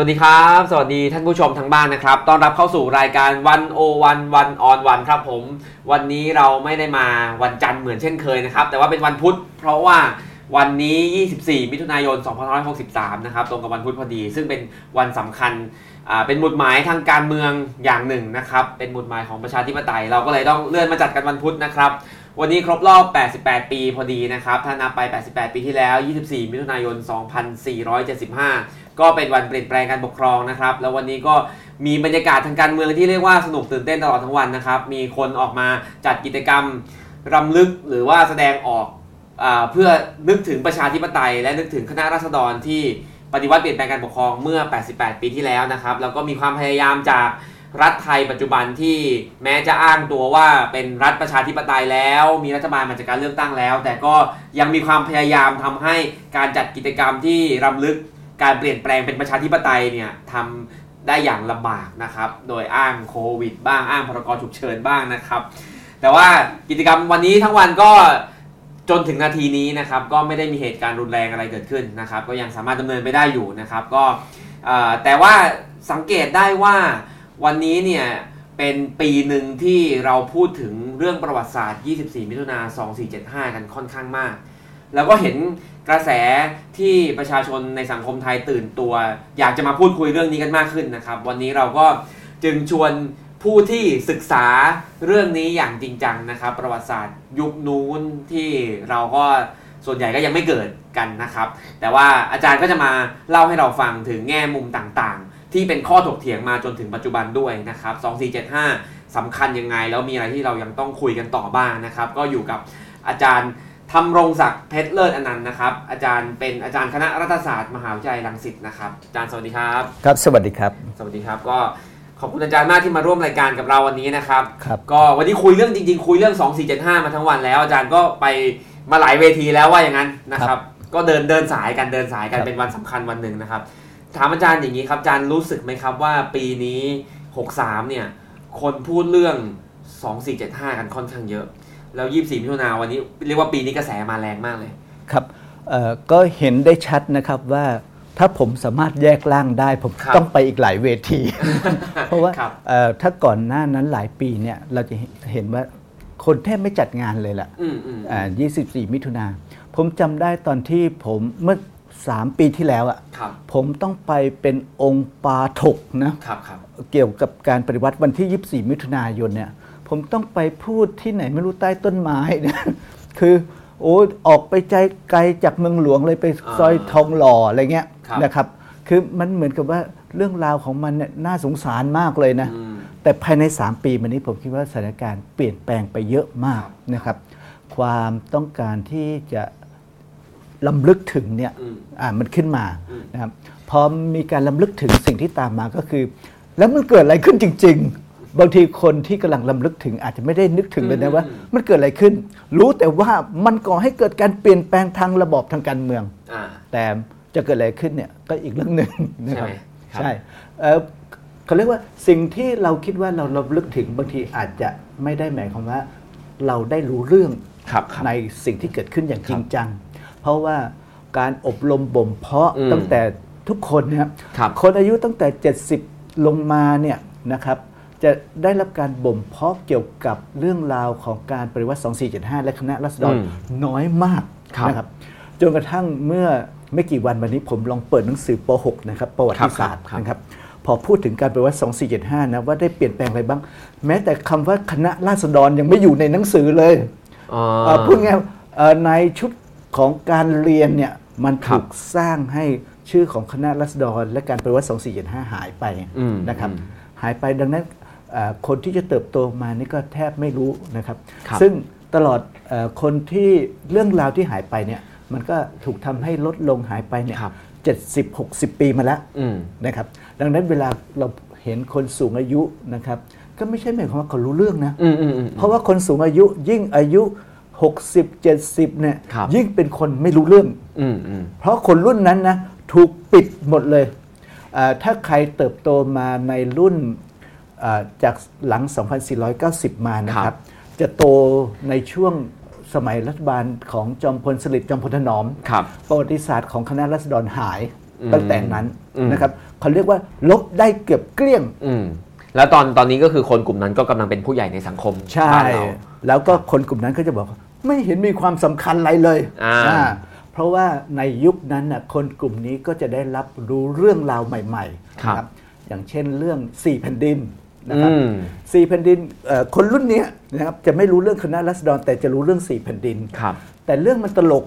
วัสดีครับ สวัสดีท่านผู้ชมทางบ้านนะครับ ต้อนรับเข้าสู่รายการวันโอวันวันออนวันครับผม วันนี้เราไม่ได้มาวันจันทร์เหมือนเช่นเคยนะครับ แต่ว่าเป็นวันพุธ เพราะว่าวันนี้ 24 มิถุนายน 2563 นะครับ ตรงกับวันพุธพอดี ซึ่งเป็นวันสำคัญอ่าเป็นหมุดหมายทางการเมืองอย่างหนึ่งนะครับ เป็นหมุดหมายของประชาธิปไตย เราก็เลยต้องเลื่อนมาจัดกันวันพุธนะครับ วันนี้ครบรอบ 88 ปีพอดีนะครับ ถ้านับไป 88 ปีที่แล้ว 24 มิถุนายน 2475 ก็เป็นวันเปลี่ยนแปลงการปกครองนะครับ แล้ววันนี้ก็มีบรรยากาศทางการเมืองที่เรียกว่าสนุกตื่นเต้นตลอดทั้งวันนะครับ มีคนออกมาจัดกิจกรรมรำลึกหรือว่าแสดงออกอเพื่อนึกถึงประชาธิปไตย และนึกถึงคณะราษฎรที่ปฏิวัติเปลี่ยนแปลงการปกครองเมื่อ 88 ปีที่แล้วนะครับ แล้วก็มีความพยายามจากรัฐไทยปัจจุบันที่แม้จะอ้างตัวว่าเป็นรัฐประชาธิปไตยแล้ว มีรัฐบาลมาจากการเลือกตั้งแล้ว แต่ก็ยังมีความพยายามทำให้การจัดกิจกรรมที่รำลึก การเปลี่ยนแปลงเป็นประชาธิปไตยเนี่ยทำได้อย่างลำบากนะครับ โดยอ้างโควิด บ้างอ้างพรกฉุกเฉินบ้างนะครับ แต่ว่ากิจกรรมวันนี้ทั้งวันก็จนถึงนาทีนี้นะครับ ก็ไม่ได้มีเหตุการณ์รุนแรงอะไรเกิดขึ้นนะครับ ก็ยังสามารถดำเนินไปได้อยู่นะครับ ก็แต่ว่าสังเกตได้ว่าวันนี้เนี่ยเป็นปีหนึ่งที่เราพูดถึงเรื่องประวัติศาสตร์ 24 มิถุนา2475 กันค่อนข้างมาก แล้วก็เห็นกระแสที่ประชาชนในสังคมไทยตื่นตัว อยากจะมาพูดคุยเรื่องนี้กันมากขึ้นนะครับ วันนี้เราก็จึงชวนผู้ที่ศึกษาเรื่องนี้อย่างจริงจังนะครับ ประวัติศาสตร์ยุคนู้นที่เราก็ส่วนใหญ่ก็ยังไม่เกิดกันนะครับ แต่ว่าอาจารย์ก็จะมาเล่าให้เราฟังถึงแง่มุมต่างๆ ที่เป็นข้อถกเถียงมาจนถึงปัจจุบันด้วยนะครับ 2475สำคัญยังไง แล้วมีอะไรที่เรายังต้องคุยกันต่อบ้างนะครับ ก็อยู่กับอาจารย์ ทำรงศักดิ์เพชรเลิศอนันต์นะครับ อาจารย์เป็นอาจารย์คณะรัฐศาสตร์มหาวิทยาลัยรังสิตนะครับอาจารย์สวัสดีครับ ครับ สวัสดีครับ สวัสดีครับก็ขอบคุณอาจารย์มากที่มาร่วมรายการกับเราวันนี้นะครับครับก็วันนี้คุยเรื่องจริง ๆ คุยเรื่อง 2475 มาทั้งวันแล้ว อาจารย์ก็ไปมาหลายเวทีแล้วว่าอย่างนั้นนะครับ ก็เดินเดินสายกันเดินสายกันครับเป็นวันสำคัญวันหนึ่งนะครับ ถามอาจารย์อย่างนี้ครับอาจารย์รู้สึกไหมครับว่าปีนี้ 63 เนี่ยคนพูดเรื่อง 2475 กันค่อนข้างเยอะ แล้ว 24 มิถุนายนวันนี้เรียกว่าปีนี้กระแสมาแรงมากเลย ครับเอ่อก็เห็นได้ชัดนะครับว่าถ้าผมสามารถแยกร่างได้ ผมครับต้องไปอีกหลายเวที เพราะว่าครับเอ่อถ้าก่อนหน้านั้นหลายปีเนี่ยเราจะเห็นว่าคนแทบไม่จัดงานเลยล่ะอืมอืมอ่า24 มิถุนาผมจำได้ตอนที่ผมเมื่อ 3 ปีที่แล้วอะครับผมต้องไปเป็นองค์ปาถกนะครับครับเกี่ยวกับการปฏิวัติวันที่ 24 มิถุนายนเนี่ย ผมต้องไปพูดที่ไหนไม่รู้ใต้ต้นไม้เนี่ยคือโอ้ออกไปใจไกลจากเมืองหลวงเลยไปอ่าซอยทองหล่ออะไรเงี้ยครับนะครับ คือมันเหมือนกับว่าเรื่องราวของมันเนี่ยน่าสงสารมากเลยนะอืมแต่ภายใน 3 ปีมานี้ผมคิดว่าสถานการณ์เปลี่ยนแปลงไปเยอะมากครับนะครับ ความต้องการที่จะลำลึกถึงเนี่ยอืมอ่ามันขึ้นมาอืมนะครับพอมีการลำลึกถึงสิ่งที่ตามมาก็คือ แล้วมันเกิดอะไรขึ้นจริง ๆ บางทีคนที่กำลังลำลึกถึงอาจจะไม่ได้นึกถึงเลยนะว่า มันเกิดอะไรขึ้น รู้แต่ว่ามันก่อให้เกิดการเปลี่ยนแปลงทางระบอบทางการเมืองอ่าแต่จะเกิดอะไรขึ้นเนี่ยก็อีกเรื่องหนึ่งนะครับใช่ไหมครับใช่เอ่อเขาเรียกว่าสิ่งที่เราคิดว่าเราระลึกถึงบางทีอาจจะไม่ได้หมายความว่า เราได้รู้เรื่องครับครับในสิ่งที่เกิดขึ้นอย่างจริงจัง เพราะว่าการอบรมบ่มเพาะอืมตั้งแต่ทุกคนนะครับครับคนอายุตั้งแต่ 70 ลงมาเนี่ยนะครับ จะได้รับการบ่มเพาะเกี่ยวกับเรื่องราวของการปฏิวัติ 2475 และคณะรัษฎรอืมน้อยมากครับนะครับจนกระทั่งเมื่อไม่กี่วันวันนี้ผมลองเปิดหนังสือป .6 นะครับประวัติศาสตร์ครับนะครับพอพูดถึงการปฏิวัติ 2475 นะว่าได้เปลี่ยนแปลงอะไรบ้าง แม้แต่คำว่าคณะราษฎรยังไม่อยู่ในหนังสือเลยอ๋อเอ่อพูดง่ายๆเอ่อในชุดของการเรียนเนี่ยมันครับถูกสร้างให้ชื่อของคณะรัษฎร และการปฏิวัติ 2475 หายไปอืมนะครับอืมหายไปดังนั้นเอ่อ คนที่จะเติบโตมานี่ก็แทบไม่รู้นะครับครับซึ่งตลอดเออคนที่เรื่องราวที่หายไปเนี่ยมันก็ถูกทำให้ลดลงหายไปเนี่ยครับเจ็ดสิบหกสิบปีมาแล้วอืมนะครับ ดังนั้นเวลาเราเห็นคนสูงอายุนะครับ ก็ไม่ใช่หมายความว่าเขารู้เรื่องนะอืมอืมอืมเพราะว่าคนสูงอายุยิ่งอายุ60 70เนี่ยครับยิ่งเป็นคนไม่รู้เรื่องอืมอืมเพราะคนรุ่นนั้นนะถูกปิดหมดเลยเอ่อถ้าใครเติบโตมาในรุ่นเอ่อ จากหลัง 2490 มานะคครัรับบจะโตในช่วงสมัยรัฐบาลของจอมพลสฤษดิ์จอมพลถนอมครับประวัติศาสตร์ของคณะรัษฎรหายอืมตั้งแต่นั้นอืมนะครับเขาเรียกว่าลบได้เกือบเกลี้ยงอืมแล้วตอนตอนนี้ก็คือคนกลุ่มนั้นก็กำลังเป็นผู้ใหญ่ในสังคมใช่บ้านเราแล้วก็คนกลุ่มนั้นก็จะบอกว่าไม่เห็นมีความสำคัญอะไรเลยอ่าอ่าเพราะว่าในยุคนั้นน่ะคนกลุ่มนี้ก็จะได้รับรู้เรื่องราวใหม่ๆครับนะอย่างเช่นเรื่องสี่แผ่นดิน นะครับอืมสี่แผ่นดินเอ่อคนรุ่นเนี้ยนะครับจะไม่รู้เรื่องคณะรัษฎรแต่จะรู้เรื่องสี่แผ่นดินครับ แต่เรื่องมันตลก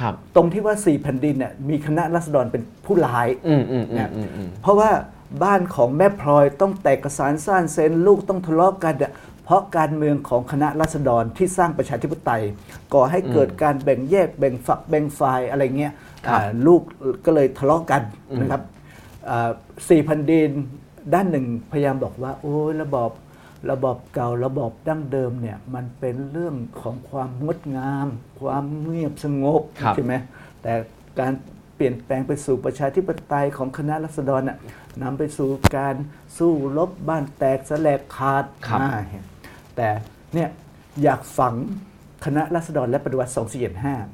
ครับตรงที่ว่าสี่แผ่นดินเนี่ยมีคณะรัษฎรเป็นผู้ร้ายอืมอืมอืมนะอืมอืมเพราะว่าบ้านของแม่พลอยต้องแตกกระสานซ่านเซนลูกต้องทะเลาะกันเนี่ยเพราะการเมืองของคณะรัษฎรที่สร้างประชาธิปไตย ก่อให้เกิดการแบ่งแยกแบ่งฝักแบ่งฝ่ายอะไรเงี้ยครับอ่าลูกก็เลยทะเลาะกันนะครับอ่าสี่แผ่นดิน ด้านหนึ่งพยายามบอกว่า โอ้ยระบอบระบอบเก่าระบอบดั้งเดิมเนี่ยมันเป็นเรื่องของความงดงาม ความเงียบสงบครับใช่ไหมแต่การเปลี่ยนแปลงไปสู่ประชาธิปไตยของคณะรัษฎรน่ะนำไปสู่การสู้รบบ้านแตกสลกขาดครับอ่าแต่เนี่ยอยากฝังคณะรัษฎรและปฏิวัติ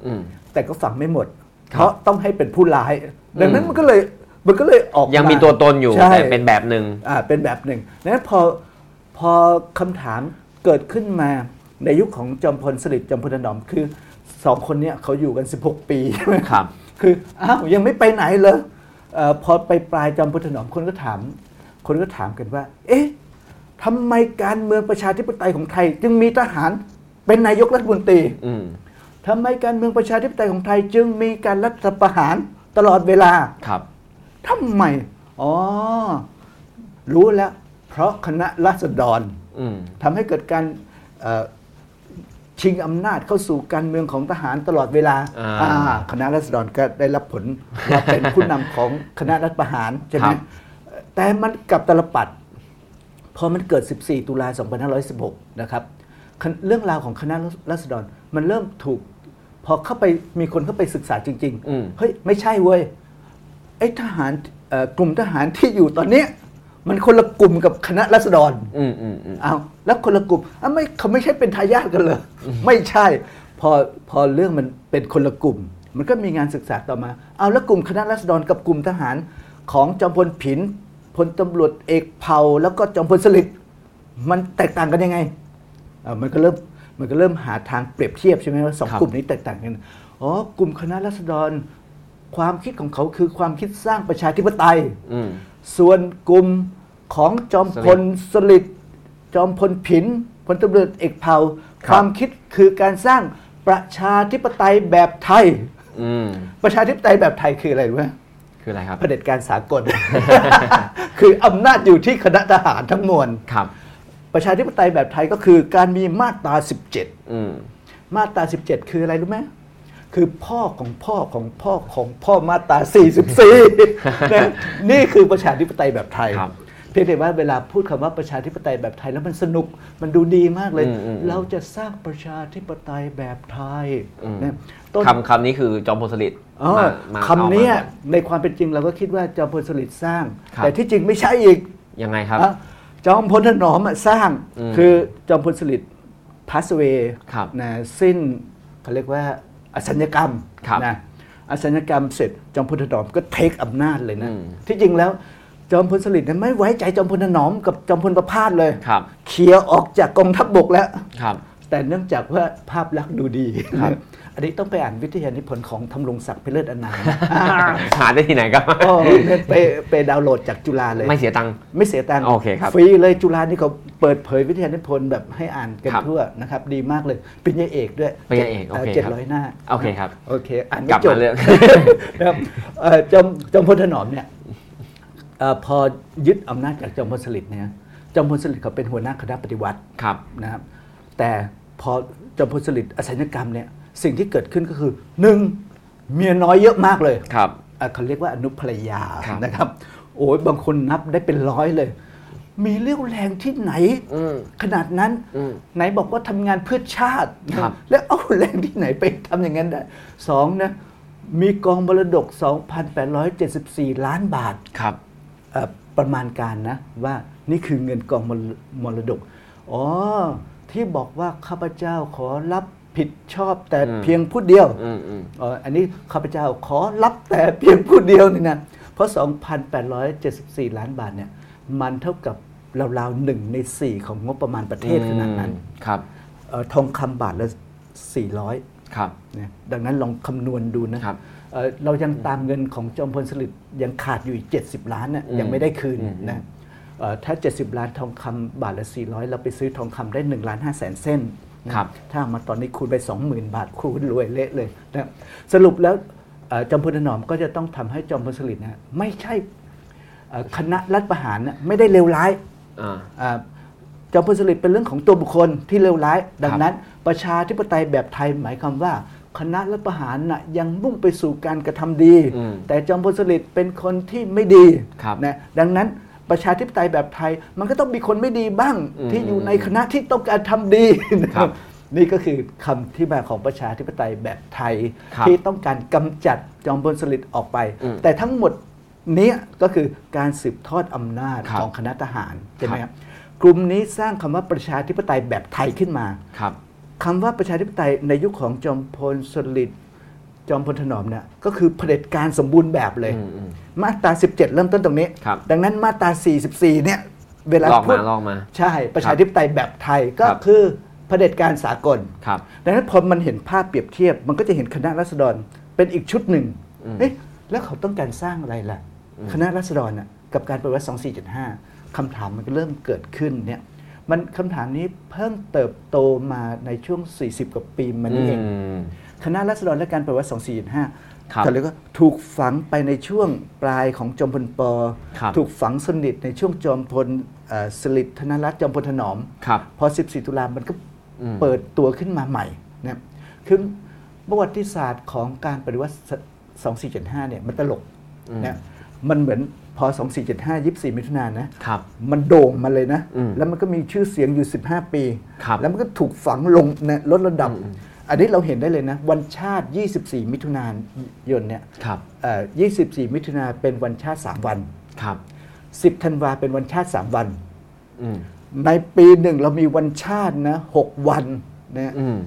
อืม2475 แต่ก็ฝังไม่หมดครับเพราะต้องให้เป็นผู้ร้าย ดังนั้นอืมมันก็เลย มันก็เลยออกยังมีาตัวตนอยู่ใช่แต่เป็นแบบหนึ่งอ่าเป็นแบบหนึ่งดังนั้นพอพอคำถามเกิดขึ้นมาในยุคของจอมพลสฤษดิ์จอมพลถนอมคือสองคนเนี้ยเขาอยู่กัน 16 ปีใช่ไหมครับ คืออ้าวยังไม่ไปไหนเลยเออพอไปปลายจอมพลถนอมคนก็ถาม คนก็ถามกันว่า เอ๊ะทำไมการเมืองประชาธิปไตยของไทย จึงมีทหารเป็นนายกรัฐมนตรีอืมทำไมการเมืองประชาธิปไตยของไทย จึงมีการรัฐประหารตลอดเวลาครับ ทำไม อ๋อ รู้แล้ว เพราะคณะรัษฎรอืมทำให้เกิดการเอ่อชิงอำนาจเข้าสู่การเมืองของทหารตลอดเวลาอ่าอ่าคณะรัษฎรก็ได้รับผลว่าเป็นผู้นำของคณะรัฐประหารใช่ไหมครับแต่มันกลับตลปัด พอมันเกิด 14 ตุลา 2516 นะครับคณเรื่องราวของคณะรัษฎรมันเริ่มถูก พอเข้าไปมีคนเข้าไปศึกษาจริงอืมๆเฮ้ย ไม่ใช่เว้ย ไอ้ทหารเอ่อกลุ่มทหารที่อยู่ตอนเนี้ยมันคนละกลุ่มกับคณะรัษฎรอืมอืมอืมอ้าวแล้วคนละกลุ่มอ้าวไม่เขาไม่ใช่เป็นทายาทกันเลยไม่ใช่ พอพอเรื่องมันเป็นคนละกลุ่ม มันก็มีงานศึกษาต่อมาเอาแล้วกลุ่มคณะรัษฎรกับกลุ่มทหารของจอมพลผินพลตำรวจเอกเผ่าแล้วก็จอมพลสฤษดิ์มันแตกต่างกันยังไงอ่ามันก็เริ่มมันก็เริ่มหาทางเปรียบเทียบใช่ไหมว่าสองครับกลุ่มนี้แตกต่างกัน อ๋อ กลุ่มคณะรัษฎร ความคิดของเขาคือความคิดสร้างประชาธิปไตยอืมส่วนกลุ่มของจอมพลสฤษดิ์จอมพลผินพลตำรวจเอกเผ่าครับความคิดคือการสร้างประชาธิปไตยแบบไทยอืมประชาธิปไตยแบบไทยคืออะไรรู้ไหมคืออะไรครับเผด็จการสากล คืออำนาจอยู่ที่คณะทหารทั้งมวลครับ ประชาธิปไตยแบบไทยก็คือการมีมาตรา 17อืมมาตรา 17 คืออะไรรู้ไหม คือพ่อของพ่อของพ่อของพ่อมาตรา44นะนี่คือประชาธิปไตยแบบไทยครับเพียงแต่ว่าเวลาพูดคำว่าประชาธิปไตยแบบไทยแล้วมันสนุกมันดูดีมากเลยอืมอืมอืมเราจะสร้างประชาธิปไตยแบบไทยอืมนะต้นคำคำนี้คือจอมพลสฤษดิ์อ๋อมามาคำเนี้ยอามาในความเป็นจริงเราก็คิดว่าจอมพลสฤษดิ์สร้างครับแต่ที่จริงไม่ใช่อีกยังไงครับอะจอมพลถนอมอะสร้างอืมคือจอมพลสฤษดิ์พาสเวครับนะสิ้นเขาเรียกว่า อสัญญกรรมครับนะอสัญญกรรมเสร็จจอมพลถนอมก็เทคอำนาจเลยนะอืมที่จริงแล้วจอมพลสฤษดิ์เนี่ยไม่ไว้ใจจอมพลถนอมกับจอมพลประพาสเลยครับเคลียร์ออกจากกองทัพบกแล้วครับ แต่เนื่องจากว่าภาพลักษณ์ดูดีครับ อันนี้ต้องไปอ่านวิทยานิพนธ์ของธำรงศักดิ์เพชรเลิศอนันต์หาได้ที่ไหนครับโอ้ไปไปดาวน์โหลดจากจุฬาเลย ไม่เสียตังค์ไม่เสียตังค์โอเคครับฟรีเลยจุฬานี่เขาเปิดเผยวิทยานิพนธ์แบบให้อ่านกันครับทั่วนะครับดีมากเลยปริญญาเอกด้วยปริญญาเอกโอเคเจ็ดครับร้อยหน้าโอเคครับโอเคอ่านกไม่ลับจบมาเรื่องนะครับเอ่อจอมจอมพลถนอมเนี่ยเอ่อพอยึดอำนาจจากจอมพลสฤษดิ์เนี่ยจอมพลสฤษดิ์เขาเป็นหัวหน้าคณะปฏิวัติครับนะครับแต่พอจอมพลสฤษดิ์อสัญญกรรมเนี่ย สิ่งที่เกิดขึ้นก็คือหนึ่งเมียน้อยเยอะมากเลยครับอะเขาเรียกว่าอนุภรรยาครับนะครับ โอ้ยบางคนนับได้เป็นร้อยเลย มีเรี่ยวแรงที่ไหนอืมขนาดนั้นอืมไหนบอกว่าทำงานเพื่อชาติครับแล้วเอาแรงที่ไหนไปทำอย่างนั้นได้สองนะมีกองมรดก 2,874 ล้านบาทครับเอ่อประมาณการนะ ว่านี่คือเงินกองมรมรดก อ๋อ ที่บอกว่าข้าพเจ้าขอรับ ผิดชอบแต่อืมเพียงผู้เดียวอืมอืมเอ่ออันนี้ข้าพเจ้าขอรับแต่เพียงผู้เดียวนี่นะ เพราะ 2,874 ล้านบาทเนี่ยมันเท่ากับราวๆหนึ่งใน 4 ของงบประมาณประเทศขนาดนั้นครับเอ่อทองคำบาทละ 400 ครับนะดังนั้นลองคำนวณดูนะครับเอ่อเรายังตามเงินของจอมพลสฤษดิ์ยังขาดอยู่อีก 70 ล้านนะอืมยังไม่ได้คืนอืมนะเอ่อถ้า 70 ล้านทองคำบาทละ 400 เราไปซื้อทองคำได้1ล้าน5แสนเส้นนะ ครับถ้าเอามาตอนนี้คูณไป 20,000 บาทคูณรวยเละเลยนะสรุปแล้วเอ่อจอมพลถนอมก็จะต้องทำให้จอมพลสฤษดิ์นะไม่ใช่เอ่อคณะรัฐประหารนะไม่ได้เลวร้ายอ่าอ่าจอมพลสฤษดิ์เป็นเรื่องของตัวบุคคลที่เลวร้าย ดังนั้น ประชาธิปไตยแบบไทยหมายความว่า คณะรัฐประหารน่ะยังมุ่งไปสู่การกระทำดีอืมแต่จอมพลสฤษดิ์เป็นคนที่ไม่ดีครับนะดังนั้น ประชาธิปไตยแบบไทย มันก็ต้องมีคนไม่ดีบ้างอืมที่อยู่ในคณะที่ต้องการทำดีนะครับนี่ก็คือคำที่มาของประชาธิปไตยแบบไทยครับที่ต้องการกำจัดจอมพลสฤษดิ์ออกไปอืมแต่ทั้งหมดเนี้ยก็คือการสืบทอดอำนาจครับของคณะทหารใช่ไหมคครัรับบกลุ่มนี้สร้างคำว่าประชาธิปไตยแบบไทยขึ้นมาครับคำว่าประชาธิปไตยในยุคของจอมพลสฤษดิ์ จอมพลถนอมเนี่ยก็คือเผด็จการสมบูรณ์แบบเลยอืมอืมมาตรา 17 เริ่มต้นตรงนี้ครับดังนั้นมาตรา 44 เนี่ยเวลาลอกพูมาดลอกมาใช่ ประชาธิปไตยแบบไทยก็ครับคือเผด็จการสากลครับดังนั้นพอมันเห็นภาพเปรียบเทียบ มันก็จะเห็นคณะรัษฎรเป็นอีกชุดหนึ่งอืมเอ๊ะแล้วเขาต้องการสร้างอะไรล่ะ คณะรัษฎรน่ะกับการปฏิวัติ 2475 คำถามมันก็เริ่มเกิดขึ้นเนี่ยมันคำถามนี้เพิ่งเติบโตมาในช่วง 40 กว่าปีมานี้เองม คณะรัษฎรและการปฏิวัติครับ2475เขาเรียกว่าถูกฝังไปในช่วงปลายของจอมพลปครับถูกฝังสนิทในช่วงจอมพลเอ่อสฤษดิ์ธนรัตน์จอมพลถนอม ครับ พอ 14 ตุลามันก็อืม เปิดตัวขึ้นมาใหม่นะคือประวัติศาสตร์ของการปฏิวัติ 2475 เนี่ย มันตลกอืมนะมันเหมือนพอ 2475 24 มิถุนายนนะ ครับ มันโด่งมาเลยนะ อืมแล้วมันก็มีชื่อเสียงอยู่ 15 ปี ครับแล้วมันก็ถูกฝังลงนะลดระดับ อืมอันนี้เราเห็นได้เลยนะ วันชาติ 24 มิถุนายนเนี่ยครับเอ่อ24 มิถุนาเป็นวันชาติ 3 วัน ครับ 10 ธันวาเป็นวันชาติ 3 วัน อืมในปีหนึ่งเรามีวันชาตินะ 6 วันนะอืม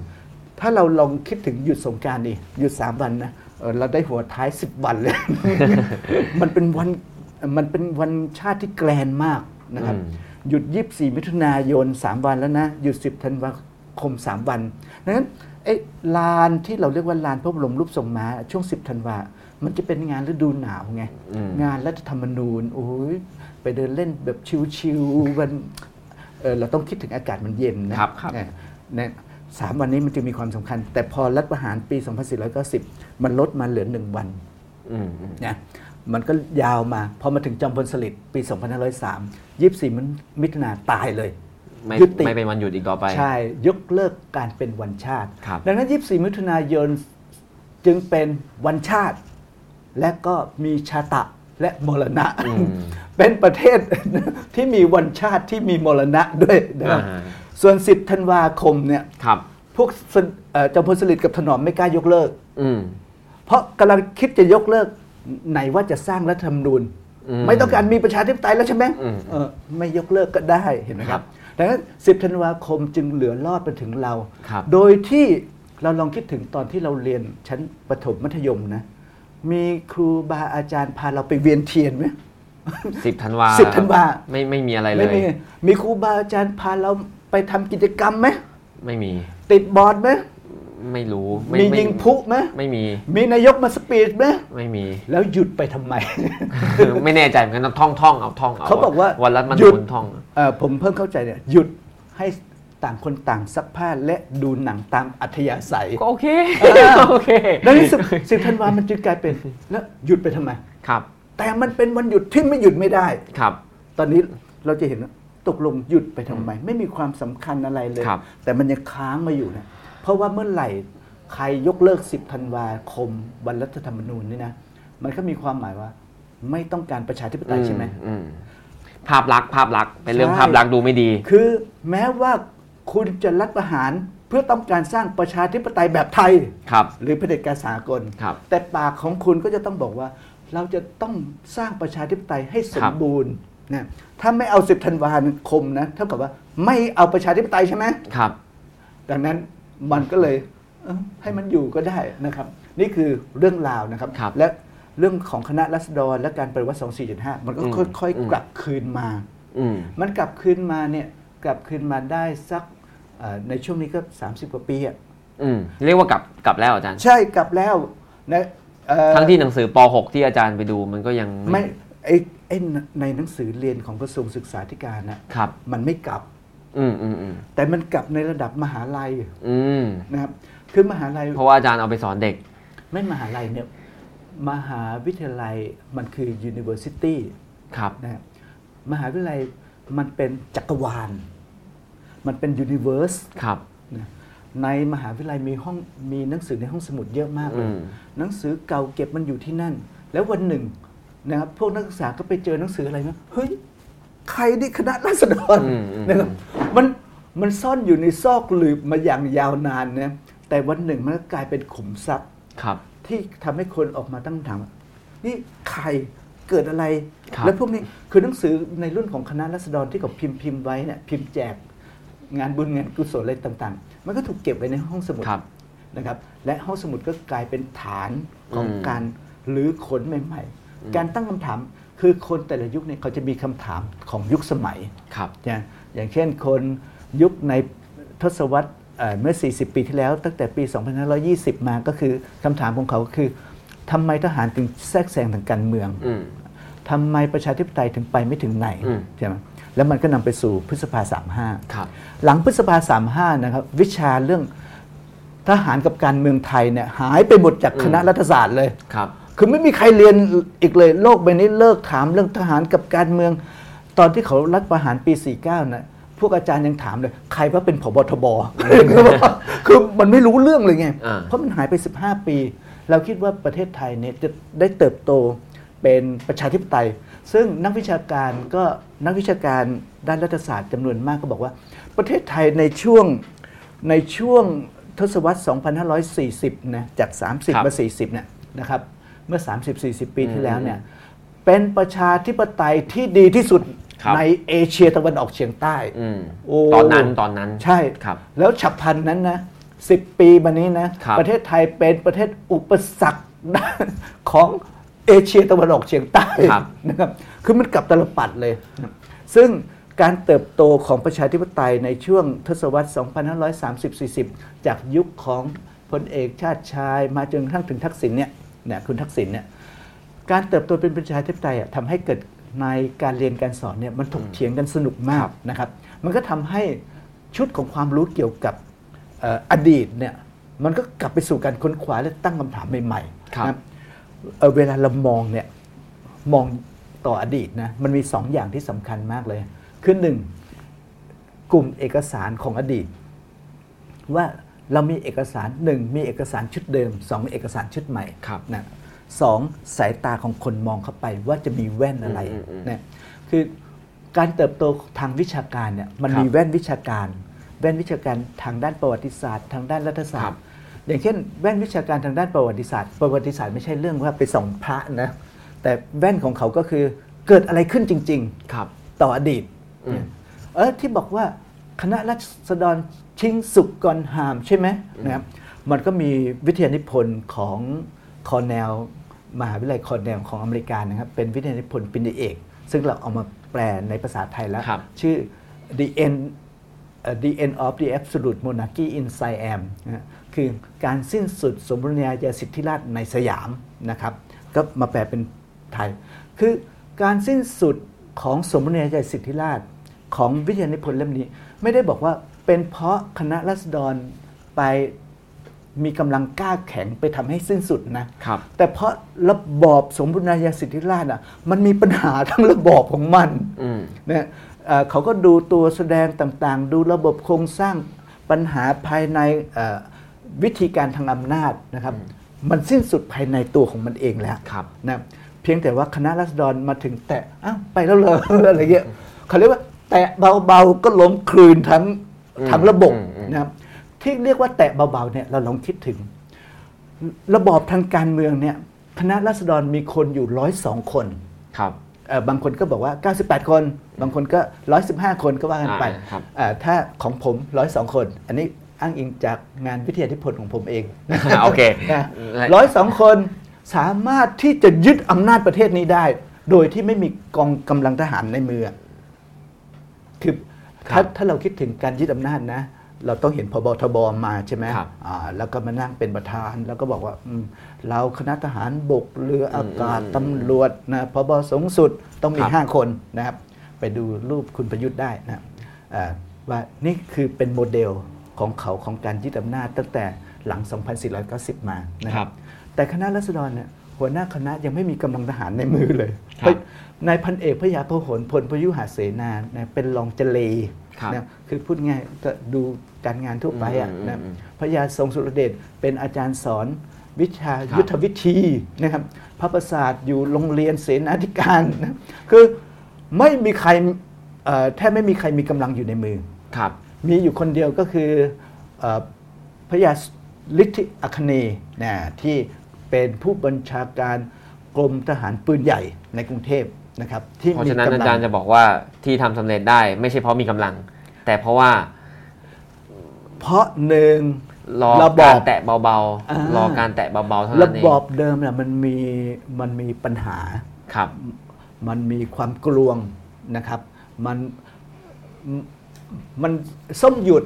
ถ้าเราลองคิดถึงหยุดสงกรารดิหยุด 3 วันนะเออเราได้หัวท้าย 10 วันเลย มันเป็นวันมันเป็นวันชาติที่แกรนมากนะครับอืมหยุด 24 มิถุนายน 3 วันแล้วนะ หยุด 10 ธันวาคม 3 วันดังนั้น ไอ้ลานที่เราเรียกว่าลานพระบรมรูปทรงม้าช่วง 10ธันวามันจะเป็นงานฤดูหนาวไงอืมงานรัฐธรรมนูญโอ้ยไปเดินเล่นแบบชิวๆวันเออเราต้องคิดถึงอากาศมันเย็นนะครับครับเนี่ยเนี่ยสามวันนี้มันจึงมีความสำคัญ แต่พอรัฐประหารปี 2490 มันลดมาเหลือหนึ่งวันอืมอืมนะมันก็ยาวมา พอมาถึงจอมพลสฤษดิ์ปี 2503 24มันมิถุนาตายเลย ไม่ยุติไม่เป็นวันหยุดอีกต่อไป ใช่ยกเลิกการเป็นวันชาติครับดังนั้น 24 มิถุนายนจึงเป็นวันชาติ และก็มีชาตะและมรณะอืมเป็นประเทศที่มีวันชาติที่มีมรณะด้วยนะครับอ่าส่วน 10 ธันวาคมเนี่ยครับพวกสนเอ่อจอมพลสฤษดิ์กับถนอมไม่กล้ายกเลิกอืมเพราะกำลังคิดจะยกเลิกไหนว่าจะสร้างรัฐธรรมนูญอืมไม่ต้องการมีประชาธิปไตยแล้วใช่ไหมอืมเออไม่ยกเลิกก็ได้เห็นไหมครับ ดังนั้น 10 ธันวาคมจึงเหลือรอดไปถึงเรา ครับ โดยที่เราลองคิดถึงตอนที่เราเรียนชั้นประถมมัธยมนะ มีครูบาอาจารย์พาเราไปเวียนเทียนไหม สิบธันวาสิบธันวา ไม่ไม่มีอะไรเลไม่ย มีมีครูบาอาจารย์พาเราไปทำกิจกรรมไหม ไม่มี ติดบอร์ดไหม ไม่รู้ไมียิงพลุไหมไม่มี มีนายกมาสปีดไหมไม่มี แล้วหยุดไปทำไม ไม่แน่ใจเหมือนกันต้องท่องท่องเอาท่องเอาเขาบอกว่าวันรัฐมหยุนูดญท่อง เอ่อผมเพิ่งเข้าใจเนี่ยหยุดให้ต่างคนต่างซักผ้าและดูหนังตามอัธยาศัย ก็โอเคเออ โอเคดังนั้นสิบสิบธันวามันจึงกลายเป็น แล้วหยุดไปทำไม ครับแต่มันเป็นวันหยุดที่ไม่หยุดไม่ได้ ครับ ตอนนี้เราจะเห็นว่าตกลงหยุดไปทำไม ไม่มีความสำคัญอะไรเลย ครับ แต่มันยังค้างมาอยู่นะ เพราะว่าเมื่อไหร่ใครยกเลิก 10ธันวาคมวันรัฐธรรมนูญนี่นะมันก็มีความหมายว่า ไม่ต้องการประชาธิปไตยใช่ไหมอืมภาพลักษณ์ภาพลักษณ์เป็นเรื่องใช่ภาพลักษณ์ดูไม่ดี คือแม้ว่าคุณจะรัฐประหารเพื่อต้องการสร้างประชาธิปไตยแบบไทยครับ หรือเผด็จการสากลครับแต่ปากของคุณก็จะต้องบอกว่า เราจะต้องสร้างประชาธิปไตยให้สมบูรณ์นะถ้าไม่เอาสิบธันวาคมนะเท่ากับว่าไม่เอาประชาธิปไตยใช่ไหมครับ ดังนั้น มันก็เลยเอ้อให้มันอยู่ก็ได้นะครับ นี่คือเรื่องราวนะครับครับและเรื่องของคณะรัษฎรและการปฏิวัติ 2475 มันก็อืมค่อยอืมๆกลับคืนมาอืมมันกลับคืนมาเนี่ยกลับคืนมาได้สักเอ่อในช่วงนี้ก็ 30 กว่าปีอะอืมเรียกว่ากลับกลับแล้วอาจารย์ ใช่กลับแล้วนะเอ่อทั้งที่หนังสือป .6 ที่อาจารย์ไปดูมันก็ยังไม่ไอ้ไอ้ในหนังสือเรียนของกระทรวงศึกษาธิการนะครับ มันไม่กลับอืมอืมอืม แต่มันกลับในระดับมหาลัยอืมนะครับ คือมหาลัย เพราะว่าอาจารย์เอาไปสอนเด็ก ไม่มหาลัยเนี่ยมหาวิทยาลัยมันคือ university ครับนะครับมหาวิทยาลัยมันเป็นจักรวาล มันเป็น universe ครับนะในมหาวิทยาลัยมีห้องมีหนังสือในห้องสมุดเยอะมากเลอืยมหนังสือเก่าเก็บมันอยู่ที่นั่น แล้ววันหนึ่งนะครับพวกนักศึกษาก็ไปเจอหนังสืออะไรนะเฮ้ยใครนี่คณะราษฎรอืมอืมนะครับ มันมันซ่อนอยู่ในซอกหลืบมาอย่างยาวนานนะแต่วันหนึ่งมันก็กลายเป็นขุมทรัพย์ครับ ที่ทำให้คนออกมาตั้งคำถามว่านี่ใครเกิดอะไรครับแล้วพวกนี้คือหนังสือในรุ่นของคณะรัษฎรที่เขาพิมพ์พิมพ์ไว้เนี่ยพิมพ์แจกงานบุญงานกุศลอะไรต่างๆ มันก็ถูกเก็บไว้ในห้องสมุดครับนะครับ และห้องสมุดก็กลายเป็นฐานของอืมการหรือขนใหม่ ๆ การตั้งคำถามคือคนแต่ละยุคเนี่ยเขาจะมีคำถามของยุคสมัยครับนะ อย่างเช่นคนยุคในทศวรรษเอ่อเมื่อ 40 ปีที่แล้ว ตั้งแต่ปี 2520 มาก็คือคำถามของเขาคือทำไมทหารถึงแทรกแซงทางการเมืองอืมทำไมประชาธิปไตยถึงไปไม่ถึงไหนอืมใช่ไหมแล้วมันก็นำไปสู่พฤษภาครับ35หลังพฤษภา 35 นะครับ วิชาเรื่องทหารกับการเมืองไทยเนี่ยหายไปหมดจากคณะรัฐศาสตร์เลยครับ คือไม่มีใครเรียนอีกเลย โลกใบนี้เลิกถามเรื่องทหารกับการเมือง ตอนที่เขารัฐประหารปี 49นะพวกอาจารย์ยังถามเลย ใครว่าเป็นผบทบ คือมันไม่รู้เรื่องเลยไงอ่าเพราะมันหายไป 15 ปี เราคิดว่าประเทศไทยเนี่ยจะได้เติบโตเป็นประชาธิปไตย ซึ่งนักวิชาการก็นักวิชาการด้านรัฐศาสตร์จำนวนมากก็บอกว่า ประเทศไทยในช่วงในช่วงทศวรรษ 2540 นะ จากครับ30 มา 40 เนี่ยนะครับ เมื่อ 30-40 ปีที่แล้วเนี่ย เป็นประชาธิปไตยที่ดีที่สุดครับ ในเอเชียตะวันออกเฉียงใต้อืมโอ้ตอนนั้นตอนนั้นใช่ครับแล้วฉับพลันนั้นนะสิปีมานี้นะครับประเทศไทยเป็นประเทศอุปสรรคของเอเชียตะวันออกเฉียงใต้ครับนะครับคือมันกลับตลปัดเลยนะซึ่งการเติบโตของประชาธิปไตยในช่วงทศวรรษ 2530-40 จากยุคของพลเอกชาติชายมาจนกระทั่งถึงทักษิณเนี่ยเนี่ยคุณทักษิณเนี่ยการเติบโตเป็นประชาธิปไตยอะทำให้เกิด ในการเรียนการสอนเนี่ยมันถกเถียงกันสนุกมากนะครับ มันก็ทำให้ชุดของความรู้เกี่ยวกับเอ่ออดีตเนี่ยมันก็กลับไปสู่การค้นคว้าและตั้งคำถามใหม่ๆครับนะเอ่อเวลาเรามองเนี่ยมองต่ออดีตนะมันมีสองอย่างที่สำคัญมากเลยคือหนึ่งกลุ่มเอกสารของอดีต ว่าเรามีเอกสารหนึ่งมีเอกสารชุดเดิมสองมีเอกสารชุดใหม่ครับนะ สองสายตาของคนมองเข้าไปว่าจะมีแว่นอะไรอืมอืมอืมนะคือการเติบโตทางวิชาการเนี่ยมันครับมีแว่นวิชาการ แว่นวิชาการทางด้านประวัติศาสตร์ ทางด้านรัฐศาสตครัร์บอย่างเช่น แว่นวิชาการทางด้านประวัติศาสตร์ ประวัติศาสตร์ไม่ใช่เรื่องว่าไปส่องพระนะแต่แว่นของเขาก็คือเกิดอะไรขึ้นจริง ๆ ครับ ต่ออดีตอืมเออที่บอกว่าคณะรัษฎรชิงสุกก่อนหามใช่ไหมนะครับมันก็มีวิทยานิพนธ์ของ คอร์เนลมหาวิทยาลัยคอร์เนลของอเมริกานะครับเป็นวิทยานิพนธ์ปริญญาเอก ซึ่งเราเอามาแปลในภาษาไทยแล้วครับชื่อ the end เอ่อ the end of the absolute monarchy in Siam นะฮะคือการสิ้นสุดสมบูรณาญาสิทธิราชย์ในสยามนะครับ ก็มาแปลเป็นไทย คือการสิ้นสุดของสมบูรณาญาสิทธิราชย์ของวิทยานิพนธ์เล่มนี้ ไม่ได้บอกว่าเป็นเพราะคณะรัษฎรไป มีกำลังกล้าแข็งไปทำให้สิ้นสุดนะครับแต่เพราะระบอบสมบูรณาญาสิทธิราชย์อะมันมีปัญหาทั้งระบอบของมันอืมนะเอ่อเขาก็ดูตัวแสดงต่างๆ ดูระบบโครงสร้างปัญหาภายในเอ่อวิธีการทางอำนาจนะครับ มันสิ้นสุดภายในตัวของมันเองแล้วครับนะเพียงแต่ว่าคณะรัษฎรมาถึงแตะอ้าวไปแล้วเลยอะไรเงี้ยเขาเรียกว่า แตะเบาๆก็ล้มคลืนทั้งอืมทั้งระบบอืมอืมนะครับ ที่เรียกว่าแตะเบาๆเนี่ยเราลองคิดถึง ระบอบทางการเมืองเนี่ยคณะรัษฎรมีคนอยู่ร้อยสองคนครับเอ่อบางคนก็บอกว่า 98 คน บางคนก็ 115 คนก็ว่ากันไปอ่าครับเอ่อถ้าของผม 102 คน อันนี้อ้างอิงจากงานวิทยาธิพลของผมเองโอเคร้อยสองคนสามารถที่จะยึดอำนาจประเทศนี้ได้ โดยที่ไม่มีกองกำลังทหารในมืออะคือถ้าครับถ้าเราคิดถึงการยึดอำนาจนะ เราต้องเห็นพบทบมาใช่ไหมครับอ่าแล้วก็มานั่งเป็นประธาน แล้วก็บอกว่าอืมเราคณะทหารบกเรืออากาศอืมตำรวจนะพบสูงสุดต้องมีครับห้าคนนะครับ ไปดูรูปคุณประยุทธ์ได้นะครับอ่าว่านี่คือเป็นโมเดลของเขาของการยึดอำนาจตั้งแต่หลัง 2490 มานะคครัรับบแต่คณะรัษฎรเนี่ยหัวหน้าคณะยังไม่มีกำลังทหารในมือเลยครับนายพันเอกพระยาพหลพลพยุหเสนานะเป็นรองเจเลครับนะคือพูดง่ายก็ดู การงานทั่วไปอะอืมอืมนะอืมพระยาทรงสุรเดชเป็นอาจารย์สอนวิชาครับยุทธวิธีนะครับ พระประสาทอยู่โรงเรียนเสนาธิการนะคือไม่มีใครเอ่อแทบไม่มีใครมีกำลังอยู่ในมือครับ มีอยู่คนเดียวก็คือเออพระยาฤทธิอัคเนย์นะที่เป็นผู้บัญชาการกรมทหารปืนใหญ่ในกรุงเทพนะครับที่เพราะมีฉะนั้นกำอาลัจารย์จะบอกว่าที่ทำสำเร็จได้ไม่ใช่เพราะมีกำลัง แต่เพราะว่า เพราะหนึ่งรอระบการอบแตะเบาอ่าๆ รอการแตะเบาๆเท่าระนั้นเองบอบเดิมน่ะมันมีมันมีปัญหาครับ มันมีความกลวงนะครับ มันมมันส้มหยุด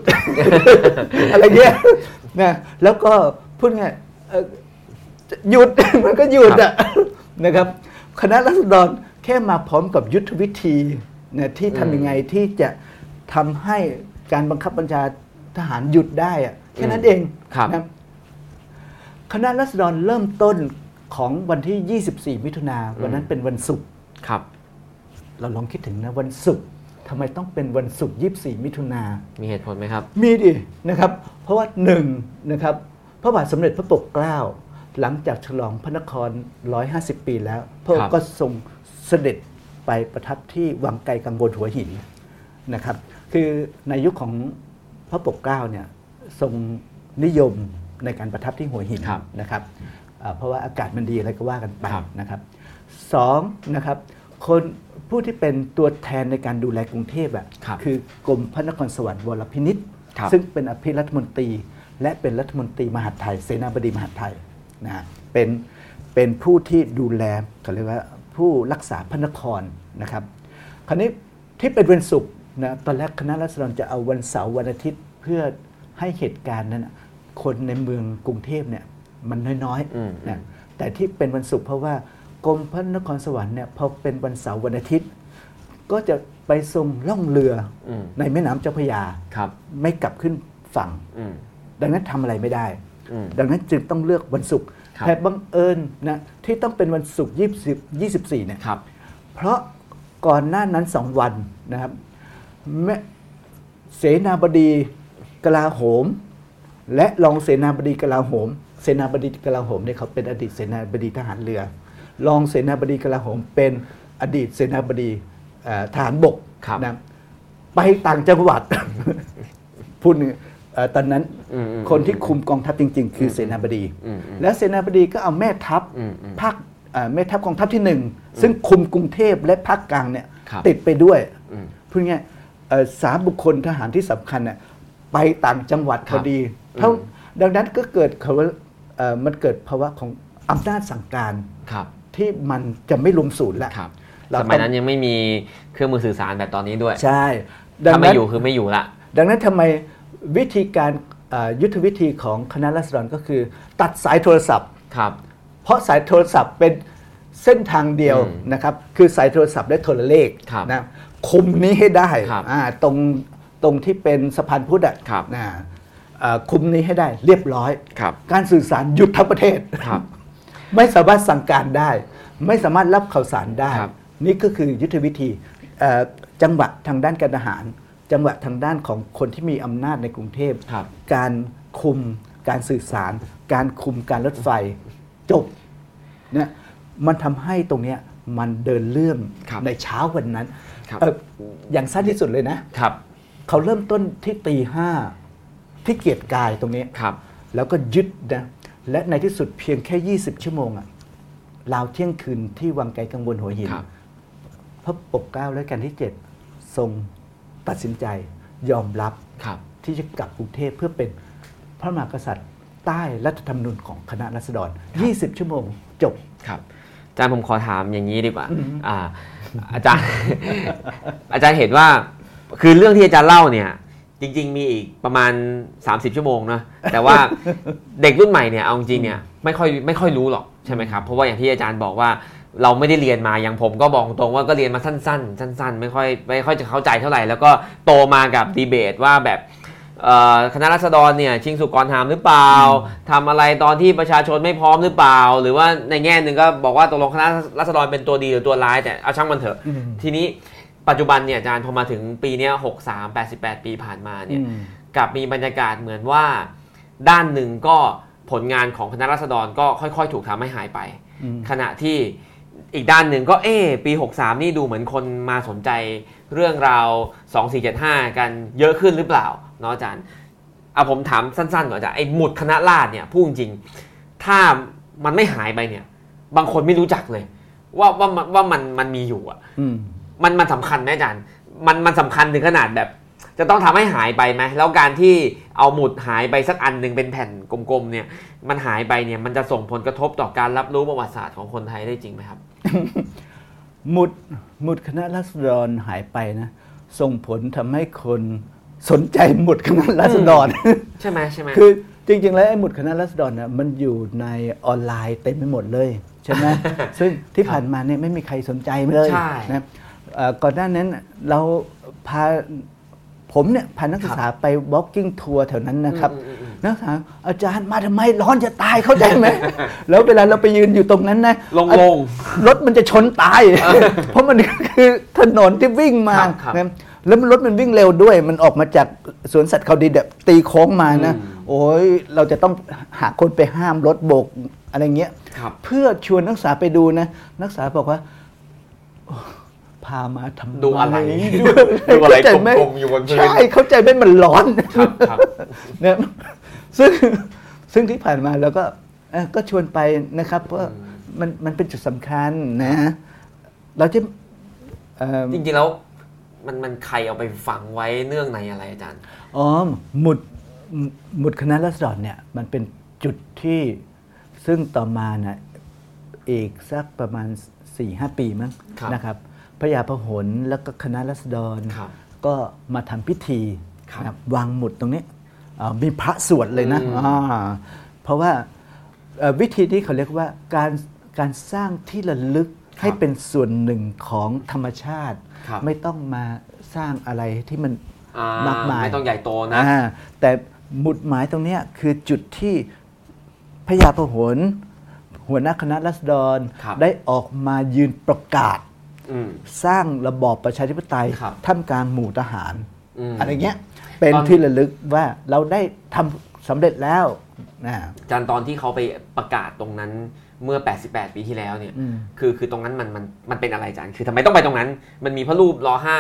อะไรเงี้ยนะแล้วก็พูดง่ายเอ่อหยุดมันก็หยุดอะนะครับ คณะรัษฎรแค่มาพร้อมกับยุทธวิธีนะที่อืมทำยังไงที่จะทำให้การบังคับบัญชา ทหารหยุดได้อะแค่นั้นเองครับ นะคณะรัษฎรเริ่มต้นของวันที่ 24 มิถุนาวันนั้นเป็นวันศุกร์ครับ เราลองคิดถึงนะวันศุกร์ทำไมต้องเป็นวันศุกร์24 มิถุนามีเหตุผลไหมครับ มีดินะครับ เพราะว่าหนึ่งนะครับ พระบาทสมเด็จพระปกเกล้า หลังจากฉลองพระนคร 150 ปีแล้ว พระองครัค์บก็ทรงเสด็จไปประทับที่วังไกลกังวลหัวหินนะครับ คือในยุคของ พระปกเกล้าเนี่ยทรงนิยมในการประทับที่หัวหินครับนะครับอ่าเพราะว่าอากาศมันดีอะไรก็ว่ากันไปครับนะครับสองนะครับคนผู้ที่เป็นตัวแทนในการดูแลกรุงเทพอะครับคือกรมพระนครสวรรค์วรพินิษครับซึ่งเป็นอภิรัฐมนตรี และเป็นรัฐมนตรีมหาดไทย เสนาบดีมหาดไทยนะฮะเป็นเป็นผู้ที่ดูแลเขาเรียกว่าผู้รักษาพระนครนะครับ คราวนี้ที่เป็นวันศุกร์ นะตอนแรกคณะรัษฎรจะเอาวันเสาร์วันอาทิตย์เพื่อให้เหตุการณ์นั้นน่ะคนในเมืองกรุงเทพเนี่ยมันน้อยอืมๆนะแต่ที่เป็นวันศุกร์เพราะว่ากรมพระนครสวรรค์เนี่ยพอเป็นวันเสาร์วันอาทิตย์ ก็จะไปทรงล่องเรืออมในแม่น้ำเจ้าพระยาครับไม่กลับขึ้นฝั่งอืมดังนั้นทำอะไรไม่ได้อืมดังนั้นจึงต้องเลือกวันศุกร์ครับแต่บังเอิญนะที่ต้องเป็นวันศุกร์20 24เนี่ยครับเพราะก่อนหน้านั้นสองวันนะครับแม่ เสนาบดีกลาโหม และรองเสนาบดีกลาโหม เสนาบดีกลาโหมเนี่ยเขาเป็นอดีตเสนาบดีทหารเรือ รองเสนาบดีกลาโหม เป็นอดีตเสนาบดีเอ่อทหารบกครับนะไปต่างจังหวัดพูดหนึ่งเอ่อตอนนั้นอืมอืมคนที่คุมกองทัพจริง ๆ คือเสนาบดีอืมอืมแล้วเสนาบดีก็เอาแม่ทัพอืมอืมภาคเอ่อแม่ทัพกองทัพที่หนึ่งซึ่งคุมกรุงเทพและภาคกลางเนี่ยครับติดไปด้วยอืมพูดง่ายๆเอ่อ สามบุคคลทหารที่สำคัญเนี่ยไปต่างจังหวัดคพรัอบดีเท่าอืมดังนั้นก็เกิดเขาว่าเอ่อมันเกิดภาวะของอำนาจสั่งการครับที่มันจะไม่รวมศูนย์แล้วครับเราสต้องมัยนั้นยังไม่มีเครื่องมือสื่อสารแบบตอนนี้ด้วย ใช่ดัถ้างไม่นั้นอยู่คือไม่อยู่ละดังนั้นทำไมวิธีการเอ่อยุทธวิธีของคณะรัษฎรก็คือ ตัดสายโทรศัพท์ครับเพราะสายโทรศัพท์เป็นเส้นทางเดียวอืมนะครับ คือสายโทรศัพท์และโทรเลขครับนะ คุมนี้ให้ได้ครับอ่าตรงตรงที่เป็นสะพานพุทธอะครับ นะเอ่อคุมนี้ให้ได้เรียบร้อย ครับ การสื่อสารหยุดทั้งประเทศ ครับ ไม่สามารถสั่งการได้ ไม่สามารถรับข่าวสารได้ ครับ นี่ก็คือยุทธวิธีเอ่อจังหวะทางด้านการทหาร จังหวะทางด้านของคนที่มีอำนาจในกรุงเทพ ครับ การคุมการสื่อสาร การคุมการรถไฟจบเนี่ยมันทำให้ตรงเนี้ยมันเดินเรื่องครับในเช้าวันนั้นครับเอ่ออย่างสั้นที่สุดเลยนะครับ เขาเริ่มต้นที่ตีห้าที่เกียรติกายตรงนี้ครับ แล้วก็ยึดนะและในที่สุดเพียงแค่ 20 ชั่วโมงอะราวเที่ยงคืนที่วังไกลกังวลหัวหินครับพระปกเกล้าและกันที่เจ็ดทรงตัดสินใจยอมรับครับที่จะกลับกรุงเทพเพื่อเป็นพระมหากษัตริย์ใต้รัฐธรรมนูญของคณะรัษฎร 20 ชั่วโมงจบครับอา จารย์ผมขอถามอย่างนี้ดีกว่าอืมอ่า อาจารย์ อาจารย์เห็นว่า คือเรื่องที่อาจารย์เล่าเนี่ย จริง ๆ มีอีกประมาณ 30 ชั่วโมงนะแต่ว่าเด็กรุ่นใหม่เนี่ยเอาจริงๆเนี่ยไม่ค่อยไม่ค่อยรู้หรอกใช่ไหมครับเพราะว่าอย่างที่อาจารย์บอกว่าเราไม่ได้เรียนมาอย่างผมก็บอกตรงว่าก็เรียนมาสั้น ๆ สั้น ๆ ไม่ค่อยไม่ค่อยจะเข้าใจเท่าไหร่ แล้วก็โตมากับดีเบตว่าแบบเอ่อ คณะรัษฎรเนี่ยชิงสุกรหามหรือเปล่าทำอะไรตอนที่ประชาชนไม่พร้อมหรือเปล่า หรือว่าในแง่หนึ่งก็บอกว่าตกลงคณะรัษฎรเป็นตัวดีหรือตัวร้ายแต่เอาช่างมันเถอะอืมทีนี้ปัจจุบันเนี่ยอาจารย์พอมาถึงปีเนี้หกสามแปดสิบแปดปีผ่านมาเนี่ยอืมกลับมีบรรยากาศเหมือนว่า ด้านหนึ่งก็ผลงานของคณะรัษฎรก็ค่อยๆ ถูกทำให้หายไปอืมขณะที่อีกด้านหนึ่งก็เอ๊ะปี 63 นี่ดูเหมือนคนมาสนใจเรื่องราว 2475 กันเยอะขึ้นหรือเปล่า เนาะอาจารย์เอาผมถามสั้นๆก่อนอาจารย์ไอ้หมุดคณะราษฎรเนี่ยพูดจริงๆถ้ามันไม่หายไปเนี่ย บางคนไม่รู้จักเลย ว่าว่ามันว่ามันมันมีอยู่อะอืมมันมันสำคัญไหมอาจารย์มันมันสำคัญถึงขนาดแบบ จะต้องทำให้หายไปไหมแล้วการที่เอาหมุดหายไปสักอันหนึ่งเป็นแผ่นกลมๆเนี่ย มันหายไปเนี่ยมันจะส่งผลกระทบต่อการรับรู้ประวัติศาสตร์ของคนไทยได้จริงไหมครับ หมุดหมุดคณะรัษฎรหายไปนะ ส่งผลทำให้คน สนใจหมุดคณะรัษฎรใช่ไหมใช่ไหมคือจริง ๆ แล้วไอ้หมุดคณะรัษฎรนะมันอยู่ในออนไลน์เต็มไปหมดเลยใช่ไหมซึ่งที่ผ่านมาเนี่ยไม่มีใครสนใจเลยใช่นะเอ่อก่อนหน้านั้นเราพาผมเนี่ยพานักศึกษาไป walking tour แถวนั้นนะครับอืมอืมอืมนักศึกษาอาจารย์มาทำไมร้อนจะตายเข้าใจไหมแล้วเวลาเราไปยืนอยู่ตรงนั้นนะลงลงรถมันจะชนตาย เพราะมันคือถนนที่วิ่งมาครับครับนะ แล้วรถมันวิ่งเร็วด้วย มันออกมาจากสวนสัตว์เขาดีแบบตีโค้งมานะอืมโอ้ยเราจะต้องหาคนไปห้ามรถโบกอะไรเงี้ยครับเพื่อชวนนักศึกษาไปดูนะ นักศึกษาบอกว่าโอ้พามาทำดูอะไรดูดูอะไรเข้าใจไหมกลมๆอยู่บนพื้นใช่เข้าใจไหมมันร้อนครับครับเนี่ยซึ่งซึ่งที่ผ่านมาเราก็เอ่อก็ชวนไปนะครับเพราะมันมันเป็นจุดสำคัญนะ เราจะเอ่อจริงๆแล้ว มันมันใครเอาไปฝังไว้เนื่องในอะไรอาจารย์อ๋อหมุดหมุดคณะรัษฎรเนี่ยมันเป็นจุดที่ซึ่งต่อมานะอีกสักประมาณ4ี่หปีมั้งครับนะครับพระยาพหลแล้วก็คณะรัษฎรครับก็มาทำพิธีครับนะครับวางหมุดตรงนี้อ่ามีพระสวดเลยนะอืมอ่าเพราะว่าเอ่อวิธีนี้เขาเรียกว่าการการสร้างที่ระลึกให้เป็นส่วนหนึ่งของธรรมชาติครับ ไม่ต้องมาสร้างอะไรที่มันอ่ามากมายไม่ต้องใหญ่โตนะอ่าแต่หมุดหมายตรงเนี้ยคือจุดที่พระยาพหลหัวหน้าคณะรัษฎรครับได้ออกมายืนประกาศอืมสร้างระบอบประชาธิปไตยครับท่ามกลางหมู่ทหารอืมอะไรเงี้ยเป็นตอนที่ระลึกว่าเราได้ทำสำเร็จแล้วนะอาจารย์ตอนที่เขาไปประกาศตรงนั้น เมื่อ 88 ปีที่แล้วเนี่ยอืมคือคือตรงนั้นมันมันมันเป็นอะไรอาจารย์คือทำไมต้องไปตรงนั้น มันมีพระรูปรอห้า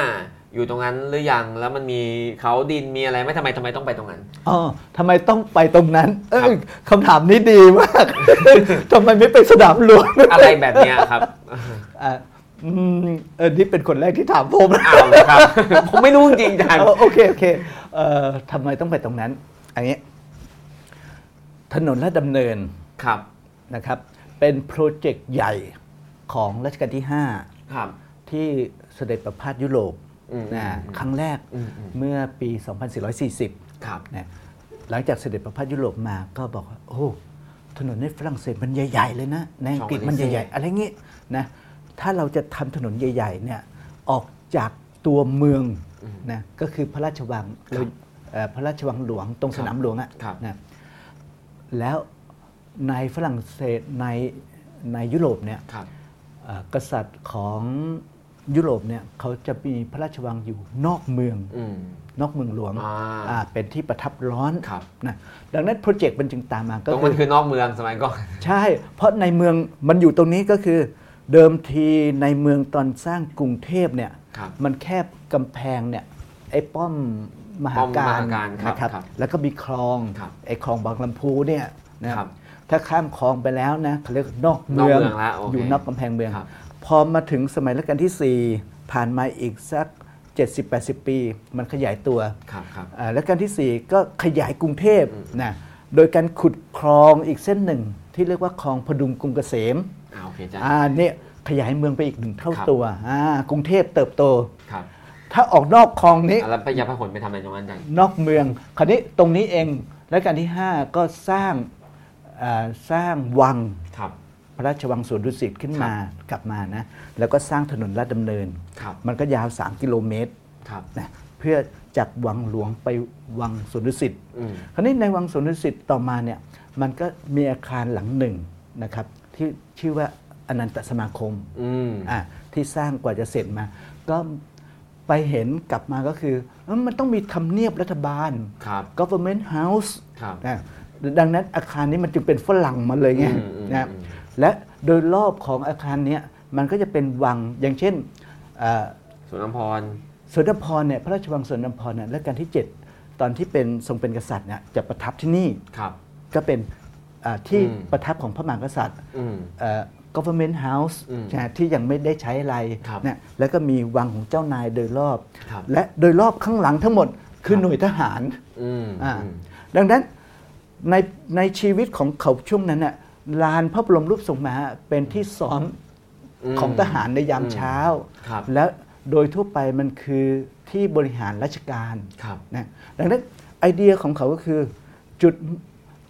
อยู่ตรงนั้นหรือยัง แล้วมันมีเขาดินมีอะไรไหม่ทำไมทำไมต้องไปตรงนั้น อ๋อทำไมต้องไปตรงนั้น เอครัอบคำถามนี้ดีมากทำไมไม่ไปสนามหลวงอะไรแบบเนี้ยครับอะอืมเออนี่เป็นคนแรกที่ถามผมอ้าวเลยครับ ผมไม่รู้จริงๆอาจารย์เออโอเคโอเค เอ่อทำไมต้องไปตรงนั้น อันนี้ ถนนและดำเนิน ครับ นะครับ เป็นโปรเจกต์ใหญ่ของรัชกาลที่ ครับ 5 ที่เสด็จประพาสยุโรปอืมนะอืมครั้งแรกอืมอืม เมื่อปี 2440ครับ นะหลังจากเสด็จประพาสยุโรปมาก็บอกว่าโอ้ถนนในฝรั่งเศสมันใหญ่ ๆ เลยนะในอังกฤษมันใหญ่ ๆ อะไรเงี้ยนะถ้าเราจะทำถนนใหญ่ ๆ เนี่ยออกจากตัวเมืองนะก็คือพระราชวังเราเอ่อพระราชวังหลวงตรงสนามหลวงอะครับ นะแล้ว ในฝรั่งเศสในในยุโรปเนี่ยครับเอ่อกษัตริย์ของยุโรปเนี่ยเขาจะมีพระราชวังอยู่นอกเมืองอืมนอกเมืองหลวงอ่าอ่าเป็นที่ประทับร้อนครับนะดังนั้นโปรเจกต์มันจึงตามมาก็ตรงคืมันอคือนอกเมืองสมัยก่อนใช่ เพราะในเมืองมันอยู่ตรงนี้ก็คือเดิมทีในเมืองตอนสร้างกรุงเทพเนี่ยครับมันแคบกำแพงเนี่ยไอ้ป้อมมหาป้อมกามรหาการครับนะครับครับ แล้วก็มีคลองครับไอ้คลองบางลำพูเนี่ยนะครับ ถ้าข้ามคลองไปแล้วนะเขาเรียกนอกเมืองนอกเมืองละโอเคอยู่นอกกำแพงเมืองครับพอมาถึงสมัยรัชกาลที่ 4 ผ่านมาอีกสัก 70-80 ปี มันขยายตัวครับครับอ่ารัชกาลที่ 4 ก็ขยายกรุงเทพนะโดยการขุดคลองอีกเส้นหนึ่ง ที่เรียกว่าคลองพดุงกรุงเกษมอ่าโอเคอาจารย์อ่าเนี่ยขยายเมืองไปอีกหนึ่งเท่าครับตัวอ่ากรุงเทพเติบโตครับถ้าออกนอกคลองนี้อะแล้วพญาพหลไปทำอะไรตรงนั้นอาจารย์นอกเมือง คราวนี้ตรงนี้เองและการที่ 5 ก็สร้างอ่า สร้างวังครับพระราชวังสวนดุสิตขึ้นมากลับมานะแล้วก็สร้างถนนลาดดำเนินครับมันก็ยาว 3 กิโลเมตรครับนะเพื่อจากวังหลวงไปวังสวนดุสิตอืมคราวนี้ในวังสวนดุสิตต่อมาเนี่ยมันก็มีอาคารหลังหนึ่งนะครับที่ชื่อว่าอนันตสมาคมอืมอะที่สร้างกว่าจะเสร็จมา ก็ไปเห็นกลับมาก็คือเอ้ามันต้องมีทำเนียบรัฐบาลครับ government house ครับนะ ดังนั้นอาคารนี้มันจึงเป็นฝรั่งมาเลยไงอืมอืมนะอืมและโดยรอบของอาคารเนี้ยมันก็จะเป็นวังอย่างเช่นเอ่อสวนน้ำพรสวนนพรเนี่ยพระราชวังสวนนพรเนี่ยและการที่ 7 ตอนที่เป็นทรงเป็นกษัตริย์เนี่ยจะประทับที่นี่ครับก็เป็นอ่าที่อืมประทับของพระมหากษัตริย์อืมเอ่อ government house อืมนะที่ยังไม่ได้ใช้อะไรครับเนี่ยแล้วก็มีวังของเจ้านายโดยรอบครับและโดยรอบข้างหลังทั้งหมดคือครับหน่วยทหารอืมอ่าอืมดังนั้น ในในชีวิตของเขาช่วงนั้นน่ะลานพระบรมรูปทรงม้าเป็นที่ซ้อมอืมของทหารในยามเช้าครับและโดยทั่วไปมันคือที่บริหารราชการครับนะดังนั้นไอเดียของเขาก็คือจุด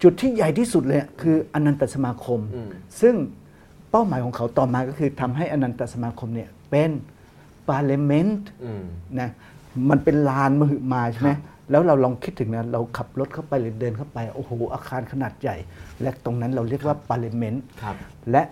จุดที่ใหญ่ที่สุดเลยคืออนันตสมาคมอืมซึ่งเป้าหมายของเขาต่อมาก็คือทำให้อนันตสมาคมเนี่ยเป็นparliament อืมนะมันเป็นลานมหึมาใช่ไหมครับ แล้วเราลองคิดถึงนะเราขับรถเข้าไปหรือเดินเข้าไปโอ้โหอาคารขนาดใหญ่ และตรงนั้นเราเรียกว่า parliament ครับและ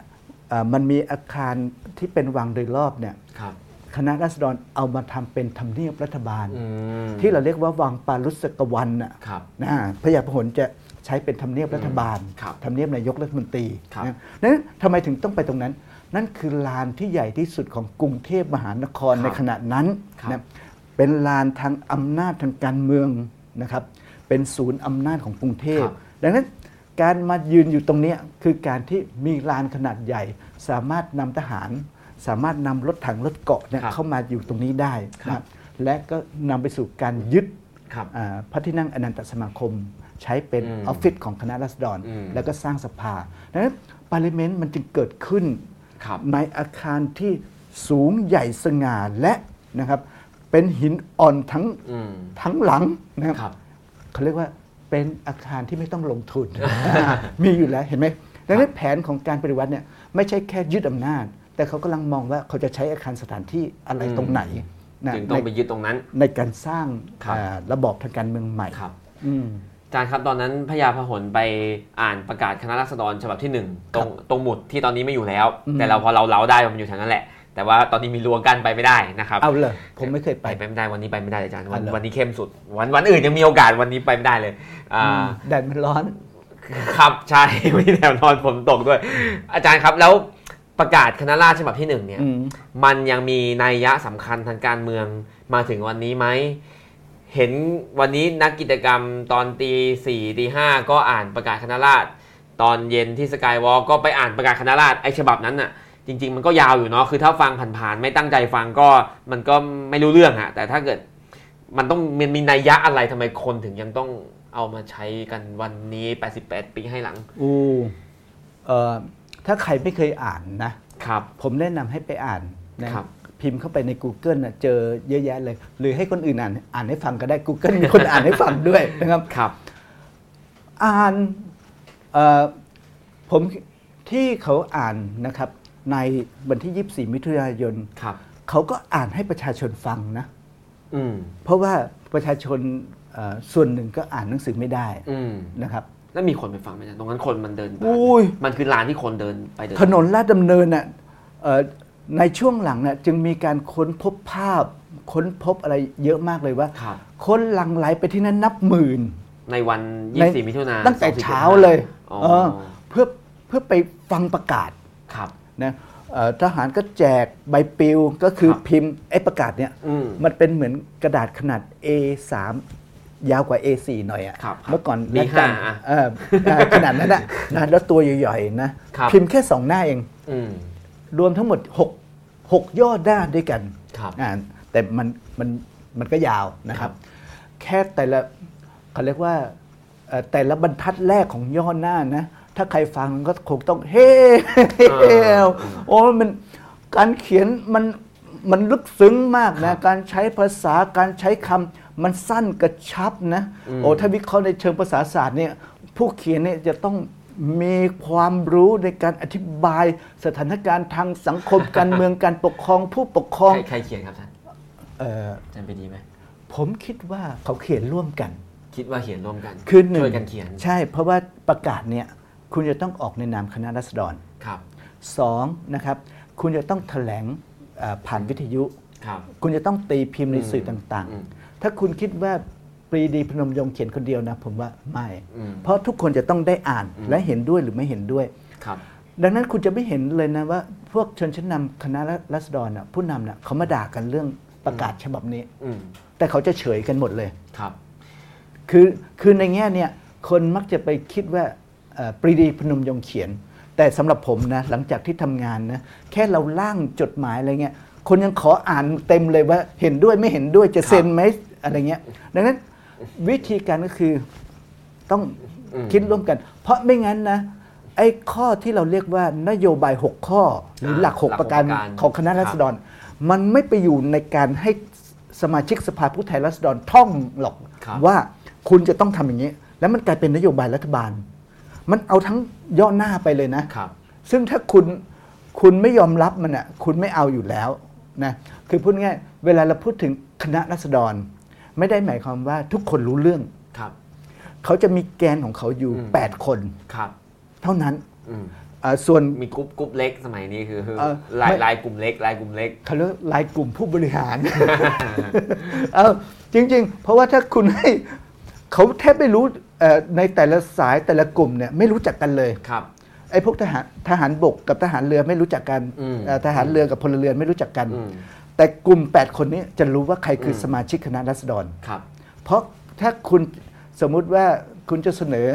เอ่อมันมีอาคารที่เป็นวังโดยรอบเนี่ยครับคณะราษฎรเอามาทำเป็นทำเนียบรัฐบาลอืมที่เราเรียกว่าวังปารุสกวันน่ะครับนะพระยาพหลจะใช้เป็นทำเนียบรัฐบาลครับทำเนียบนายกรัฐมนตรีครับนะนั้นทำไมถึงต้องไปตรงนั้น นั่นคือลานที่ใหญ่ที่สุดของกรุงเทพมหานครครับในขณะนั้นครับนะ เป็นลานทางอำนาจทางการเมืองนะครับ เป็นศูนย์อำนาจของกรุงเทพครับดังนั้นการมายืนอยู่ตรงเนี้ยคือการที่มีลานขนาดใหญ่ สามารถนำทหาร สามารถนำรถถังรถเกราะเนี่ยครับเข้ามาอยู่ตรงนี้ได้ครับนะครับและก็นำไปสู่การยึดครับอ่าพระที่นั่งอนันตสมาคม ใช้เป็นอืมออฟฟิศของคณะรัษฎรอืมแล้วก็สร้างสภาดังนั้นปาร์ลิเมนต์มันจึงเกิดขึ้นครับในอาคารที่สูงใหญ่สง่าและนะครับ เป็นหินอ่อนทั้งอืมทั้งหลังนะครับครับเขาเรียกว่าเป็นอาคารที่ไม่ต้องลงทุน มีอยู่แล้วเห็นไหมดังนั้นแผนของการปฏิวัติเนี่ยไม่ใช่แค่ยึดอำนาจ แต่เขากำลังมองว่าเขาจะใช้อาคารสถานที่อะไรอืมตรงไหนนะจึงต้องไปในยึดตรงนั้น ในการสร้างครับอ่าระบอบทางการเมืองใหม่ครับอืมอาจารย์ครับตอนนั้นพญาพหลไปอ่านประกาศคณะรัษฎรฉบับที่หนึ่งตรงตรงหมุดที่ตอนนี้ไม่อยู่แล้วอืมแต่เราพอเราเล้าได้มันอยู่แถวนั้นแหละ แต่ว่าตอนนี้มีรั้วกั้นไปไม่ได้นะครับเอาเลยผมไม่เคยไปไปไปไม่ได้วันนี้ไปไม่ได้อาจารย์วันอ๋อเหรอวันนี้เข้มสุด วันวันอื่นยังมีโอกาสวันนี้ไปไม่ได้เลยอ่าอืมแดดมันร้อนครับใช่วันนี้แถวนอนฝนตกด้วย อาจารย์ครับแล้วประกาศคณะราษฎรฉบับที่หนึ่งเนี่ยอืมมันยังมีนัยยะสำคัญทางการเมืองมาถึงวันนี้ไหมเห็นวันนี้นักกิจกรรมตอนตีสี่ตีห้าก็อ่านประกาศคณะราษฎรตอนเย็นที่สกายวอลก็ไปอ่านประกาศคณะราษฎรไอฉบับนั้นน่ะ จริง ๆ มันก็ยาวอยู่เนาะคือถ้าฟังผ่านๆไม่ตั้งใจฟังก็มันก็ไม่รู้เรื่องอะแต่ถ้าเกิดมันต้องมันมีนัยยะอะไรทำไมคนถึงยังต้องเอามาใช้กันวันนี้ 88 ปีให้หลังอูเอ่อถ้าใครไม่เคยอ่านนะครับ ผมแนะนำให้ไปอ่านนะครับพิมพ์เข้าไปใน Google นะเจอเยอะแยะเลย หรือให้คนอื่นอ่านอ่านให้ฟังก็ได้ Google มีคนอ่านให้ฟังด้วยนะครับครับ อ่านเอ่อผมที่เขาอ่านนะครับ ในวันที่ 24 มิถุนายนครับเขาก็อ่านให้ประชาชนฟังนะอืมเพราะว่าประชาชนเอ่อส่วนหนึ่งก็อ่านหนังสือไม่ได้อืมนะครับแล้วมีคนไปฟังไหมอาจารย์ตรงนั้นคนมันเดินผ่านอุ้ยมันคือลานที่คนเดินไปเดินถนนลาดดำเนินน่ะเอ่อในช่วงหลังน่ะจึงมีการค้นพบภาพ ค้นพบอะไรเยอะมากเลยว่าครับคนหลั่งไหลไปที่นั่นนับหมื่น ในวันใน24มิถุนายนตั้งแต่24เช้าเลยอ๋อเออเพื่อเพื่อไปฟังประกาศครับ นะเอ่อทหารก็แจกใบปลิวก็คือครับพิมพ์ไอ้ประกาศเนี่ยอืมมันเป็นเหมือนกระดาษขนาด A3 ยาวกว่า A4 หน่อยอะครับเมื่อก่อน B5 รัชกาลอะเออเออขนาดนั้นนะนะแล้วตัวใหญ่ๆนะครับพิมพ์แค่สองหน้าเองอืมรวมทั้งหมด 6 6ยอดด้านด้วยกันครับอ่าแต่มันมันมันก็ยาวนะครับ แค่แต่ละเขาเรียกว่าเอ่อแต่ละบรรทัดแรกของย่อหน้านะ ถ้าใครฟังก็คงต้องเฮ้โอ้มันการเขียนมันมันลึกซึ้งมากนะ การใช้ภาษาการใช้คำมันสั้นกระชับนะ โอ้ถ้าวิเคราะห์ในเชิงภาษาศาสตร์เนี่ยผู้เขียนเนี่ยจะต้องมีความรู้ในการอธิบายสถานการณ์ทางสังคมการเมืองการปกครองผู้ปกครอง ใครใครเขียนครับท่านเอ่ออาจารย์ไปดีไหมผมคิดว่าเขาเขียนร่วมกัน คิดว่าเขียนร่วมกันคือหนึ่งช่วยกันเขียน ใช่ เพราะว่าประกาศเนี่ย คุณจะต้องออกในนามคณะรัษฎรครับสองนะครับคุณจะต้องแถลงเอ่อผ่านวิทยุครับคุณจะต้องตีพิมพ์ในสื่ออืมต่างอืมๆถ้าคุณคิดว่าปรีดีพนมยงค์เขียนคนเดียวนะ ผมว่าไม่อืมเพราะทุกคนจะต้องได้อ่านอืมและเห็นด้วยหรือไม่เห็นด้วยครับดังนั้นคุณจะไม่เห็นเลยนะว่าพวกชนชั้นนำคณะรัษฎรน่ะผู้นำน่ะเขามาด่ากันเรื่องประกาศฉบับนี้อืมแต่เขาจะเฉยกันหมดเลยครับ คือคือในแง่เนี่ยคนมักจะไปคิดว่าเอ่อ ปรีดีพนมยงค์เขียน แต่สำหรับผมนะหลังจากที่ทำงานนะแค่เราล่างจดหมายอะไรเงี้ยคนยังขออ่านเต็มเลยว่าเห็นด้วยไม่เห็นด้วยจะเซ็นไหมอะไรเงี้ยดังนั้นวิธีการก็คือต้องอืมคิดร่วมกัน เพราะไม่งั้นนะไอ้ข้อที่เราเรียกว่านโยบาย 6 ข้อหรือหลัก 6 ประการของคณะรัษฎร มันไม่ไปอยู่ในการให้สมาชิกสภาผู้แทนราษฎรท่องหรอกครับว่าคุณจะต้องทำอย่างนี้ แล้วมันกลายเป็นนโยบายรัฐบาล มันเอาทั้งย่อหน้าไปเลยนะครับ ซึ่งถ้าคุณคุณไม่ยอมรับมันอะคุณไม่เอาอยู่แล้วนะคือพูดง่ายๆเวลาเราพูดถึงคณะรัษฎร ไม่ได้หมายความว่าทุกคนรู้เรื่อง ครับ เขาจะมีแกนของเขาอยู่ อืม 8 คน ครับเท่านั้นอืมอ่าส่วน มีกรุ๊ปกรุ๊ปเล็กสมัยนี้คือคือเออลายไม่ ลายกลุ่มเล็กลายกลุ่มเล็ก เขาเรียกรายกลุ่มผู้บริหาร เออจริง ๆ เพราะว่าถ้าคุณให้เขาแทบไม่รู้เอ่อ ในแต่ละสายแต่ละกลุ่มเนี่ยไม่รู้จักกันเลยครับไอ้พวกทหารทหารบกกับทหารเรือไม่รู้จักกันอืมเอ่อทหารเรือกับพลเรือนไม่รู้จักกันอืมแต่กลุ่ม 8 คนนี้จะรู้ว่าใครคืออมสมาชิกคณะรัษฎรครับเพราะถ้าคุณสมมุติว่าคุณจะเสนอ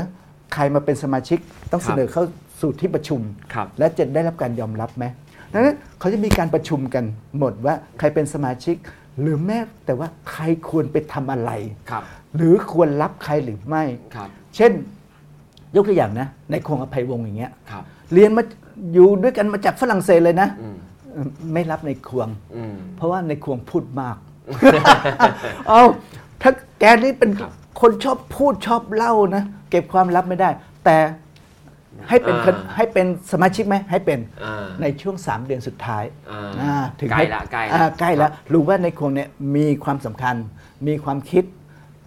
ใครมาเป็นสมาชิกต้องครับเสนอเข้าสู่ที่ประชุมครับและจะได้รับการยอมรับไหมดังนั้นเขาจะมีการประชุมกันหมดว่าใครเป็นสมาชิก หรือแม้แต่ว่าใครควรไปทำอะไรครับ หรือควรรับใครหรือไม่ ครับ เช่น ยกตัวอย่างนะ ในคงอภัยวงศ์อย่างเงี้ย ครับ เรียนมาอยู่ด้วยกันมาจากฝรั่งเศสเลยนะ อืมเอ่อไม่รับในควง อืม เพราะว่าในควงพูดมาก เอาถ้าแกนี่เป็นครับคนชอบพูดชอบเล่านะ เก็บความลับไม่ได้ แต่ให้เป็นอ่า ให้เป็นสมาชิกไหมให้เป็นอ่า ในช่วง 3 เดือนสุดท้ายอ่าอ่าถึงใกล้ให้ละใกล้ละอ่าใกล้แล้วครับรู้ว่าในควงเนี่ยมีความสำคัญ มีความคิด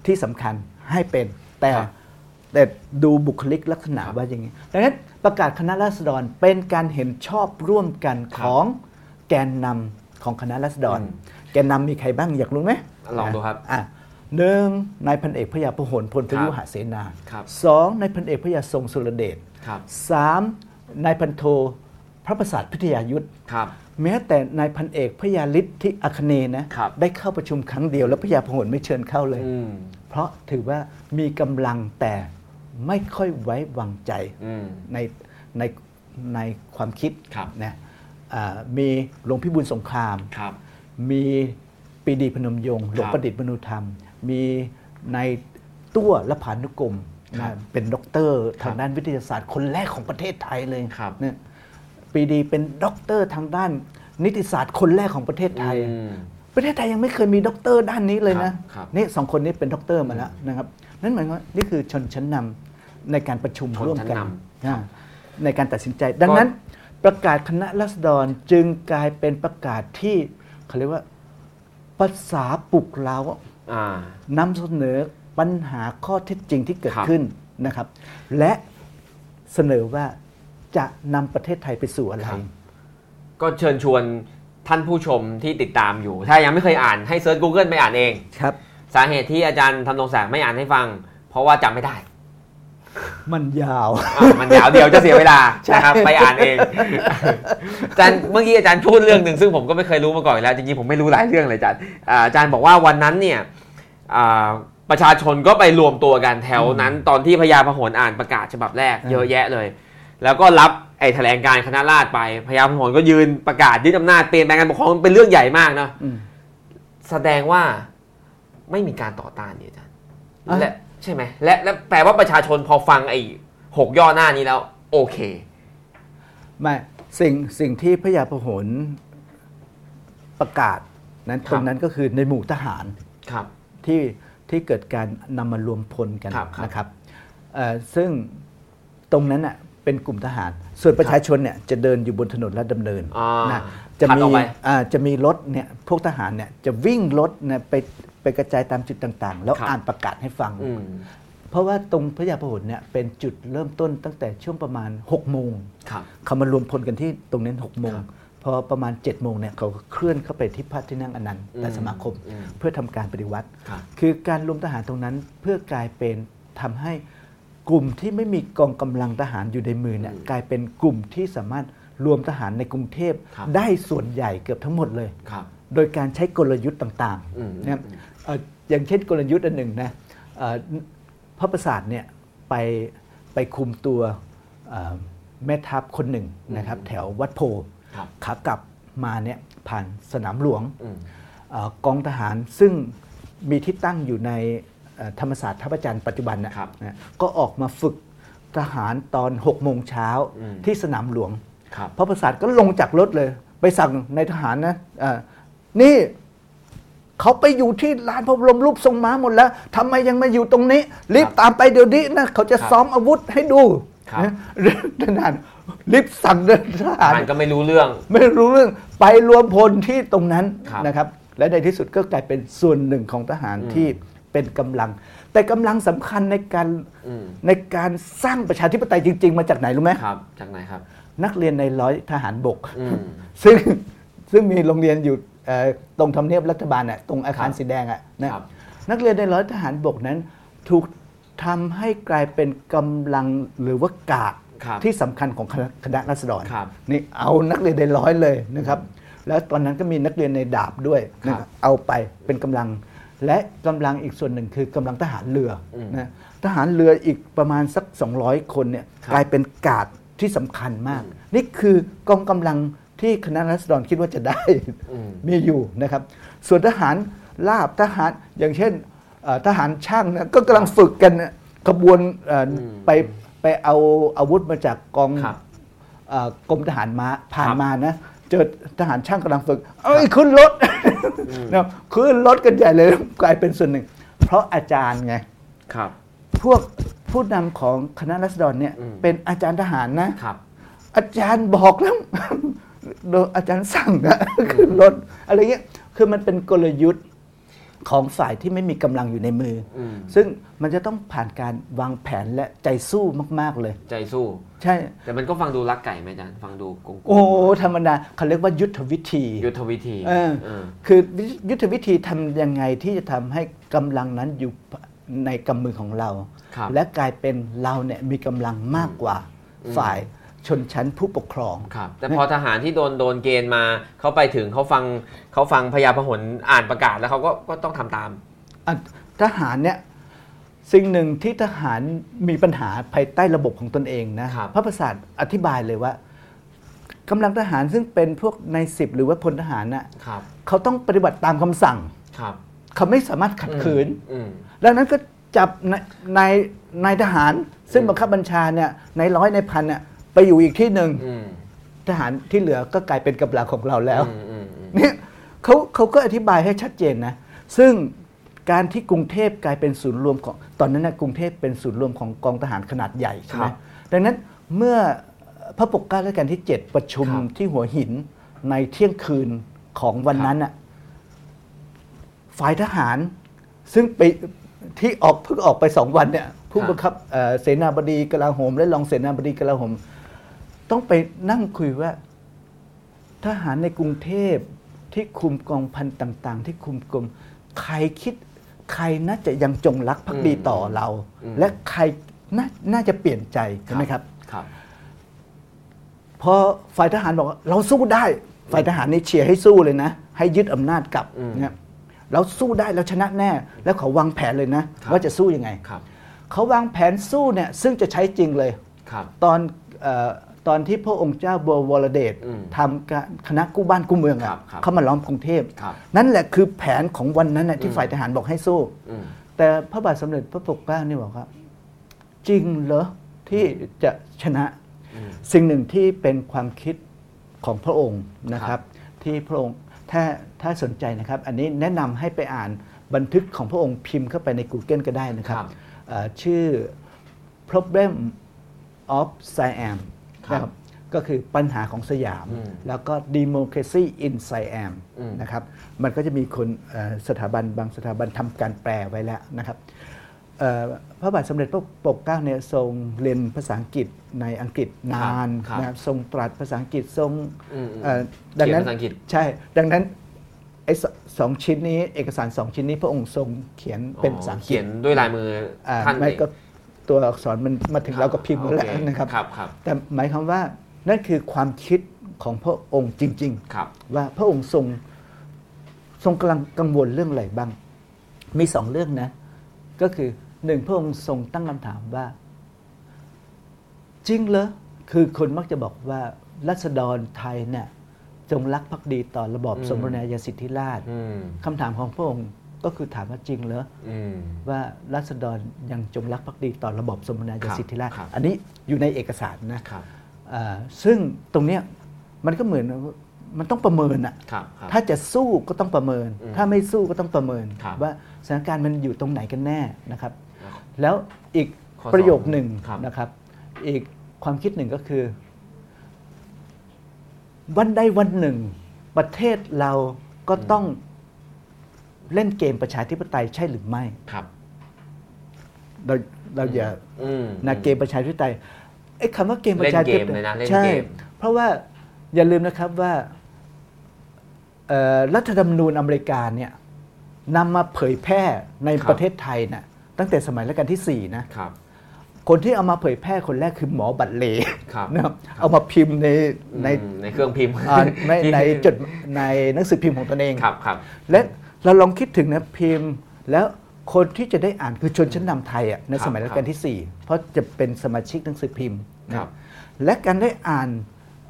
ที่สำคัญให้เป็น แต่ครับแต่ดูบุคลิกลักษณะว่าอย่างนี้ดังนั้นประกาศคณะราษฎรเป็นการเห็นชอบร่วมกันครับของแกนนำของคณะราษฎรอืมแกนนำมีใครบ้างอยากรู้ไหมลองดูครับอะหนึ่งนายพันเอกพระยาพหลพลพยุครับหเสนาครับสองนายพันเอกพระยาทรงสุรเดชครับสามนายพันโทพระประสาทพิทยายุทธครับ แม้แต่นายพันเอกพระยาฤทธิ์ที่อัคเนย์นะครับได้เข้าประชุมครั้งเดียวแล้วพระยาพหลไม่เชิญเข้าเลย อืม เพราะถือว่ามีกำลังแต่ไม่ค่อยไว้วางใจอืม ในในในความคิดครับ นะอ่ามีหลวงพิบูลสงคราม ครับ มีปรีดีพนมยงค์หลวงครับประดิษฐ์มนุธรรม มีนายตั้วลพานุกรมครับนะเป็นด็อกเตอร์ครัทาบงด้านวิทยาศาสตร์คนแรกของประเทศไทยเลยครับ เนี่ย ปรีดีเป็นด็อกเตอร์ทางด้าน นิติศาสตร์คนแรกของประเทศไทย อืม ประเทศไทยยังไม่เคยมีด็อกเตอร์ด้านนี้เลยนะครับนี่สองคนนี้เป็นด็อกเตอร์มาแล้วนะครับนั่นหมายความว่านี่คือชนชั้นนำในการประชุมชนร่วมกันชั้นนอ่าในการตัดสินใจ ดังนั้น ประกาศคณะรัษฎรจึงกลายเป็นประกาศที่เขาเรียกว่าภาษาปลุกเรา อ่า นำเสนอปัญหาข้อเท็จจริงที่เกิดครับ ขึ้นนะครับ และเสนอว่า จะนำประเทศไทยไปสู่อะไรครับก็เชิญชวนท่านผู้ชมที่ติดตามอยู่ ถ้ายังไม่เคยอ่านให้เซิร์ช Google ไปอ่านเอง ครับ สาเหตุที่อาจารย์ทำนงศักดิ์ไม่อ่านให้ฟัง เพราะว่าจำไม่ได้ มันยาว อะมันยาวเดียวจะเสียเวลานะครับไปอ่านเอง อาจารย์เมื่อกี้อาจารย์พูดเรื่องหนึ่งซึ่งผมก็ไม่เคยรู้มาก่อนอยู่แล้วจริงๆผมไม่รู้หลายเรื่องเลยอาจารย์อ่าอาจารย์บอกว่าวันนั้นเนี่ยอ่าประชาชนก็ไปรวมตัวกันแถวนั้น ตอนที่พญาพหลอ่านประกาศฉบับแรกอืมเยอะแยะเลย แล้วก็รับไอ้แถลงการคณะราษฎรไปพญาพหลก็ยืนประกาศยึดอำนาจเปลี่ยนแปลงการปกครองเป็นเรื่องใหญ่มากเนาะอืมแสดงว่าไม่มีการต่อต้านเนี่ยอาจารย์อะและใช่ไหมและและแปลว่าประชาชนพอฟังไอ้หกย่อหน้านี้แล้ว โอเคไม่สิ่งสิ่งที่พระยาพหลประกาศนั้นครับตรงนั้นก็คือในหมู่ทหารครับที่ที่เกิดการนำมารวมพลกันครับครับนะครับเอ่อซึ่งตรงนั้นน่ะ เป็นกลุ่มทหาร ส่วนประชาชนเนี่ยจะเดินอยู่บนถนนลาดดำเนินอ่านะจะถัดมีออกไป อ่าจะมีรถเนี่ยพวกทหารเนี่ยจะวิ่งรถเนี่ยไปไปกระจายตามจุดต่างๆ แล้วครับ อ่านประกาศให้ฟัง อืมเพราะว่าตรงพระยาพหลเนี่ยเป็นจุดเริ่มต้นตั้งแต่ช่วงประมาณ6โมง ครับ เขามารวมพลกันที่ตรงนั้น6โมงครับพอประมาณ7โมงเนี่ยเขาก็เคลื่อนเข้าไปที่พระที่นั่งอนันต์อืมแต่สมาคม อืมเพื่อทำการปฏิวัติ ครับ คือการรวมทหารตรงนั้นเพื่อกลายเป็นทำให้ กลุ่มที่ไม่มีกองกำลังทหารอยู่ในมือเนี่ยอืมกลายเป็นกลุ่มที่สามารถรวมทหารในกรุงเทพครับได้ส่วนใหญ่เกือบทั้งหมดเลยครับโดยการใช้กลยุทธ์ต่างอืมๆนะครับเอ่ออย่างเช่นกลยุทธ์อันหนึ่งนะเอ่อพระประสาทเนี่ยไปไปคุมตัวเอ่อแม่ทัพคนหนึ่งนะครับอืมแถววัดโพครับขากลับมาเนี่ยผ่านสนามหลวงอืมเอ่อกองทหารซึ่งมีที่ตั้งอยู่ในเอ่อ ธรรมศาสตร์ท่าประจันทร์ปัจจุบันน่ะครับนะก็ออกมาฝึกทหารตอน6โมงเช้าอืมที่สนามหลวงครับพระประสาทก็ลงจากรถเลย ไปสั่งในทหารนะเอ่อนี่เขาไปอยู่ที่ลานพระบรมรูปทรงม้าหมดแล้วทำไมยังมาอยู่ตรงนี้ รีบครับตามไปเดี๋ยวนี้นะเขาจะครับซ้อมอาวุธให้ดูครับนะทหารรีบสั่งเดินทหารอ่านก็ไม่รู้เรื่อง ไม่รู้เรื่องไปรวมพลที่ตรงนั้นครับนะครับ และในที่สุดก็กลายเป็นส่วนหนึ่งของทหารอืมที่ เป็นกำลัง แต่กำลังสำคัญในการอืมในการสร้างประชาธิปไตยจริง ๆ มาจากไหนรู้ไหมครับจากไหนครับ นักเรียนในร้อยทหารบกอืมซึ่งซึ่งมีโรงเรียนอยู่เอ่อตรงทำเนียบรัฐบาลน่ะตรงอาคารครับสีแดงอะนะครับนักเรียนในร้อยทหารบกนั้น ถูกทำให้กลายเป็นกำลังหรือว่ากาดครับที่สำคัญของคณะคณะรัษฎรครับนี่เอานักเรียนในร้อยเลยนะครับ แล้วตอนนั้นก็มีนักเรียนในดาบด้วยนะครับเอาไปเป็นกำลัง และกำลังอีกส่วนหนึ่งคือกำลังทหารเรืออมนะทหารเรืออีกประมาณสัก 200 คนเนี่ยครับกลายเป็นกาดที่สำคัญมาก นี่คือกองกำลังที่คณะรัษฎรคิดว่าจะได้อืมมีอยู่นะครับ ส่วนทหารลาบทหารอย่างเช่นเอ่อทหารช่างนะก็กำลังฝึกกันนะขบวนเอ่ออมไปไปเอาอาวุธมาจากกองครับเอ่อกรมทหารม้าผ่านครับมานะ เจอทหารช่างกำลังฝึก เอ้ยขึ้นรถนะขึ้นรถกันใหญ่เลยกลายเป็นส่วนหนึ่ง เพราะอาจารย์ไงครับ พวกผู้นำของคณะรัษฎรเนี่ยอืมเป็นอาจารย์ทหารนะครับ อาจารย์บอกแล้วโดยอาจารย์สั่งนะขึ้นรถอะไรเงี้ยคือมันเป็นกลยุทธ์ ของฝ่ายที่ไม่มีกำลังอยู่ในมืออมซึ่งมันจะต้องผ่านการวางแผนและใจสู้มาก ๆเลย ใจสู้ ใช่ แต่มันก็ฟังดูรักไก่ไหมอาจารย์ฟังดูกงๆโอ้ธรรมดาเขาเรียกว่ายุทธวิธี ยุทธวิธีเออเออคือยุทธวิธีทำยังไงที่จะทำให้กำลังนั้นอยู่ในกำมือของเราครับและกลายเป็นเราเนี่ยมีกำลังมากกว่าอืมฝ่าย ชนชั้นผู้ปกครองครับแต่พอทหารที่โดนโดนเกณฑ์มาเขาไปถึงเขาฟังเขาฟังพญาพหลอ่านประกาศแล้วเขาก็ก็ต้องทำตามอะทหารเนี่ยสิ่งหนึ่งที่ทหารมีปัญหาภายใต้ระบบของตนเองนะครับพระประสาทอธิบายเลยว่ากำลังทหารซึ่งเป็นพวกในสิบหรือว่าพลทหารน่ะครับเขาต้องปฏิบัติตามคำสั่งครับเขาไม่สามารถขัดขืนอืมดังนั้นก็จับนายนายนายทหารซึ่งบังคับบัญชาเนี่ยในร้อยในพันเนี่ย ไปอยู่อีกที่หนึ่งอืมทหารที่เหลือก็กลายเป็นกำลังของเราแล้ว อืมอืมอืมเนี่ยเขาเขาก็อธิบายให้ชัดเจนนะ ซึ่งการที่กรุงเทพกลายเป็นศูนย์รวมของตอนนั้นนะกรุงเทพเป็นศูนย์รวมของกองทหารขนาดใหญ่ใช่ไหมครับดังนั้นเมื่อพระปกเกล้ารัชกาลที่ 7 ประชุมครับ ที่หัวหินในเที่ยงคืนของวันนั้นน่ะฝ่ายทหารซึ่งไปที่ออกเพิ่งออกไปสองวันเนี่ยผู้บังคับเอ่อเสนาบดีกลาโหม และรองเสนาบดีกลาโหม ต้องไปนั่งคุยว่า ทหารในกรุงเทพที่คุมกองพันต่าง ๆ ที่คุมกรมใครคิดใครน่าจะยังจงรักภักดีต่อเราอืมและใครนาน่าจะเปลี่ยนใจใช่ไหมครับครับพอฝ่ายทหารบอกว่าเราสู้ได้ ฝ่ายทหารนี่เชียร์ให้สู้เลยนะ ให้ยึดอำนาจกลับอืมเนี่ยเราสู้ได้เราชนะแน่ แล้วเขาวางแผนเลยนะครับว่าจะสู้ยังไงครับเขาวางแผนสู้เนี่ยซึ่งจะใช้จริงเลยครับตอนเออ ตอนที่พระองค์เจ้าบวรเดชอืมทำการคณะกู้บ้านกู้เมืองครัอะบครับเขามาล้อมกรุงเทพครับนั่นแหละคือแผนของวันนั้นนะที่อืมฝ่ายทหารบอกให้สู้อืมแต่พระบาทสมเด็จพระปกเกล้านี่บอกว่าจริงเหรอที่จะชนะอืมสิ่งหนึ่งที่เป็นความคิดของพระองค์นะคครัรับบที่พระองค์ถ้าถ้าสนใจนะครับ อันนี้แนะนำให้ไปอ่านบันทึกของพระองค์พิมพ์เข้าไปใน Google ก็ได้นะครับครับเอ่อชื่อ problem of Siam ครับนะครับก็คือปัญหาของสยามอืมแล้วก็ democracy in Siam อืมนะครับมันก็จะมีคนเอ่อสถาบันบางสถาบันทำการแปลไว้แล้วนะครับเอ่อพระบาทสมเด็จพระปกเกล้าเนี่ยทรงเรียนภาษาอังกฤษในอังกฤษนานครับนะครับทรงตรัสภาษาอังกฤษทรงอืมอืมเอ่อดังนั้นเขียนภาษาอังกฤษใช่ดังนั้นไอ้สสองชิ้นนี้เอกสารสองชิ้นนี้พระองค์ทรงเขียนเป็นภาษาอังกฤษเขียนด้วยลายมืออ่าท่านไม่เองก็ ตัวอักษรมันมาถึงเราก็พิมพ์โอแล้วเนะครับครับครับ แต่หมายความว่านั่นคือความคิดของพระองค์จริงครับๆว่าพระองค์ทรงทรงกำลังกังวลเรื่องอะไรบ้าง มีสองเรื่องนะ ก็คือหนึ่งพระองค์ทรงตั้งคำถามว่า จริงเหรอคือคนมักจะบอกว่ารัษฎรไทยเนี่ยจงรักภักดีต่อระบอบอืมสมบูรณาญาสิทธิราชย์อืมคำถามของพระองค์ ก็คือถามว่าจริงเหรออืมว่ารัษฎรยังจงรักภักดีต่อระบอบสมบูรณาญาสิทธิราชย์ครับอันนี้อยู่ในเอกสารนะครับอ่าซึ่งตรงเนี้ยมันก็เหมือนมันต้องประเมินอะครับครับถ้าจะสู้ก็ต้องประเมินอืมถ้าไม่สู้ก็ต้องประเมินครับว่าสถานการณ์มันอยู่ตรงไหนกันแน่นะครับครับแล้วอีกข้อประโยคสองหนึ่งครับนะครับ อีกความคิดหนึ่งก็คือ วันใดวันหนึ่ง ประเทศเราก็ต้อง เล่นเกมประชาธิปไตยใช่หรือไม่ ครับ เราเราอย่าอืมนะเกมประชาธิปไตยไอ้คำว่าเกมประชาธิปเล่นเกมไตเลยยนะเล่นใช่ เกม เพราะว่าอย่าลืมนะครับว่าเอ่อรัฐธรรมนูญอเมริกาเนี่ยนำมาเผยแพร่ในครับ ประเทศไทยนะตั้งแต่สมัยรัชกาลที่ 4 นะ ครับ คนที่เอามาเผยแพร่คนแรกคือหมอบัตรเลครับ นะครับเอามาพิมพ์ในในอืมในเครื่องพิมพ์อ่าไม่ในจดในหนังสือพิมพ์ของตนเอง ครับครับ และ เราลองคิดถึงนะพิมพ์ แล้วคนที่จะได้อ่านคือชนชั้นนำไทยอะในครับสมัยรัชกาลที่ 4 เพราะจะเป็นสมาชิกหนังสือพิมพ์นะครับบและการได้อ่าน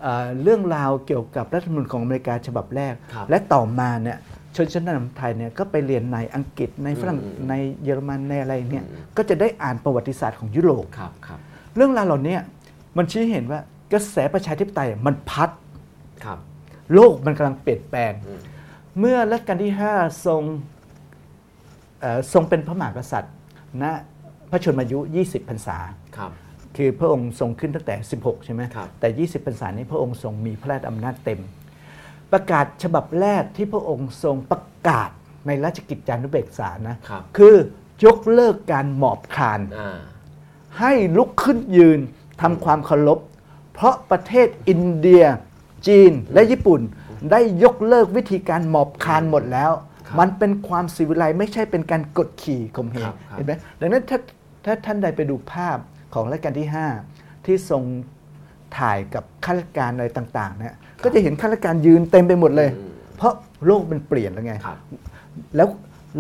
เอ่อเรื่องราวเกี่ยวกับรัฐธรรมนูญของอเมริกาฉบับแรกครับและต่อมาเนี่ยชนชั้นนำไทยเนี่ยก็ไปเรียนในอังกฤษในฝรั่งอืมอืมในเยอรมันในอะไรเนี่ยอืมก็จะได้อ่านประวัติศาสตร์ของยุโรปครับครับเรื่องราวเหล่านี้มันชี้ให้เห็นว่ากระแสประชาธิปไตยมันพัดครับโลกมันกำลังเปลี่ยนแปลงอืม เมื่อรัชกาลที่ 5 ทรงเอ่อทรงเป็นพระมหากษัตริย์ณพระชนมายุ 20 พรรษาครับคือพระองค์ทรงขึ้นตั้งแต่ 16 ใช่ไหมครับแต่ 20 พรรษานี้พระองค์ทรงมีพระราชอำนาจเต็ม ประกาศฉบับแรกที่พระองค์ทรงประกาศในราชกิจจานุเบกษานะครับคือยกเลิกการหมอบคลานอ่าให้ลุกขึ้นยืนทำความเคารพเพราะประเทศอินเดีย จีนและญี่ปุ่น ได้ยกเลิกวิธีการหมอบคลานหมดแล้วครับมันเป็นความสิวิไลซ์ไม่ใช่เป็นการกดขี่ข่มเหครังบครับเห็นไหมดังนั้นถ้าถ้าท่านใดไปดูภาพของรัชกาลที่ 5 ที่ทรงถ่ายกับข้าราชการอะไรต่างๆเนี่ยก็จะเห็นข้าราชการยืนเต็มไปหมดเลยอืมเพราะโลกมันเปลี่ยนแล้วไงครับแล้ว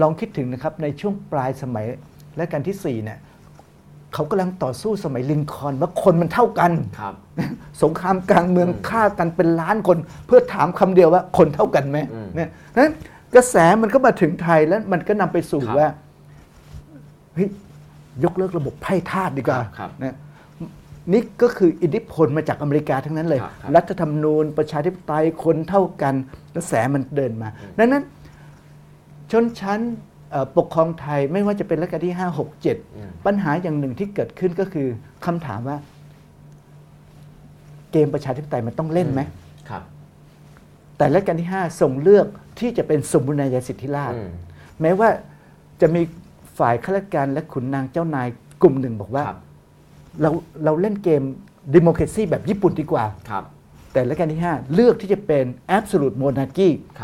ลองคิดถึงนะครับในช่วงปลายสมัยและการที่4เนี่ย เขากำลังต่อสู้สมัยลินคอล์นว่าคนมันเท่ากัน ครับ สงครามกลางเมืองอืมฆ่ากันเป็นล้านคน เพื่อถามคำเดียวว่าคนเท่ากันไหมอืมเนี่ยนั้นกระแสมันก็มาถึงไทยแล้วมันก็นำไปสู่ครับว่าเฮ้ยยกเลิกระบบไพ่ทาสดีกว่าครับครับนะนี่ก็คืออิทธิพลมาจากอเมริกาทั้งนั้นเลย ครับครับ รัฐธรรมนูญ ประชาธิปไตยคนเท่ากันกระแสมันเดินมา ดังนั้น ชนชั้นเอ่อ ปกครองไทยไม่ว่าจะเป็นรัชกาลที่ 5 6อืม7ปัญหาอย่างหนึ่งที่เกิดขึ้นก็คือคำถามว่า เกมประชาธิปไตยมันต้องเล่นไหมครับ แต่รัชกาลที่5ส่งเลือกที่จะเป็นสมบูรณาญาสิทธิราชย์อืมแม้ว่าจะมีฝ่ายข้าราชการและขุนนางเจ้านายกลุ่มหนึ่งบอกว่าครับเราเราเล่นเกมดิโม c r a ซีแบบญี่ปุ่นดีกว่าครับแต่รัชกาลที่ 5 เลือกที่จะเป็น absolute monarchy ค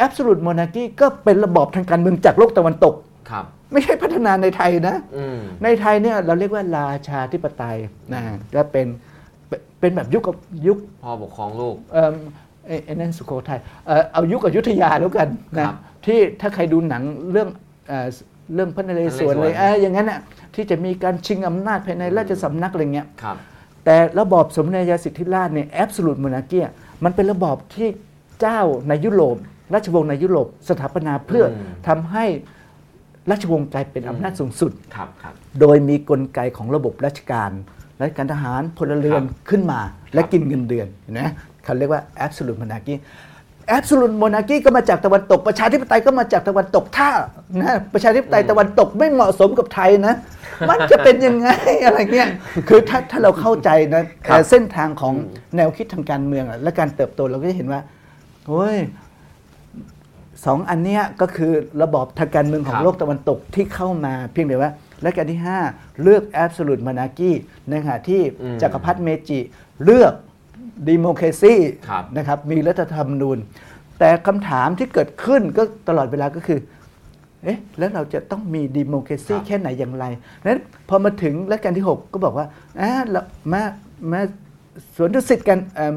รับ absolute monarchy ก็เป็นระบอบทางการเมืองจากโลกตะวันตก ครับ ไม่ใช่พัฒนาในไทยนะ อืม ในไทยเนี่ยเราเรียกว่าราชาธิปไตยนะก็เป็นเป็นเป็นแบบยุคกับยุค พ่อปกครองลูก เอ่อไอ้ไอ้นั่นสุโขทัยเอ่อเอายุคอยุธยาแล้วกันนะครับที่ถ้าใครดูหนังเรื่องเอ่อเรื่องพระนเรศวรพระนเรศวรเลยเอ่ออย่างนั้นน่ะที่จะมีการชิงอำนาจภายในราชสำนักอะไรเงี้ยครับ แต่ระบอบสมณยาสิทธิราชเนี่ยแอบสูตรมนาเกียมันเป็นระบอบที่เจ้าในยุโรป ราชวงศ์ในยุโรปสถาปนาเพื่ออมทำให้ราชวงศ์กลายเป็นอำนาจสูงสุดครับครับโดยมีกลไกของระบบราชการราชการทหารพลเรือนครับขึ้นมา และกินเงินเดือนเห็นไหมเขาเรียกว่า absolute monarchy absolute monarchy ก็มาจากตะวันตก ประชาธิปไตยก็มาจากตะวันตกถ้านะประชาธิปไตยตะวันตกไม่เหมาะสมกับไทยนะ มันจะเป็นยังไงอะไรเงี้ยคือถ้าถ้าเราเข้าใจนะครับเส้นทางของแนวคิดทางการเมืองอะและการเติบโตเราก็จะเห็นว่าโอ้ย สองอันเนี้ยก็คือระบอบทางการเมืองขอคงรับโลกตะวันตกที่เข้ามาเพียงแต่ว่าและการที่ 5 เลือก absolute monarchy ในขณะที่อืมจักรพรรดิเมจิเลือก democracy ครับนะครับมีรัฐธรรมนูญ แต่คำถามที่เกิดขึ้นก็ตลอดเวลาก็คือเอ๊ะแล้วเราจะต้องมีดิโม c r a ซีครับแค่ไหนอย่างไรนั้นพอมาถึงรัชกาลที่ 6 ก็บอกว่าอ่าเรามามาสวนดุสิตกันเอิ่ม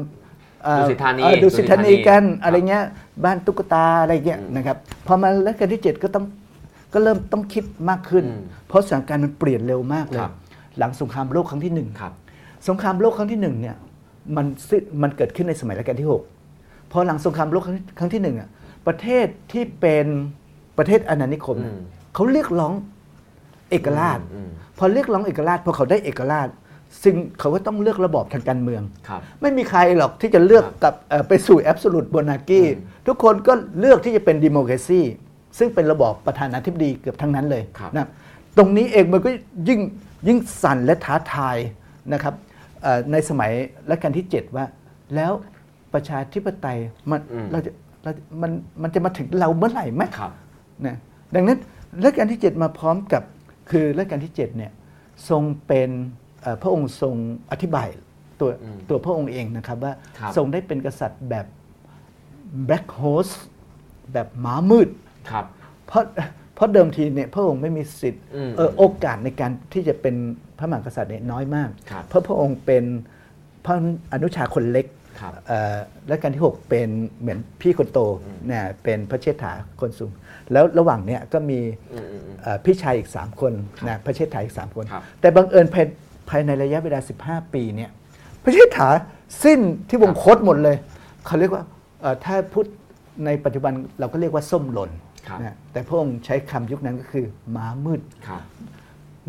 เอ่อดุสิตธานีเอ่อดุสิตธานีกันครับอะไรเงี้ย บ้านตุ๊กตาอะไรเงี้ยอืมนะครับพอมารัชกาลที่ 7 ก็ต้องก็เริ่มต้องคิดมากขึ้นอืมเพราะสถานการณ์มันเปลี่ยนเร็วมากเลยครับหลังสงครามโลกครั้งที่หนึ่งครับสงครามโลกครั้งที่หนึ่งเนี่ยมันสิ้นมันเกิดขึ้นในสมัยรัชกาลที่ 6 พอหลังสงครามโลกครั้งที่ครั้งที่หนึ่งอะประเทศที่เป็นประเทศอาณานิคมเนี่ยอืมเขาเรียกร้องเอกราชอืมพอเรียกร้องเอกราชพอเขาได้เอกราช ซึ่งเขาก็ต้องเลือกระบอบทางการเมืองครับไม่มีใครหรอกที่จะเลือกครับกับเอ่อไปสู่แอบสูตร o นากีอืมทุกคนก็เลือกที่จะเป็นดิโม c r a ซีซึ่งเป็นระบอบประธานาธิบดีเกือบทั้งนั้นเลยครับนะตรงนี้เองมันก็ยิ่งยิ่งสั่นและท้าทายนะครับเอ่อในสมัยรัชกาลที่ 7 ว่า แล้วประชาธิปไตยมันอืมเราจะเราจะมันมันจะมาถึงเราเมื่อไหร่ไหมครับนะดังนั้นรัชกาลที่ 7 มาพร้อมกับคือรัชกาลที่7เนี่ยทรงเป็นเอ่อ พระองค์ทรงอธิบายตัวอืมตัวพระองค์เองนะครับว่าครับทรงได้เป็นกษัตริย์แบบ black horse แบบหมามืดครับเพราะเพราะเดิมทีเนี่ยพระองค์ไม่มีสิทธิ์อืมเอ่อโอกาสในการที่จะเป็นพระมหากษัตริย์เนี่ยน้อยมากครับเพราะพระองค์เป็นพระอนุชาคนเล็กครับเอ่อและการที่ 6 เป็นเหมือนพี่คนโตเนี่ยเป็นพระเชษฐาคนสูง แล้วระหว่างเนี้ยก็มีอืมอืมอืมเอ่อพี่ชายอีก 3 คนนะพระเชษฐาอีก 3 คนครับแต่บังเอิญ ภายภายในระยะเวลา 15 ปีเนี่ยพระเชษฐาสิ้นที่วงคตหมดเลย เขาเรียกว่าเอ่อถ้าพูดในปัจจุบันเราก็เรียกว่าส้มหล่นครับนะแต่พระองค์ใช้คำยุคนั้นก็คือม้ามืดครับ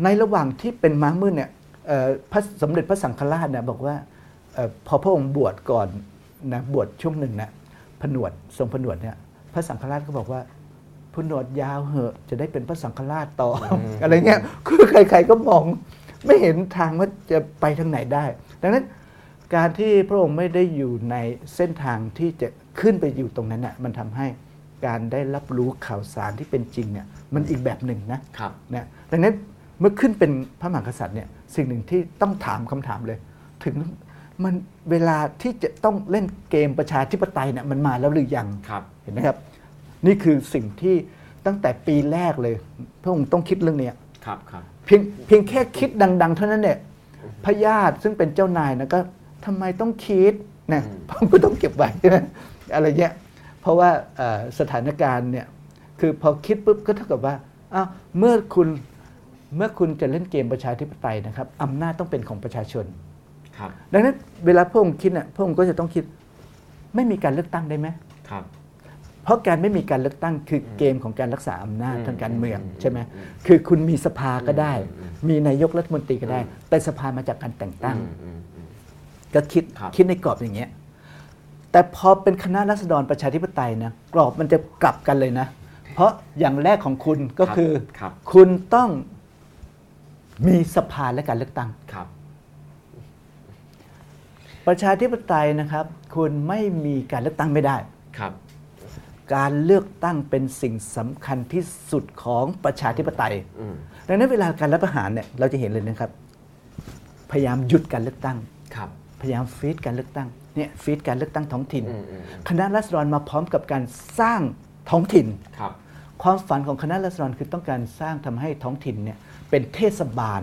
ในระหว่างที่เป็นม้ามืดเนี่ยเอ่อพระสมเด็จพระสังฆราชเนี่ยบอกว่าเอ่อพอพระองค์บวชก่อนนะบวชช่วงหนึ่งนะผนวดทรงผนวดเนี่ยพระสังฆราชก็บอกว่าผนวดยาวเหอะจะได้เป็นพระสังฆราชต่อออะไรเงี้ยคือใคร ๆก็มอง ไม่เห็นทางว่าจะไปทางไหนได้ ดังนั้นการที่พระองค์ไม่ได้อยู่ในเส้นทางที่จะขึ้นไปอยู่ตรงนั้นน่ะมันทำให้การได้รับรู้ข่าวสารที่เป็นจริงเนี่ยมันอีกแบบหนึ่งนะครับนะดังนั้นเมื่อขึ้นเป็นพระมหากษัตริย์เนี่ยสิ่งหนึ่งที่ต้องถามคำถามเลย ถึงมันเวลาที่จะต้องเล่นเกมประชาธิปไตยเนี่ยมันมาแล้วหรือยังครับเห็นไหมครับ นี่คือสิ่งที่ตั้งแต่ปีแรกเลย พระองค์ต้องคิดเรื่องเนี้ยครับครับเพียงเพียงแค่คิดดัง ๆ เท่านั้นเนี่ยพญาติซึ่งเป็นเจ้านายนะก็ทำไมต้องคิดนะอืมผมก็ต้องเก็บไว้ใช่ไหมอะไรเงี้ยเพราะว่าเอ่อสถานการณ์เนี่ยคือพอคิดปุ๊บก็เท่ากับว่าอ้าวเมื่อคุณเมื่อคุณจะเล่นเกมประชาธิปไตยนะครับอำนาจต้องเป็นของประชาชนครับดังนั้นเวลาพระองค์คิดเนี่ยพระองค์ก็จะต้องคิด ไม่มีการเลือกตั้งได้ไหมครับเพ ราะการไม่มีการเลือกตั้งคือเกมของการรักษาอำนาจอืมทางการเมืองอืมใช่ไหมอืมคือคุณมีสภาก็ได้อืมมีนายกรัฐมนตรีก็ได้ แต่สภามาจากการแต่งตั้งอืมอืมอืมก็คิดครับคิดในกรอบอย่างเงี้ยแต่พอเป็นคณะรัษฎรประชาธิปไตยนะกรอบมันจะกลับกันเลยนะ เพราะอย่างแรกของคุณก็คือครับคุณต้องมีสภาและการเลือกตั้งครับ ประชาธิปไตยนะครับ คุณไม่มีการเลือกตั้งไม่ได้ครับ การเลือกตั้งเป็นสิ่งสำคัญที่สุดของประชาธิปไตยอืมดังนั้นเวลาการรัฐประหารเนี่ยเราจะเห็นเลยนะครับ พยายามหยุดการเลือกตั้งครับพยายามฟีดการเลือกตั้งเนี่ยฟีดการเลือกตั้งท้องถิ่นอืมอืมคณะรัษฎรมาพร้อมกับการสร้างท้องถิ่นครับความฝันของคณะรัษฎรคือต้องการสร้างทำให้ท้องถิ่นเนี่ยเป็นเทศบาล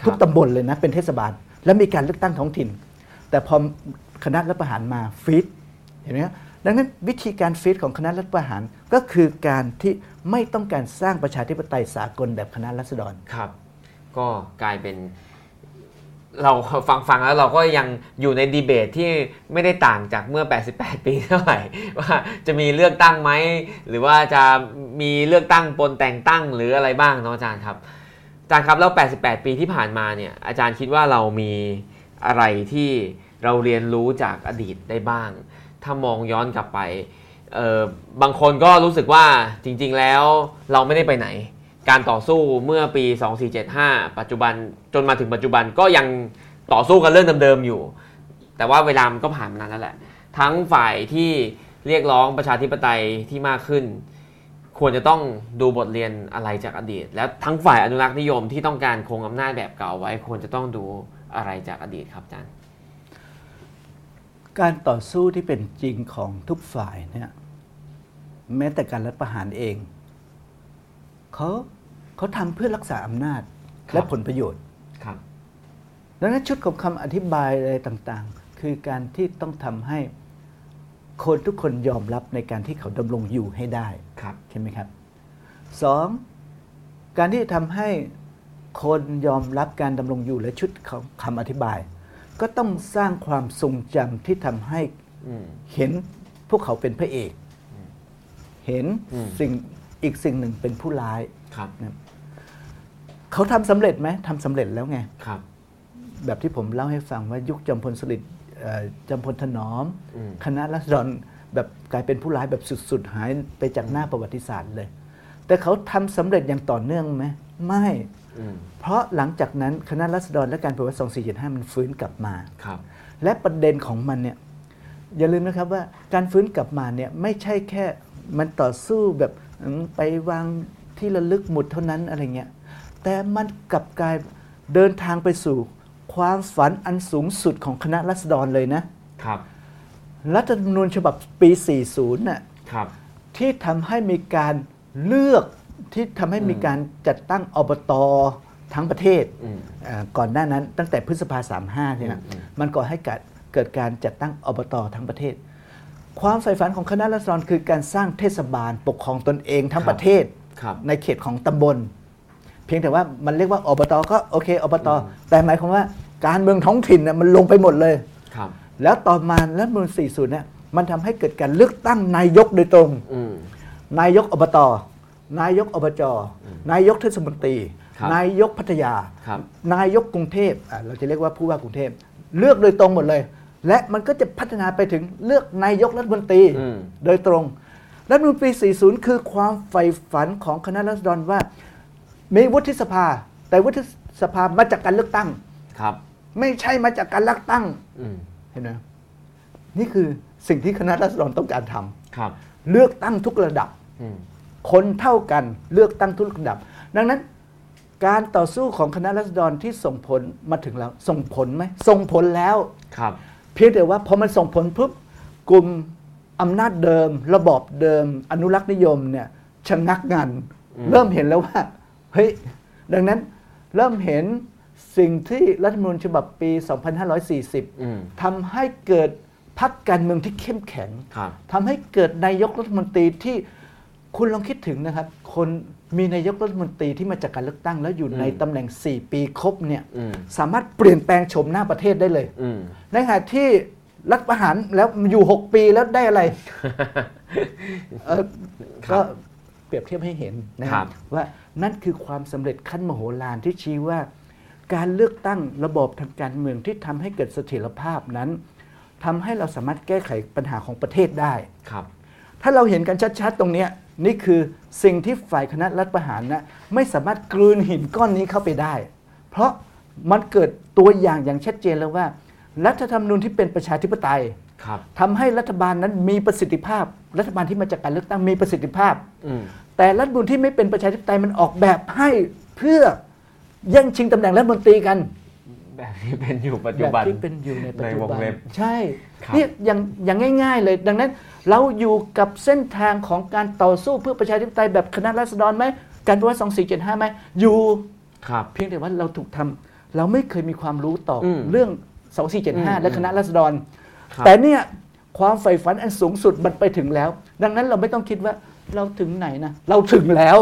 ครับทุกตำบลเลยนะเป็นเทศบาล แล้วมีการเลือกตั้งท้องถิ่น แต่พอคณะรัฐประหารมาฟีดเห็นไหมครับ ดังนั้นวิธีการฟีดของคณะรัฐประหารก็คือการที่ไม่ต้องการสร้างประชาธิปไตยสากลแบบคณะรัษฎรครับ ก็กลายเป็นเราฟังฟังแล้วเราก็ยังอยู่ในดีเบตที่ไม่ได้ต่างจากเมื่อ 88 ปีเท่าไหร่ว่าจะมีเลือกตั้งไหมหรือว่าจะมีเลือกตั้งปนแต่งตั้งหรืออะไรบ้างเนาะอาจารย์ครับอาจารย์ครับแล้ว 88 ปีที่ผ่านมาเนี่ยอาจารย์คิดว่าเรามีอะไรที่เราเรียนรู้จากอดีตได้บ้าง ถ้ามองย้อนกลับไปเออบางคนก็รู้สึกว่าจริง ๆ แล้วเราไม่ได้ไปไหน การต่อสู้เมื่อปี 2475 ปัจจุบันจนมาถึงปัจจุบันก็ยังต่อสู้กันเรื่องเดิมๆอยู่ แต่ว่าเวลามันก็ผ่านมานานแล้วแหละ ทั้งฝ่ายที่เรียกร้องประชาธิปไตยที่มากขึ้น ควรจะต้องดูบทเรียนอะไรจากอดีต และทั้งฝ่ายอนุรักษ์นิยมที่ต้องการคงอำนาจแบบเก่าไว้ ควรจะต้องดูอะไรจากอดีตครับอาจารย์ การต่อสู้ที่เป็นจริงของทุกฝ่ายเนี่ยแม้แต่การรัฐประหารเองเขาเขาทำเพื่อรักษาอำนาจครับและผลประโยชน์ครับดังนั้นชุดของคำอธิบายอะไรต่างๆ คือการที่ต้องทำให้คนทุกคนยอมรับในการที่เขาดำรงอยู่ให้ได้ครับใช่ไหมครับสองการที่จะทำให้คนยอมรับการดำรงอยู่และชุดของคำอธิบาย ก็ต้องสร้างความทรงจำที่ทำให้อืมเห็นพวกเขาเป็นพระเอก เห็นอืมสิ่งอีกสิ่งหนึ่งเป็นผู้ร้ายครับนะเขาทำสำเร็จไหมทำสำเร็จแล้วไงครับ แบบที่ผมเล่าให้ฟังว่ายุคจำพลสฤษดิ์เอ่อจำพลถนอมอืมคณะรัษฎรแบบกลายเป็นผู้ร้ายแบบสุด ๆ หายไปจากหน้าประวัติศาสตร์เลย แต่เขาทำสำเร็จอย่างต่อเนื่องไหมไม่อืม เพราะหลังจากนั้นคณะรัษฎรและการปฏิวัติ2475 มันฟื้นกลับมาครับและประเด็นของมันเนี่ยอย่าลืมนะครับว่าการฟื้นกลับมาเนี่ยไม่ใช่แค่มันต่อสู้แบบอืมไปวางที่ระลึกหมุดเท่านั้นอะไรเงี้ย แต่มันกลับกลายเดินทางไปสู่ความฝันอันสูงสุดของคณะรัษฎรเลยนะครับ รัฐธรรมนูญฉบับปี 40 น่ะครับที่ทำให้มีการเลือก ที่ทำให้มีการจัดตั้งอบตทั้งประเทศอืมอ่าก่อนหน้านั้นตั้งแต่พฤษภาสามห้าเนี่ยอืมอืมมันก่อให้เกิดเกิดการจัดตั้งอบตทั้งประเทศ ความใฝ่ฝันของคณะรัษฎรคือการสร้างเทศบาลปกครองตนเองทั้งประเทศครับในเขตของตำบล เพียงแต่ว่ามันเรียกว่าอบตก็โอเคอบตแต่หมายความว่าการเมืองท้องถิ่นน่ะมันลงไปหมดเลยครับแล้วต่อมารัฐธรรมนูล40เนี่ยมันทำให้เกิดการเลือกตั้งนายกโดยตรงอืมนายกอบต นายกอบจนายกเทศมนตรีครับนายกพัทยาครับนายกกรุงเทพอะเราจะเรียกว่าผู้ว่ากรุงเทพเลือกโดยตรงหมดเลย และมันก็จะพัฒนาไปถึงเลือกนายกรัฐมนตรีอืมโดยตรง รัฐธรรมนูลปี40 คือความใฝ่ฝันของคณะรัษฎรว่า มีวุฒิสภา แต่วุฒิสภามาจากการเลือกตั้งครับ ไม่ใช่มาจากการเลือกตั้งอืมเห็นไหมนี่คือสิ่งที่คณะรัษฎรต้องการทำครับเลือกตั้งทุกระดับอืม คนเท่ากันเลือกตั้งทุกระดับ ดังนั้นการต่อสู้ของคณะรัษฎรที่ส่งผลมาถึงแล้วส่งผลไหมส่งผลแล้วครับเพียงแต่ว่าพอมันส่งผลปุ๊บกลุ่มอำนาจเดิม ระบอบเดิม อนุรักษ์นิยมเนี่ยชะงักงันเริ่มเห็นแล้วว่าเฮ้ยดังนั้นเริ่มเห็นสิ่งที่รัฐธรรมนูญฉบับปี 2540อืมทำให้เกิดพรรคการเมืองที่เข้มแข็งครับทำให้เกิดนายกรัฐมนตรีที่ คุณลองคิดถึงนะครับ คนมีนายกรัฐมนตรีที่มาจากการเลือกตั้ง แล้วอยู่ในตำแหน่ง 4 ปีครบเนี่ยอืมสามารถเปลี่ยนแปลงโฉมหน้าประเทศได้เลยอืมในขณะที่รัฐประหารแล้วอยู่ 6 ปีแล้วได้อะไรเอ่อครับก็เปรียบเทียบให้เห็นนะครับว่านั่นคือความสำเร็จขั้นมโหฬารที่ชี้ว่า การเลือกตั้งระบอบทางการเมืองที่ทำให้เกิดเสถียรภาพนั้นทำให้เราสามารถแก้ไขปัญหาของประเทศได้ครับ ถ้าเราเห็นกันชัดๆ ตรงเนี้ย นี่คือสิ่งที่ฝ่ายคณะรัฐประหารนะไม่สามารถกลืนหินก้อนนี้เข้าไปได้ เพราะมันเกิดตัวอย่างอย่างชัดเจนแล้วว่า รัฐธรรมนูญที่เป็นประชาธิปไตยครับทำให้รัฐบาลนั้นมีประสิทธิภาพ รัฐบาลที่มาจากการเลือกตั้งมีประสิทธิภาพอืมแต่รัฐธรรมนูญที่ไม่เป็นประชาธิปไตยมันออกแบบให้เพื่อแย่งชิงตำแหน่งรัฐมนตรีกัน แบบที่เป็นอยู่ปัจจุแบบบันที่เป็นอยู่ในปัจจุในวบังนเล็บใช่ครับเนี่ยอย่างอย่างง่าย ๆ เลย ดังนั้น เราอยู่กับเส้นทางของการต่อสู้เพื่อประชาธิปไตยแบบคณะรัษฎรไหมการปฏิวัติสองสี่เจ็ดห้าไหมอยู่ครับเพียงแต่ว่าเราถูกทำเราไม่เคยมีความรู้ต่ออมเรื่องสองสี่เจ็ดอืห้ามและคณะรัษฎรครับแต่เนี่ยความใฝ่ฝันอันสูงสุดมันไปถึงแล้ว ดังนั้นเราไม่ต้องคิดว่าเราถึงไหนนะเราถึงแล้ว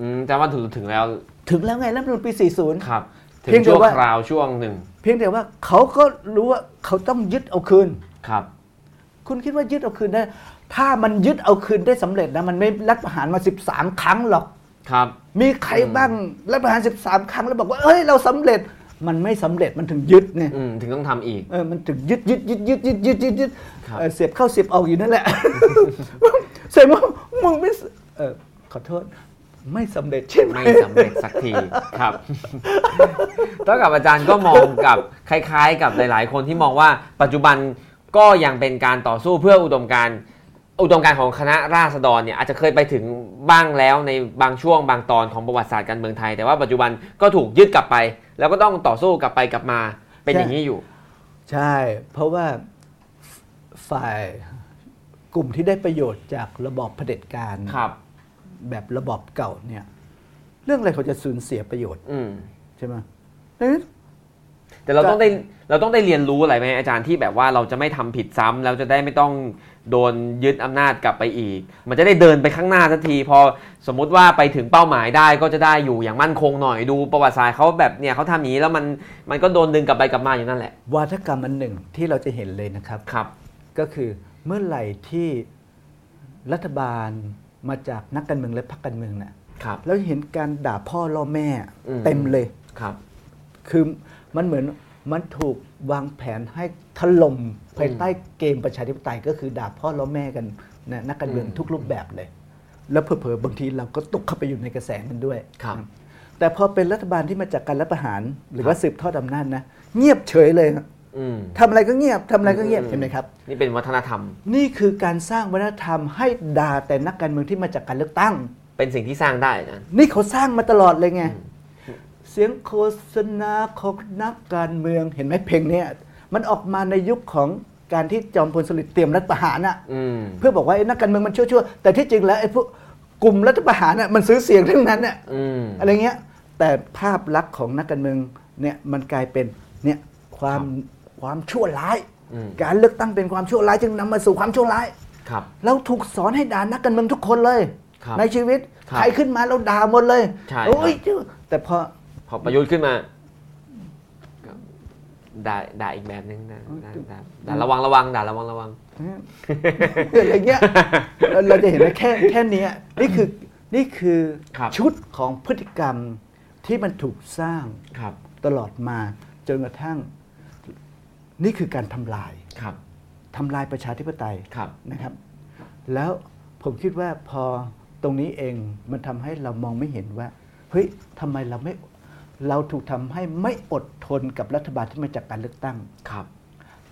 อืมแต่ว่าถึงถึงแล้ว ถึงแล้วไงรัฐธรรมนูญปี 40 ครับ ถึงเพียงแต่ชั่วว่าคราวช่วงหนึ่ง เพียงแต่ว่าเขาก็รู้ว่าเขาต้องยึดเอาคืนครับ คุณคิดว่ายึดเอาคืนได้ ถ้ามันยึดเอาคืนได้สำเร็จนะมันไม่รัฐประหารมา 13 ครั้งหรอกครับ มีใครบ้างรัฐประหาร 13 ครั้งแล้วบอกว่าเอ้ยเราสำเร็จมันไม่สำเร็จมันถึงยึดไงอืมถึงต้องทำอีกเออมันถึงยึดยึดยึดยึดยึดยึดยึดยึดครับเออเสียบเข้าเสียบออกอยู่นั่นแหละเสร็จว่ามึงไม่สเออขอโทษ ไม่สำเร็จใช่ไหมไม่สำเร็จสักทีครับเท่ากับอาจารย์ก็มองกับคล้าย ๆ กับหลาย ๆ คนที่มองว่าปัจจุบันก็ยังเป็นการต่อสู้เพื่ออุดมการณ์อุดมการณ์ของคณะราษฎรเนี่ยอาจจะเคยไปถึงบ้างแล้วในบางช่วงบางตอนของประวัติศาสตร์การเมืองไทย แต่ว่าปัจจุบันก็ถูกยึดกลับไป แล้วก็ต้องต่อสู้กลับไปกลับมาเป็นอย่างนี้อยู่ ใช่ เพราะว่าฝ่ายกลุ่มที่ได้ประโยชน์จากระบอบเผด็จการครับ แบบระบอบเก่าเนี่ย เรื่องอะไรเขาจะสูญเสียประโยชน์อืมใช่ไหมเอ๊ะ แต่เราก็ ต้องได้เราต้องได้เรียนรู้อะไรไหมอาจารย์ที่แบบว่าเราจะไม่ทำผิดซ้ำแล้วจะได้ไม่ต้องโดนยึดอำนาจกลับไปอีก มันจะได้เดินไปข้างหน้าสักที พอสมมุติว่าไปถึงเป้าหมายได้ก็จะได้อยู่อย่างมั่นคงหน่อยดูประวัติศาสตร์เขาแบบเนี่ยเขาทำอย่างนี้แล้วมันมันก็โดนดึงกลับไปกลับมาอย่างนั้นแหละวาทกรรมอันหนึ่งที่เราจะเห็นเลยนะครับ ครับ ก็คือเมื่อไหร่ที่รัฐบาล มาจากนักการเมืองและพรรคการเมืองน่ะครับ แล้วเห็นการด่าพ่อล่อแม่อืม เต็มเลย ครับ คือมันเหมือนมันถูกวางแผนให้ถล่มภายใต้เกมประชาธิปไตยก็คือด่าพ่อล้อแม่กันนะนักการเมืองอืมทุกรูปแบบเลย แล้วเผลอๆบางทีเราก็ตกเข้าไปอยู่ในกระแสมันด้วยครับ นะแต่พอเป็นรัฐบาลที่มาจากการรัฐประหาร หรือว่าสืบทอดอำนาจนะ เงียบเฉยเลยครับอืม ทำอะไรก็เงียบทำอะไรก็เงียบอืมเห็นไหมครับ นี่เป็นวัฒนธรรม นี่คือการสร้างวัฒนธรรมให้ด่าแต่นักการเมืองที่มาจากการเลือกตั้ง เป็นสิ่งที่สร้างได้อาจารย์นี่เขาสร้างมาตลอดเลยไงเสียงโฆษณาของนักการเมืองเห็นไหมเพลงเนี้ยมันออกมาในยุคของการที่จอมพลสฤษดิ์เตรียมรัฐประหารน่ะอืมเพื่อบอกว่าไอ้นักการเมืองมันชั่วๆแต่ที่จริงแล้วไอ้พวกกลุ่มรัฐประหารน่ะมันซื้อเสียงทั้งนั้นน่ะอืมอะไรเงี้ยแต่ภาพลักษณ์ของนักการเมืองเนี่ยมันกลายเป็นเนี่ยความ ความชั่วร้ายอืมการเลือกตั้งเป็นความชั่วร้ายจึงนำมาสู่ความชั่วร้ายครับเราถูกสอนให้ด่านักการเมืองทุกคนเลยครับในชีวิตครับใครขึ้นมาเราด่าหมดเลยใช่โอ้ยครับแต่พอพอประยุทธ์ขึ้นมาก็ด่าด่าอีกแบบนึงด่าด่าด่าด่าระวังระวังด่าระวังระวังอะไรเงี้ยเราเราจะเห็นว่าแค่แค่เนี้ยนี่คือนี่คือครับชุดของพฤติกรรมที่มันถูกสร้างครับตลอดมาจนกระทั่ง นี่คือการทำลายครับทำลายประชาธิปไตยครับนะครับ แล้วผมคิดว่าพอตรงนี้เองมันทำให้เรามองไม่เห็นว่าเฮ้ยทำไมเราไม่เราถูกทำให้ไม่อดทนกับรัฐบาลที่มาจากการเลือกตั้งครับ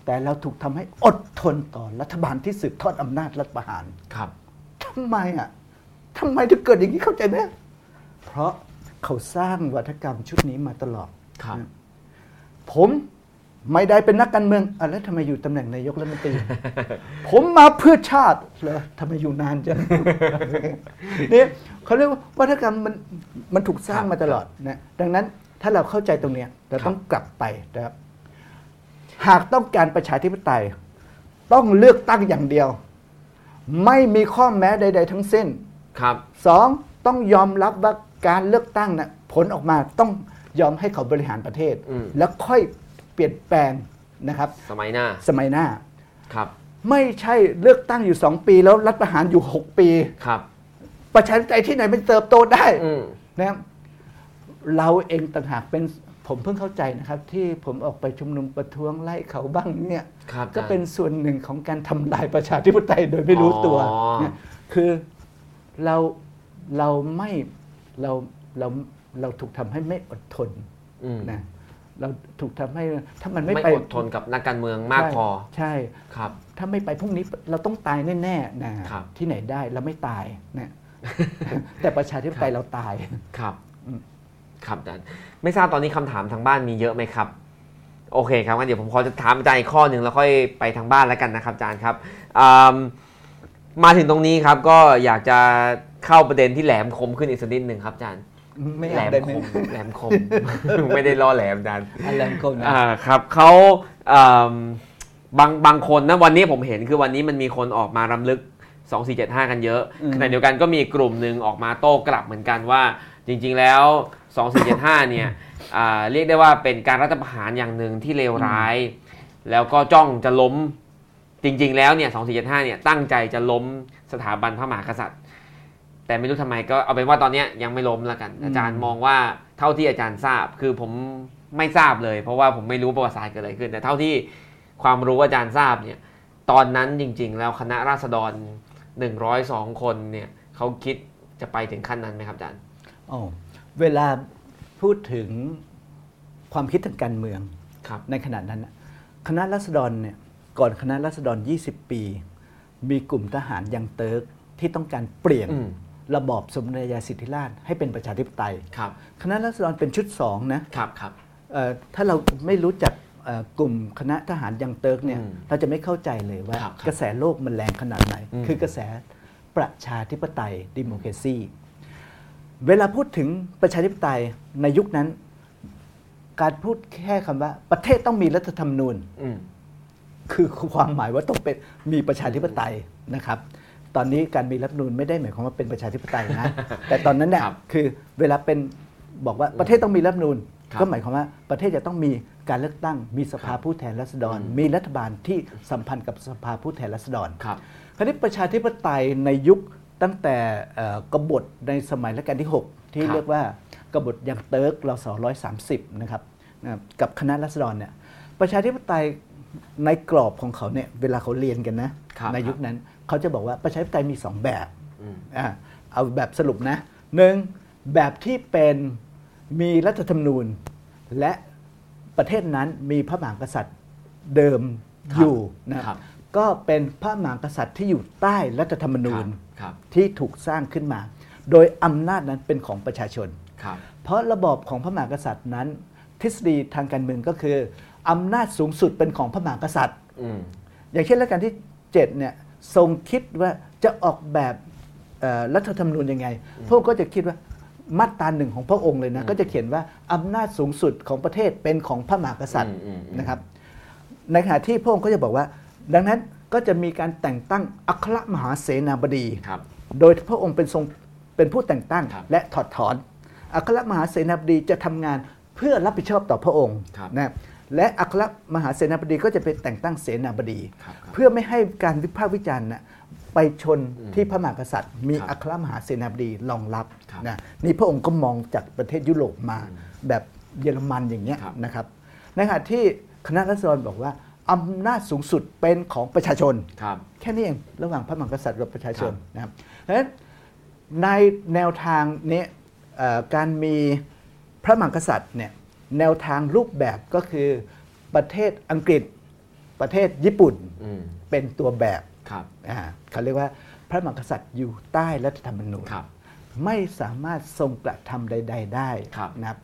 แต่เราถูกทำให้อดทนต่อรัฐบาลที่สืบทอดอำนาจรัฐประหารครับทำไมอะทำไมถึงเกิดอย่างนี้เข้าใจไหมเพราะเขาสร้างวัฒกรรมชุดนี้มาตลอดครับนะผม ไม่ได้เป็นนักการเมืองอะแล้วทำไมอยู่ตำแหน่งนายกรัฐมนตรี ผมมาเพื่อชาติเหรอทำไมอยู่นานจัง เนี่ยเขาเรียกว่าวัฒกรรมมันมันถูกสร้างมาตลอดนะดังนั้นถ้าเราเข้าใจตรงเนี้ยเราต้องกลับไปนะครับ หากต้องการประชาธิปไตย ต้องเลือกตั้งอย่างเดียว ไม่มีข้อแม้ใด ๆ ทั้งสิ้นครับสองต้องยอมรับว่าการเลือกตั้งนะ่ะผลออกมาต้องยอมให้เขาบริหารประเทศอืมแล้วค่อย เปลี่ยนแปลงนะครับสมัยหน้าสมัยหน้าครับ ไม่ใช่เลือกตั้งอยู่ 2 ปี แล้วรัฐประหารอยู่ 6 ปีครับ ประชาธิปไตยที่ไหนมันเติบโตได้อืมนะครับเราเองต่างหากเป็นผมเพิ่งเข้าใจนะครับ ที่ผมออกไปชุมนุมประท้วงไล่เขาบ้างเนี่ย ครับก็อาจารย์เป็นส่วนหนึ่งของการทำลายประชาธิปไตยโดยไม่รู้ตัวอ๋อ เนี่ยคือเราเราไม่เราเราเราถูกทำให้ไม่อดทนอืมนะ เราถูกทำให้ถ้ามันไม่ไม่ไปอดทนกับนักการเมืองมากพอ ใช่ครับ ถ้าไม่ไปพรุ่งนี้เราต้องตายแน่ๆนะครับที่ไหนได้เราไม่ตายนะแต่ประชาธิปไตยเราตายครับอืมครับอาจารย์ไม่ทราบตอนนี้คำถามทางบ้านมีเยอะไหมครับ โอเคครับงั้นเดี๋ยวผมขอจะถามอาจารย์อีกข้อหนึ่งแล้วค่อยไปทางบ้านแล้วกันนะครับอาจารย์ครับอืมมาถึงตรงนี้ครับก็อยากจะเข้าประเด็นที่แหลมคมขึ้นอีกสักนิดหนึ่งครับอาจารย์ ไม่แหลเอามได้ไหมคมแหลมคม ไม่ได้ล่อแหลมอาจารย์อันแรมโกนะอ่าครับเขาอืมบางบางคนนะวันนี้ผมเห็นคือวันนี้มันมีคนออกมารำลึก 2475 กันเยอะอืมขณะเดียวกันก็มีกลุ่มหนึ่งออกมาโต้กลับเหมือนกันว่า จริง ๆ แล้ว 2475 เนี่ยอ่าเรียกได้ว่าเป็นการรัฐประหารอย่างหนึ่งที่เลวร้าย แล้วก็จ้องจะล้มจริง ๆ แล้วเนี่ย 2475 เนี่ยตั้งใจจะล้มสถาบันพระมหากษัตริย์ แต่ไม่รู้ทำไมก็เอาเป็นว่าตอนเนี้ยยังไม่ล้มแล้วกัน อาจารย์มองว่าเท่าที่อาจารย์ทราบ คือผมไม่ทราบเลย เพราะว่าผมไม่รู้ประวัติศาสตร์เกิดอะไรขึ้น แต่เท่าที่ความรู้อาจารย์ทราบเนี่ย ตอนนั้นจริง ๆ แล้วคณะราษฎร 102 คนเนี่ยเขาคิดจะไปถึงขั้นนั้นไหมครับอาจารย์อ๋อเวลาพูดถึงความคิดทางการเมืองครับในขณะนั้นน่ะคณะรัษฎรเนี่ยก่อนคณะรัษฎร 20 ปี มีกลุ่มทหารยังเติร์กที่ต้องการเปลี่ยนอืม ระบอบสมเด็จยาสิทธิราชย์ให้เป็นประชาธิปไตยครับคณะรัษฎรเป็นชุดสองนะครับครับเอ่อถ้าเราไม่รู้จักเอ่อกลุ่มคณะทหารยังเติร์กเนี่ยอืมเราจะไม่เข้าใจเลยว่าครับครับกระแสโลกมันแรงขนาดไหนอืมคือกระแสประชาธิปไตยดิโมครซีเวลาพูดถึงประชาธิปไตยในยุคนั้น การพูดแค่คำว่า ประเทศต้องมีรัฐธรรมนูญอืมคือความหมายว่าต้องเป็นมีประชาธิปไตยนะครับ ตอนนี้การมีรัฐธรรมนูญไม่ได้หมายความว่าเป็นประชาธิปไตยนะ แต่ตอนนั้นเนี่ยครับคือเวลาเป็นบอกว่าประเทศต้องมีรัฐธรรมนูญครับก็หมายความว่าประเทศจะต้องมีการเลือกตั้ง มีสภาผู้แทนราษฎร มีรัฐบาลที่สัมพันธ์กับสภาผู้แทนราษฎรครับคราวนี้ประชาธิปไตยในยุคตั้งแต่เอ่อกบฏในสมัยรัชกาลที่ 6 ที่ครับเรียกว่ากบฏยังเติร์กรศ130นะครับนะครับกับคณะรัษฎรเนี่ยประชาธิปไตยในกรอบของเขาเนี่ยเวลาเขาเรียนกันนะครับในยุคนั้น เขาจะบอกว่าประชาธิปไตยมีสองแบบอืมอะเอาแบบสรุปนะหนึ่งแบบที่เป็นมีรัฐธรรมนูญ และประเทศนั้นมีพระมหากษัตริย์เดิมครับอยู่นะครับก็เป็นพระมหากษัตริย์ที่อยู่ใต้รัฐธรรมนูญครับที่ถูกสร้างขึ้นมา โดยอำนาจนั้นเป็นของประชาชนครับเพราะระบอบของพระมหากษัตริย์นั้น ทฤษฎีทางการเมืองก็คืออำนาจสูงสุดเป็นของพระมหากษัตริย์อืมอย่างเช่นรัชกาลที่7เนี่ย ทรงคิดว่าจะออกแบบเอ่อรัฐธรรมนูญยังไง พวกก็จะคิดว่ามาตราหนึ่งของพระองค์เลยนะ ก็จะเขียนว่าอำนาจสูงสุดของประเทศเป็นของพระมหากษัตริย์อืมอืมอืมนะครับในขณะที่พระองค์ก็จะบอกว่า ดังนั้นก็จะมีการแต่งตั้งอัครมหาเสนาบดีครับโดยพระองค์เป็นทรงเป็นผู้แต่งตั้งครับและถอดถอน อัครมหาเสนาบดีจะทำงานเพื่อรับผิดชอบต่อพระองค์ครับนะ และอัครมหาเสนาบดีก็จะเป็นแต่งตั้งเสนาบดีครับครับเพื่อไม่ให้การวิพากษ์วิจารณ์นะไปชนอืมที่พระมหากษัตริย์ มีครับอัครมหาเสนาบดีรองรับครับนะนี่พระองค์ก็มองจากประเทศยุโรปมาอืมแบบเยอรมันอย่างเงี้ยครับนะครับในขณะที่คณะรัษฎรบอกว่าอำนาจสูงสุดเป็นของประชาชนครับแค่นี้เองระหว่างพระมหากษัตริย์กับประชาชนครับนะครับเพราะฉะนั้นในแนวทางนี้เอ่อการมีพระมหากษัตริย์เนี่ย แนวทางรูปแบบก็คือประเทศอังกฤษ ประเทศญี่ปุ่นอืมเป็นตัวแบบครับ อ่าเขาเรียกว่าพระมหากษัตริย์อยู่ใต้รัฐธรรมนูญ ครับ ไม่สามารถทรงกระทำใด ๆ ได้ครับ นะครับ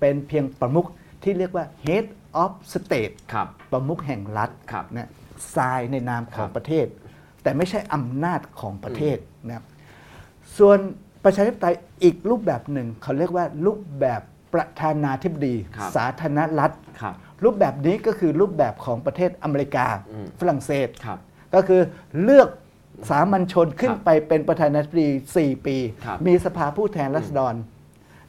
เป็นเพียงประมุขที่เรียกว่า head of state ครับ ประมุขแห่งรัฐครับนะทรายในนามขอครับงประเทศ แต่ไม่ใช่อำนาจของประเทศนะครับส่วนประชาธิปไตยอีกรูปแบบหนึ่งเขาเรียกว่ารูปแบบ ประธานาธิบดี ครับสาธารณรัฐครับรูปแบบนี้ก็คือรูปแบบของประเทศอเมริกา อืม ฝรั่งเศส ครับ ก็คือเลือกสามัญชนขึ้นครับไปเป็นประธานาธิบดี 4 ปี ครับ มีสภาผู้แทนราษฎร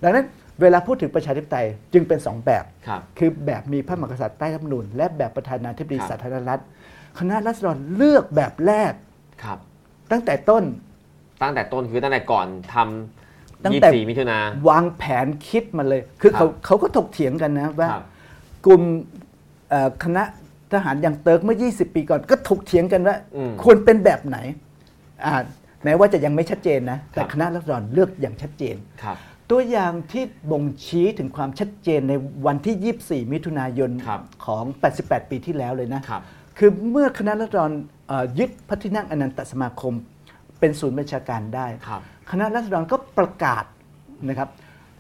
ดังนั้นเวลาพูดถึงประชาธิปไตยจึงเป็นสองแบบ ครับ คือแบบมีพระมหากษัตริย์ใต้รัฐธรรมนูญและแบบประธานาธิบดีครับ สาธารณรัฐ คณะรัษฎรเลือกแบบแรกครับ ตั้งแต่ต้น ตั้งแต่ต้นคือตั้งแต่ก่อนท ตั้งำแต่24มิถุนาวางแผนคิดมาเลย คือเขาครับเขาก็ถกเถียงกันนะว่าครับกลุ่มเอ่อคณะทหารอย่างเติร์กเมื่อ 20 ปีก่อนก็ถกเถียงกันว่าอืมควรเป็นแบบไหนอ่าแม้ว่าจะยังไม่ชัดเจนนะ แต่ครับคณะรัษฎรเลือกอย่างชัดเจนครับตัวอย่างที่บ่งชี้ถึงความชัดเจนในวันที่ 24 มิถุนายนครับของ 88 ปีที่แล้วเลยนะครับคือเมื่อคณะรัษฎรเอ่อยึดพระที่นั่งอนันตสมาคม เป็นศูนย์บัญชาการได้ ครับคณะรัษฎรก็ประกาศนะครับ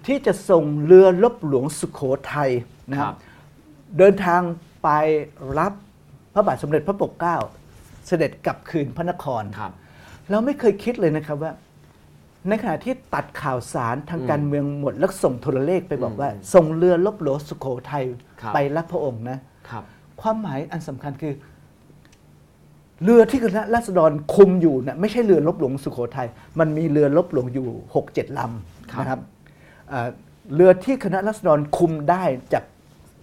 ที่จะส่งเรือลบหลวงสุขโขทัยนะคครัรับบเดินทางไปรับพระบาทสมเด็จพระปกเกล้า เสด็จกลับคืนพระนครครับเราไม่เคยคิดเลยนะครับว่า ในขณะที่ตัดข่าวสารทางอืมการเมืองหมดแล้วส่งโทรเลขไปบอกว่าอืมส่งเรือลบหลวงสุโขทัยครับไปรับพระองค์นะครับความหมายอันสำคัญคือ เรือที่คณะราษฎรคุมอยู่นะไม่ใช่เรือลบหลวงสุโขทัยมันมีเรือลบหลวงอยู่หกเจ็ดลครับำนะครับเอ่อเรือที่คณะรัษฎรคุมได้จาก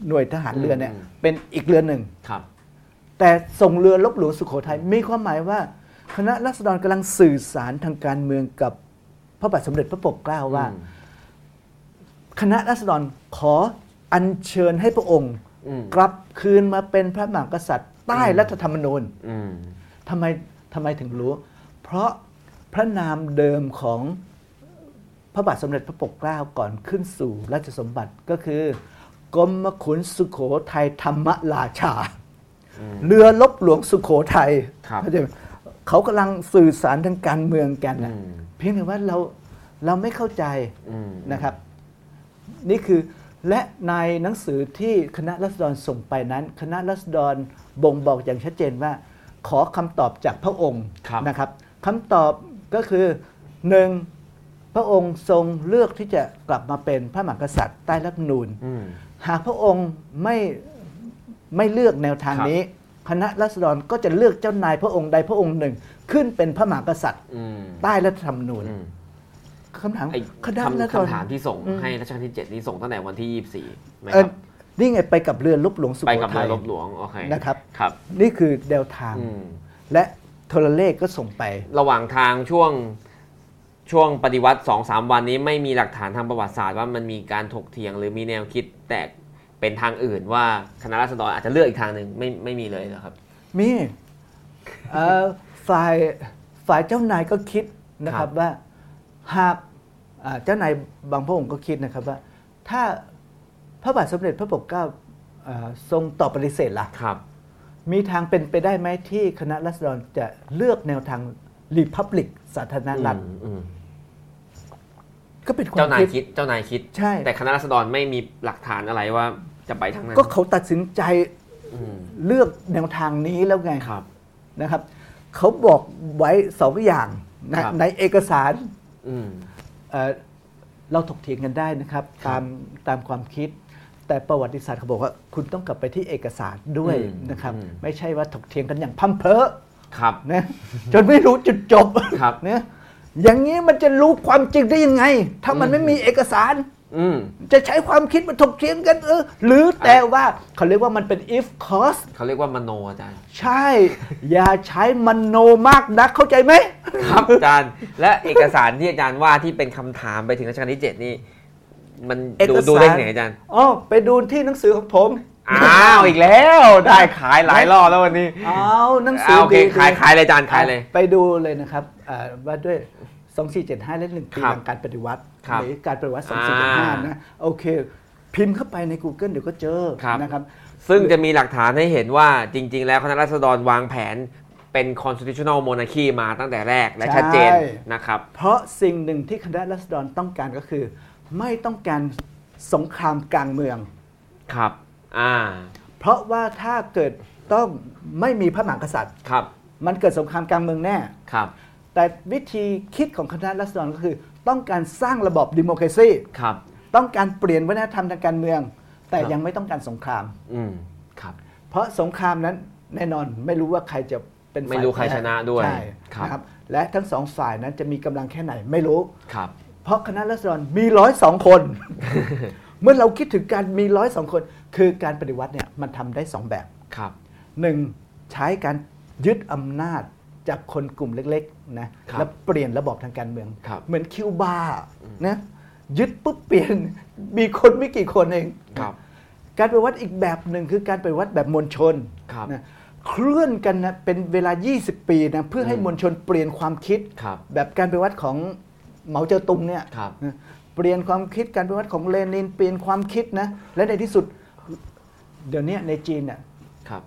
หน่วยทหารเรือเนี่ยอืมเป็นอีกเรือหนึ่งครับ แต่ส่งเรือลบหลวงสุโขทัยมีความหมายว่า คณะรัษฎรกำลังสื่อสารทางการเมืองกับพระบาทสมเด็จพระปกเกล้าว่าอืมคณะรัษฎรขออัญเชิญให้พระองค์อืมกลับคืนมาเป็นพระมหากษัตริย์ ใต้อืมรัฐธรรมนูญอืมทำไมทำไมถึงรู้ เพราะพระนามเดิมของพระบาทสมเด็จพระปกเกล้าก่อนขึ้นสู่ราชสมบัติก็คือกรมขุนสุโขทัยธรรมราชาอืมเรือลบหลวงสุโขทัยครับเข้าใจไหมเขากำลังสื่อสารทางการเมืองกันนะอืมเพียงแต่ว่าเราเราไม่เข้าใจอืมนะครับ นี่คือ และในหนังสือที่คณะรัษฎรส่งไปนั้น คณะรัษฎรบ่งบอกอย่างชัดเจนว่า ขอคำตอบจากพระองค์ครับนะครับคำตอบก็คือหนึ่งพระองค์ทรงเลือกที่จะกลับมาเป็นพระมหากษัตริย์ใต้รัฐธรรมนูญอืมหากพระองค์ไม่ไม่เลือกแนวทางครับนี้ คณะรัษฎรก็จะเลือกเจ้านายพระองค์ใดพระองค์หนึ่ง ขึ้นเป็นพระมหากษัตริย์อืมใต้รัฐธรรมนูญอืม คำถามไอ้คณะรัษคำฎรคำถามที่ส่งอืมให้รัชกาลที่7นี่ส่งตั้งแต่วันที่ 24ไหมเอคอรับนี่ไงไปกับเรือลบหลวงสุไปโขกับทัเรือยลบหลวงโอเคนะครับครับ นี่คือแนวทางอืมและโทรเลขก็ส่งไป ระหว่างทางช่วงช่วงปฏิวัติสองสามวันนี้ไม่มีหลักฐานทางประวัติศาสตร์ว่ามันมีการถกเถียงหรือมีแนวคิดแตกเป็นทางอื่นว่าคณะราษฎรอาจจะเลือกอีกทางหนึ่งไม่ไม่มีเลยเหรอครับ มีเอ่อฝ่ายฝ่ายเจ้านายก็คิดนะคครัรับบว่าหากอ่า เจ้านายบางพระองค์ก็คิดนะครับว่าถ้าพระบาทสมเด็จพระปกเกล้าอ่าทรงตอบปฏิเสธล่ะครับมีทางเป็นไปได้ไหมที่คณะรัษฎรจะเลือกแนวทางรีพับลิกสาธารณรัฐอืมอืมก็เป็นควาเจ้ามนายคิดคิดเจ้านายคิดใช่ แต่คณะราษฎรไม่มีหลักฐานอะไรว่าจะไปทางนั้นก็เขาตัดสินใจอืมเลือกแนวทางนี้แล้วไงครับนะครับ เขาบอกไว้สองอย่างนะครับในเอกสารอืม เอ่อเราถกเถียงกันได้นะครับครับตามตามความคิด แต่ประวัติศาสตร์เขาบอกว่าคุณต้องกลับไปที่เอกสารด้วยอืมนะครับอืมไม่ใช่ว่าถกเถียงกันอย่างพัมเพอครับนะจนไม่รู้จุดจบครับนะอย่างนี้มันจะรู้ความจริงได้ยังไง ถ้ามันอืมไม่มีเอกสาร อืมจะใช้ความคิดมาถกเถียงกันเออหรือแต่ว่าเขาเรียกว่ามันเป็น if cause เขาเรียกว่ามโนอาจารย์ ใช่ อย่าใช้มโนมากนักเข้าใจไหมครับอาจารย์ และเอกสารที่อาจารย์ว่าที่เป็นคำถามไปถึงรัชกาลที่ 7 นี่ มันเอกดูสารดูได้ไงอาจารย์อ๋อไปดูที่หนังสือของผมอ้าวอีกแล้วได้ขายหลายรอบแล้ววันนี้เอาหนังสือ่าอโอเคดีขายขายเลยอาจารย์ขายเลย ไปดูเลยนะครับอ่าว่าด้วย 2475 และหนึ่งปีครับหลังการปฏิวัติครับหรือการปฏิวัติอ่า2475 นะโอเค พิมพ์เข้าไปใน Google เดี๋ยวก็เจอครับนะครับซึ่งจะมีหลักฐานให้เห็นว่าจริง ๆ แล้วคณะรัษฎรวางแผนเป็น constitutional monarchy มาตั้งแต่แรกและใช่ชัดเจนนะครับ เพราะสิ่งหนึ่งที่คณะรัษฎรต้องการก็คือ ไม่ต้องการสงครามกลางเมืองครับอ่าเพราะว่าถ้าเกิดต้องไม่มีพระมหากษัตริย์ครับ มันเกิดสงครามกลางเมืองแน่ครับ แต่วิธีคิดของคณะรัษฎรก็คือ ต้องการสร้างระบอบดิโมคราซีครับ ต้องการเปลี่ยนวัฒนธรรมทางการเมือง แต่ครับยังไม่ต้องการสงคราม อืมครับ เพราะสงครามนั้นแน่นอนไม่รู้ว่าใครจะเป็นฝ่ายไม่รู้ใครชนะด้วยใช่ครับนะครับ และทั้งสองฝ่ายนั้นจะมีกำลังแค่ไหนไม่รู้ครับ เพราะคณะรัษฎรมีร้อยสองคน เมื่อเราคิดถึงการมีร้อยสองคน คือการปฏิวัติเนี่ยมันทำได้สองแบบครับหนึ่งใช้การยึดอำนาจ จากคนกลุ่มเล็กๆนะครับแล้วเปลี่ยนระบอบทางการเมืองครับเหมือนคิวบานะยึดปุ๊บเปลี่ยนมีคนไม่กี่คนเองครับการปฏิวัติอีกแบบหนึ่งคือการปฏิวัติแบบมวลชนครับนะเคลื่อนกันนะเป็นเวลา 20 ปีนะเพื่อให้อืมมวลชนเปลี่ยนความคิดครับแบบการปฏิวัติของเหมาเจ๋อตุงเนี่ยครับนะเปลี่ยนความคิดการปฏิวัติของเลนินเปลี่ยนความคิดนะและในที่สุดเดี๋ยวนี้ในจีนเนี่ยครับ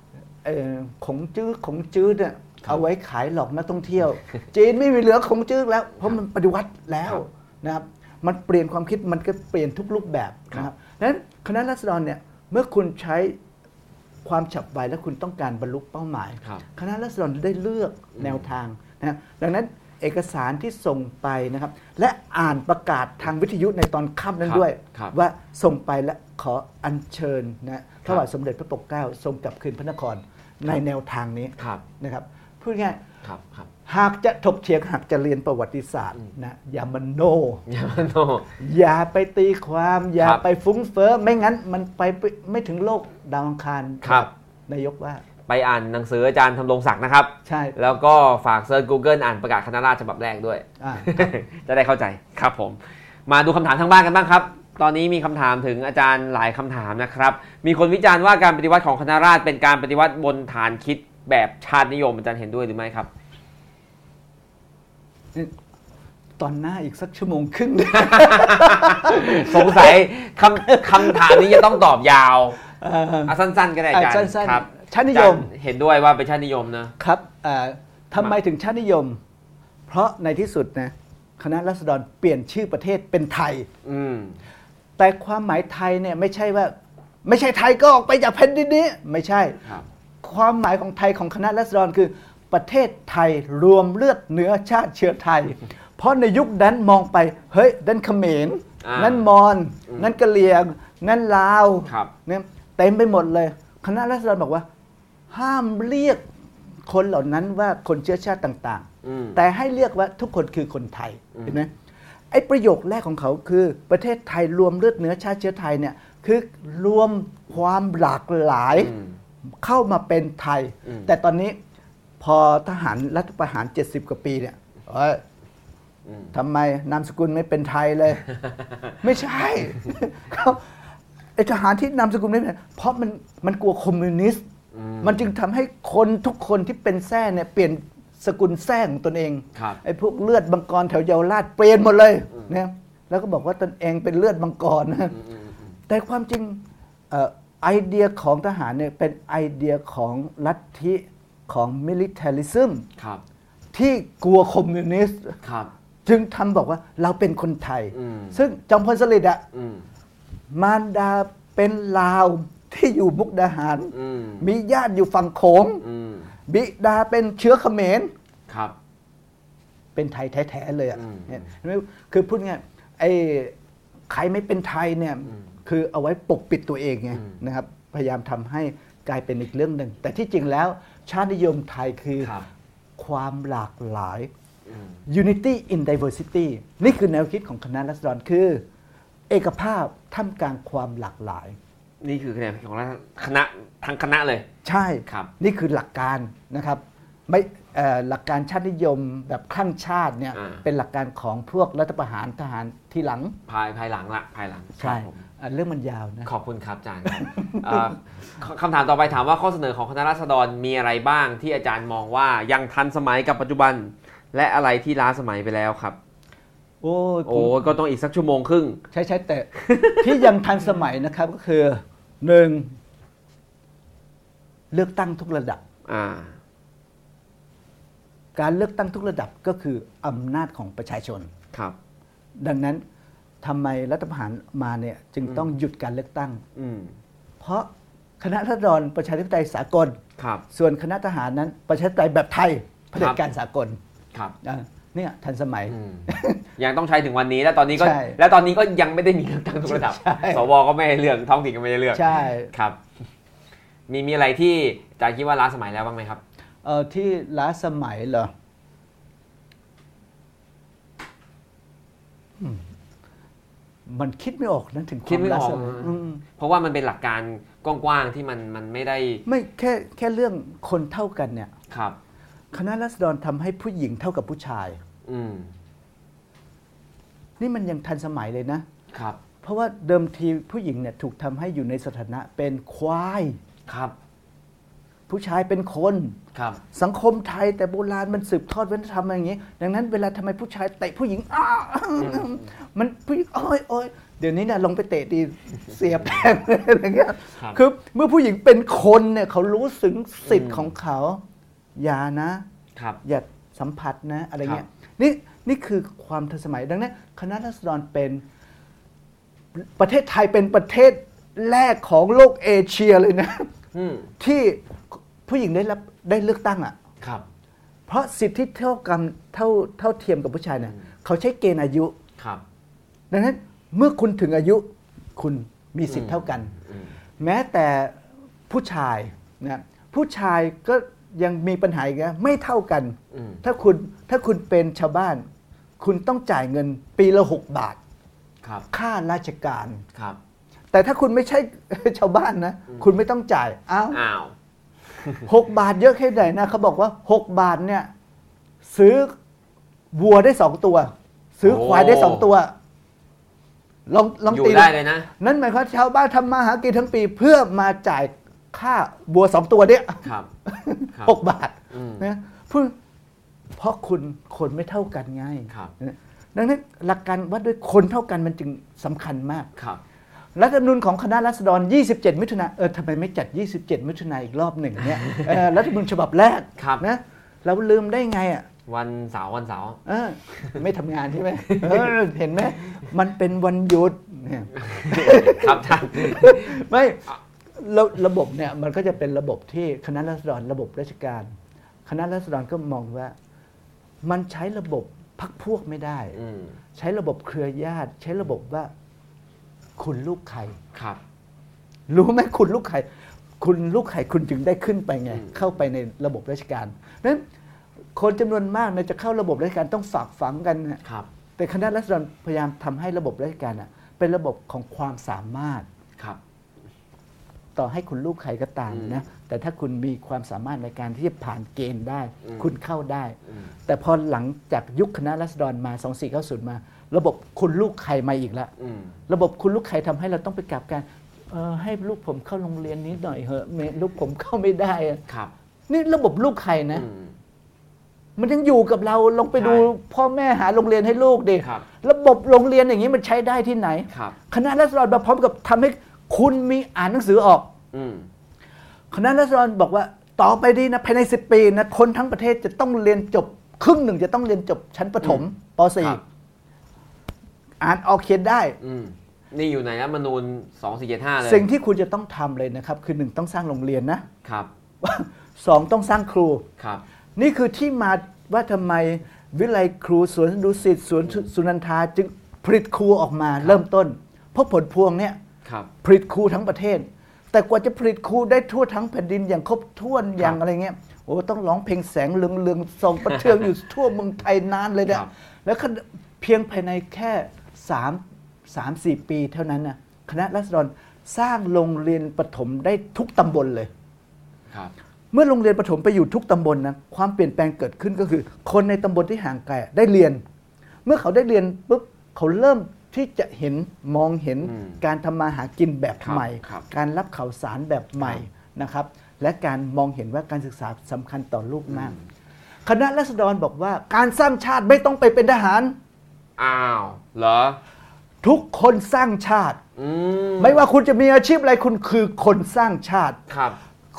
เอ่อของจื้อของจื้อเนี่ยครับ เอาไว้ขายหลอกนักท่องเที่ยว จีนไม่มีเหลือของจื้อแล้ว เพราะมันปฏิวัติแล้วครับนะครับมันเปลี่ยนความคิดมันก็เปลี่ยนทุกรูปแบบนะคครัรับบดังนั้นคณะรัษฎรเนี่ยเมื่อคุณใช้ความฉับไวและคุณต้องการบรรลุเป้าหมายครับคณะรัษฎรได้เลือกแนวทางนะดังนั้นเอกสารที่ส่งไปนะครับ และอ่านประกาศทางวิทยุในตอนค่ำนั้นครับด้วยครับว่าส่งไปและขออัญเชิญนะพครัระบบาทสมเด็จพระปกเกล้าทรงกลับคืนพระนครในแนวทางนี้ครับนะครับ พูดง่ายครับครับหากจะถกเถียงหากจะเรียนประวัติศาสตร์นะอย่ามันโนอย่ามาโนอย่าไปตีความ อย่าครับไปฟุ้งเฟ้อไม่งั้นมันไปไม่ถึงโลกดาวอังคารครับนายกว่า ไปอ่านหนังสืออาจารย์ทำรงศักดิ์นะครับ ใช่ แล้วก็ฝากเซิร์ช Google อ่านประกาศคณะราษฎรฉบับแรกด้วยอ่าจะได้เข้าใจครับผม มาดูคำถามทางบ้านกันบ้างครับ ตอนนี้มีคำถามถึงอาจารย์หลายคำถามนะครับ มีคนวิจารณ์ว่าการปฏิวัติของคณะราษฎรเป็นการปฏิวัติบนฐานคิด แบบชาตินิยมอาจารย์เห็นด้วยหรือไม่ครับ ตอนหน้าอีกสักชั่วโมงครึ่ง สงสัยคำคำถามนี้จะต้องตอบยาวเอ่อเอาสั้นๆ ก็ได้อาจารย์อะสั้นๆครับชาตินิยมอาจารเห็นด้วยว่าเป็นชาตินิยมนะครับเอ่อทำไมถึงชาตินิยม เพราะในที่สุดนะคณะรัษฎรเปลี่ยนชื่อประเทศเป็นไทยอืมแต่ความหมายไทยเนี่ยไม่ใช่ว่า ไม่ใช่ไทยก็ออกไปจากแผ่นดินนี้ ไม่ใช่ ครับความหมายของไทยของคณะรัษฎรคือประเทศไทยรวมเลือดเนื้อชาติเชื้อไทย เพราะในยุคนั้นมองไป เฮ้ยนั่นเขมรอ่านั่นมอญนั่นกะเหรี่ยง นั่นลาวครับเนี่ยเต็มไปหมดเลย คณะรัษฎรบอกว่า ห้ามเรียกคนเหล่านั้นว่าคนเชื้อชาติต่างอืมๆแต่ให้เรียกว่าทุกคนคือคนไทยอืมเห็นไหมไอ้ประโยคแรกของเขาคือประเทศไทยรวมเลือดเนื้อชาติเชื้อไทยเนี่ยคือรวมความหลากหลายอืม เข้ามาเป็นไทยอืมแต่ตอนนี้พอทหารรัฐประหาร 70 กว่าปีเนี่ยเอ้ยอืมทำไมนามสกุลไม่เป็นไทยเลย ไม่ใช่เขาไอทหารที่นามสกุลไม่เป็นเพราะมันมันกลัวคอมมิวนิสต์อืมมันจึงทำให้คนทุกคนที่เป็นแท้เนี่ยเปลี่ยนสกุลแท้ของตนเองครับไอ้พวกเลือดบังกรแถวเยาวราชเปลี่ยนหมดเลยนะแล้วก็บอกว่าตนเองเป็นเลือดบังกรนะอืมอืมอืมแต่ความจริงเอ่อ ไอเดียของทหารเนี่ยเป็นไอเดียของลัทธิของ militarism ครับที่กลัวคอมมิวนิสต์ครับ จึงทำบอกว่าเราเป็นคนไทย อืม ซึ่งจอมพลสฤษดิ์อะอืมมารดาเป็นลาวที่อยู่มุกดาหาร อืมมีญาติอยู่ฝั่งโขง อืมบิดาเป็นเชื้อเขมร ครับ เป็นไทยแท้ ๆ เลยอะอืมเนี่ยเห็นไหมคือพูดง่ายไอ้ใครไม่เป็นไทยเนี่ยอืม คือเอาไว้ปกปิดตัวเองไงอืมนะครับพยายามทำให้กลายเป็นอีกเรื่องหนึ่ง แต่ที่จริงแล้วชาตินิยมไทยคือครับความหลากหลายอืม unity in diversity นี่คือแนวคิดของคณะรัษฎรคือ เอกภาพท่ามกลางความหลากหลาย นี่คือคะแนนของคณะทั้งคณะเลย ใช่ครับ นี่คือหลักการนะครับไม่เอ่อหลักการชาตินิยมแบบคลั่งชาติเนี่ยอ่าเป็นหลักการของพวกรัฐประหารทหารที่หลังภายภายหลังละภายหลังใช่ครับผมอะ เรื่องมันยาวนะ ขอบคุณครับอาจารย์ครับเอ่อคคำถามต่อไปถามว่าข้อเสนอของคณะราษฎรมีอะไรบ้างที่อาจารย์มองว่ายังทันสมัยกับปัจจุบัน และอะไรที่ล้าสมัยไปแล้วครับ โอ้ยโอ้ก็ต้องอีกสักชั่วโมงครึ่ง ใช่ใช่แต่ที่ยังทันสมัยนะครับก็คือหนึ่งเลือกตั้งทุกระดับอ่าการเลือกตั้งทุกระดับก็คืออำนาจของประชาชน ครับ ดังนั้น ทำไมรัฐประหารมาเนี่ยจึงต้องหยุดการเลือกตั้งอืมเพราะคณะรัษฎรประชาธิปไตยสากลครับส่วนคณะทหารนั้นประชาธิปไตยแบบไทยเผด็จการสากลครับอะเนี่ยทันสมัยอืมยังต้องใช้ถึงวันนี้ แล้วตอนนี้ก็ใช่แล้วตอนนี้ก็ยังไม่ได้มีเลือกตั้งทุกระดับใช่สวก็ไม่ให้เลือกท้องถิ่นก็ไม่ได้เลือก ใช่ครับ มีมีอะไรที่อาจารย์คิดว่าล้าสมัยแล้วบ้างไหมครับ เออที่ล้าสมัยเหรออื มมันคิดไม่ออกนะถึงวาคิดไม่ออกล้าสยนะอืมเพราะว่ามันเป็นหลักการกว้างๆที่มันมันไม่ได้ ไม่แค่แค่เรื่องคนเท่ากันเนี่ยครับคณะรัษฎรทำให้ผู้หญิงเท่ากับผู้ชาย อืมนี่มันยังทันสมัยเลยนะครับ เพราะว่าเดิมทีผู้หญิงเนี่ยถูกทำให้อยู่ในสถานะเป็นควายครับ ผู้ชายเป็นคนครับ สังคมไทยแต่โบราณมันสืบทอดวัฒนธรรมอะไรอย่างนี้ ดังนั้นเวลาทำไมผู้ชายเตะผู้หญิงอ้ามันผู้หญิงโอ้ยโอ้ยเดี๋ยวนี้เนี่ยลงไปเตะดีเสียบแทงอะไรอย่างเงี้ยครับคือเมื่อผู้หญิงเป็นคนเนี่ยเขารู้สึงสิทอืธิ์มของเขา อย่านะครับอย่าสัมผัสนะ อะไรเงี้คยรับนี่นี่คือความทันสมัยดังนั้นคณะรัษฎรเป็นประเทศไทยเป็นประเทศแรกของโลกเอเชียเลยนะอืมที่ ผู้หญิงได้รับได้เลือกตั้งอะ ครับ เพราะสิทธิเท่ากันเท่าเท่าเทียมกับผู้ชายเนี่ยเขาใช้เกณฑ์อายุ ครับ ดังนั้นเมื่อคุณถึงอายุคุณมีสิทธิ์เท่ากัน อืม แม้แต่ผู้ชายนะผู้ชายก็ยังมีปัญหาอีกนะไม่เท่ากัน อืม ถ้าคุณถ้าคุณเป็นชาวบ้าน คุณต้องจ่ายเงินปีละหกบาท ครับ ค่าราชการ ครับ แต่ถ้าคุณไม่ใช่ ชาวบ้านนะ คุณไม่ต้องจ่ายอ้าว อ้าว หกบาทเยอะแค่ไหนนะเขาบอกว่าหกบาทเนี่ย ซื้อวัวได้สองตัว ซื้อควายได้สองตัวลองลองอยู่ตีได้เลยนะ นั่นหมายความว่าชาวบ้านทำมาหากินทั้งปีเพื่อมาจ่ายค่าวัวสองตัวเนี่ยครับครับหกบาทอืมนะเพื่อเพราะคุณคนไม่เท่ากันไงครับนะดังนั้นหลักการวัดด้วยคนเท่ากันมันจึงสำคัญมากครับ รัฐธรรมนูญของคณะรัษฎร 27 มิถุนาเออทำไมไม่จัด 27 มิถุนาอีกรอบหนึ่งเนี่ยเออรัฐธรรมนูญฉบับแรกครับ นะเราลืมได้ไงอะวันเสาร์วันเสาร์เออ ไม่ทำงานใช่ไหมเออเห็นไหมมันเป็นวันหยุดเนี่ยครับท่านไม่ระระบบเนี่ยมันก็จะเป็นระบบที่คณะรัษฎรระบบราชการ คณะรัษฎรก็มองว่า มันใช้ระบบพักพวกไม่ได้ อืม ใช้ระบบเครือญาติ ใช้ระบบว่า คุณลูกใคร ครับ รู้ไหมคุณลูกใคร คุณลูกใครคุณจึงได้ขึ้นไปไงอืมเข้าไปในระบบราชการนั้นคนจำนวนมากเนี่ยจะเข้าระบบราชการต้องฝากฝังกันนะครับ แต่คณะรัษฎรพยายามทำให้ระบบราชการอะ เป็นระบบของความสามารถครับ ต่อให้คุณลูกใครก็ตามอืมนะ แต่ถ้าคุณมีความสามารถในการที่จะผ่านเกณฑ์ได้อืมคุณเข้าได้อืมแต่พอหลังจากยุคคณะรัษฎรมา 2490 มา ระบบคุณลูกใครมาอีกแล้วอืม ระบบคุณลูกใครทำให้เราต้องไปกลับกันเออให้ลูกผมเข้าโรงเรียนนี้หน่อยเหอะไม่ลูกผมเข้าไม่ได้อะครับนี่ระบบลูกใครนะ อืม มันยังอยู่กับเราลองไปดูใช่พ่อแม่หาโรงเรียนให้ลูกดิครับ ระบบโรงเรียนอย่างนี้มันใช้ได้ที่ไหน ครับ คณะรัษฎรมาพร้อมกับทำให้คุณมีอ่านหนังสือออก อืม คณะรัษฎรบอกว่าต่อไปดีนะภายใน 10 ปีนะคนทั้งประเทศจะต้องเรียนจบ ครึ่งหนึ่งจะต้องเรียนจบชั้นประถมป ครับ .4 อ่านออกเขียนได้อืมนี่อยู่ในรัฐธรรมนูญสองสี่เจ็ดห้าเลย สิ่งที่คุณจะต้องทำเลยนะครับ คือหนึ่งต้องสร้างโรงเรียนนะครับสองต้องสร้างครูครับ นี่คือที่มาว่าทำไมวิไลครูสวนดุสิตสวนสุนันทาจึงผลิตครูออกมาเริ่มต้น เพราะผลพวงเนี่ยครับผลิตครูทั้งประเทศ แต่กว่าจะผลิตครูได้ทั่วทั้งแผ่นดินอย่างครบถ้วนอย่างอะไรเงี้ยโอ้ต้องร้องเพลงแสงเรืองๆส่องประเทืองอยู่ทั่วเมืองไทยนานเลยเนี่ยครับแล้วขณะเพียงภายในแค่ สามสามสี่ปีเท่านั้นนะคณะรัษฎรสร้างโรงเรียนประถมได้ทุกตำบลเลยครับเมื่อโรงเรียนประถมไปอยู่ทุกตำบลนะความเปลี่ยนแปลงเกิดขึ้นก็คือ คนในตำบลที่ห่างไกลได้เรียน เมื่อเขาได้เรียนปุ๊บเขาเริ่มที่จะเห็นมองเห็นอืมการทำมาหากินแบบครับใหม่ครับการรับข่าวสารแบบใหม่นะครับ และการมองเห็นว่าการศึกษาสำคัญต่อลูกมาก คณะรัษฎรบอกว่าการสร้างชาติไม่ต้องไปเป็นทหาร อ้าวเหรอ ทุกคนสร้างชาติ อืมไม่ว่าคุณจะมีอาชีพอะไรคุณคือคนสร้างชาติ ครับ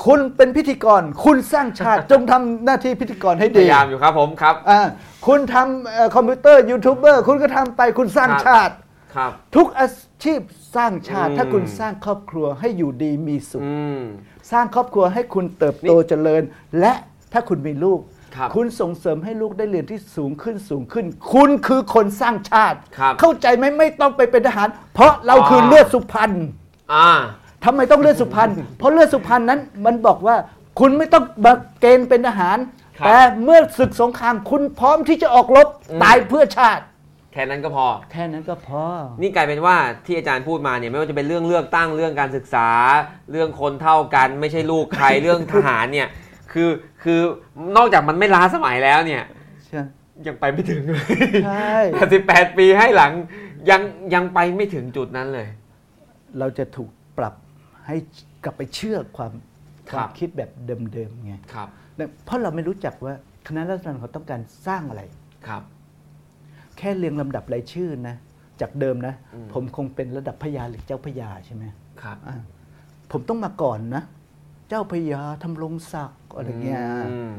คุณเป็นพิธีกร คุณสร้างชาติ จงทำหน้าที่พิธีกรให้พดียายามอยู่ครับผมครับ อ่าคุณทำเอ่อคอมพิวเตอร์ยูทูบเบอร์คุณก็ทำไปคุณสร้างครับ ชาติ ครับ ทุกอาชีพสร้างชาติ อืม ถ้าคุณสร้างครอบครัวให้อยู่ดีมีสุข อืม สร้างครอบครัวให้คุณเติบโตนี่เจริญ และถ้าคุณมีลูก ครับณส่งเสริมให้ลูกได้เรียนที่สูงขึ้นสูงขึ้น คุณคือคนสร้างชาติ ครับเข้าใจไหมไม่ต้องไปเป็นทหาร เพราะเราคืออเลือดสุพรรณอ่า ทำไมต้องเลือดสุพรรณเพราะเลือดสุพรรณนั้นมันบอกว่า คุณไม่ต้องมาเกณฑ์เป็นทหาร ครับ แต่เมื่อศึกสงครามคุณพร้อมที่จะออกรบอืมตายเพื่อชาติ แค่นั้นก็พอ แค่นั้นก็พอ นี่กลายเป็นว่าที่อาจารย์พูดมาเนี่ยไม่ว่าจะเป็นเรื่องเลือกตั้งเรื่องการศึกษา เรื่องคนเท่ากันไม่ใช่ลูกใคร เรื่องทหารเนี่ย คือคือนอกจากมันไม่ล้าสมัยแล้วเนี่ยใช่ยังไปไม่ถึงเลยใช่88 ปีให้หลังยังยังไปไม่ถึงจุดนั้นเลย เราจะถูกปรับให้กลับไปเชื่อความคครับวามคิดแบบเดิมๆไงครับเพราะเราไม่รู้จักว่าคณะรัฐมนตรีเขาต้องการสร้างอะไรครับ แค่เรียงลำดับรายชื่อนะ จากเดิมนะอืมผมคงเป็นระดับพญาหรือเจ้าพญาใช่ไหมครับอ่าผมต้องมาก่อนนะ เจ้าพญาทำรงศักดิ์อะไรเงี้ยอืม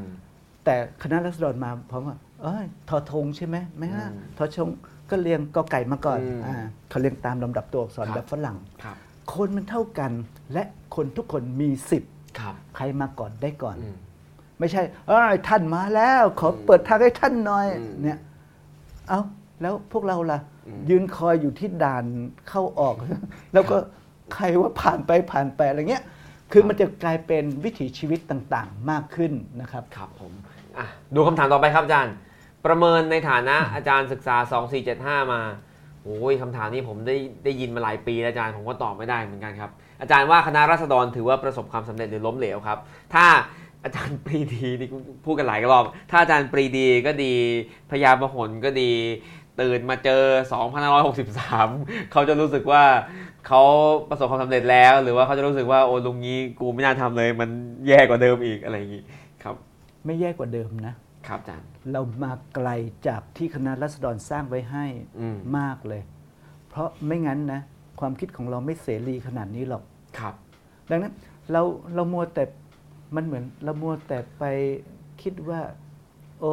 แต่คณะรัษฎรมาพร้อมว่าเอ้ยทอธงใช่ไหมไม่ฮะอืมทอชงก็เรียงกอไก่มาก่อนอืมอ่าเขาเรียงตามลำดับตัวอักษรครับแบบฝรั่งครับคนมันเท่ากัน และคนทุกคนมีสิทธิ์ครับใครมาก่อนได้ก่อนอืมไม่ใช่เอ้ยท่านมาแล้ว ขอเปิดทางให้ท่านหน่อยอืมเนี่ย เอาแล้วพวกเราล่ะอืมยืนคอยอยู่ที่ด่านเข้าออก แล้วก็ใครว่าผ่านไปผ่านไปอะไรเงี้ย คือมันจะกลายเป็นวิถีชีวิตต่างๆ มากขึ้นนะครับครับผมอะดูคำถามต่อไปครับอาจารย์ ประเมินในฐานะอาจารย์ศึกษา 2475 มาโอ้ยคำถามนี้ผมได้ได้ยินมาหลายปีแล้วอาจารย์ผมก็ตอบไม่ได้เหมือนกันครับ อาจารย์ว่าคณะราษฎรถือว่าประสบความสำเร็จหรือล้มเหลวครับ ถ้าอาจารย์ปรีดีนี่พูดกันหลายรอบ ถ้าอาจารย์ปรีดีก็ดีพยาประหลก็ดี ตื่นมาเจอ 2563 เขาจะรู้สึกว่าเขาประสบความสำเร็จแล้ว หรือว่าเขาจะรู้สึกว่าโอ้ลุงนี้กูไม่น่าทำเลย มันแย่กว่าเดิมอีกอะไรอย่างนี้ครับ ไม่แย่กว่าเดิมนะ ครับอาจารย์เรามาไกลจากที่คณะรัษฎรสร้างไว้ให้อืมมากเลย เพราะไม่งั้นนะ ความคิดของเราไม่เสรีขนาดนี้หรอกครับ ดังนั้นเราเรามัวแต่มันเหมือนเรามัวแต่ไปคิดว่า โอ้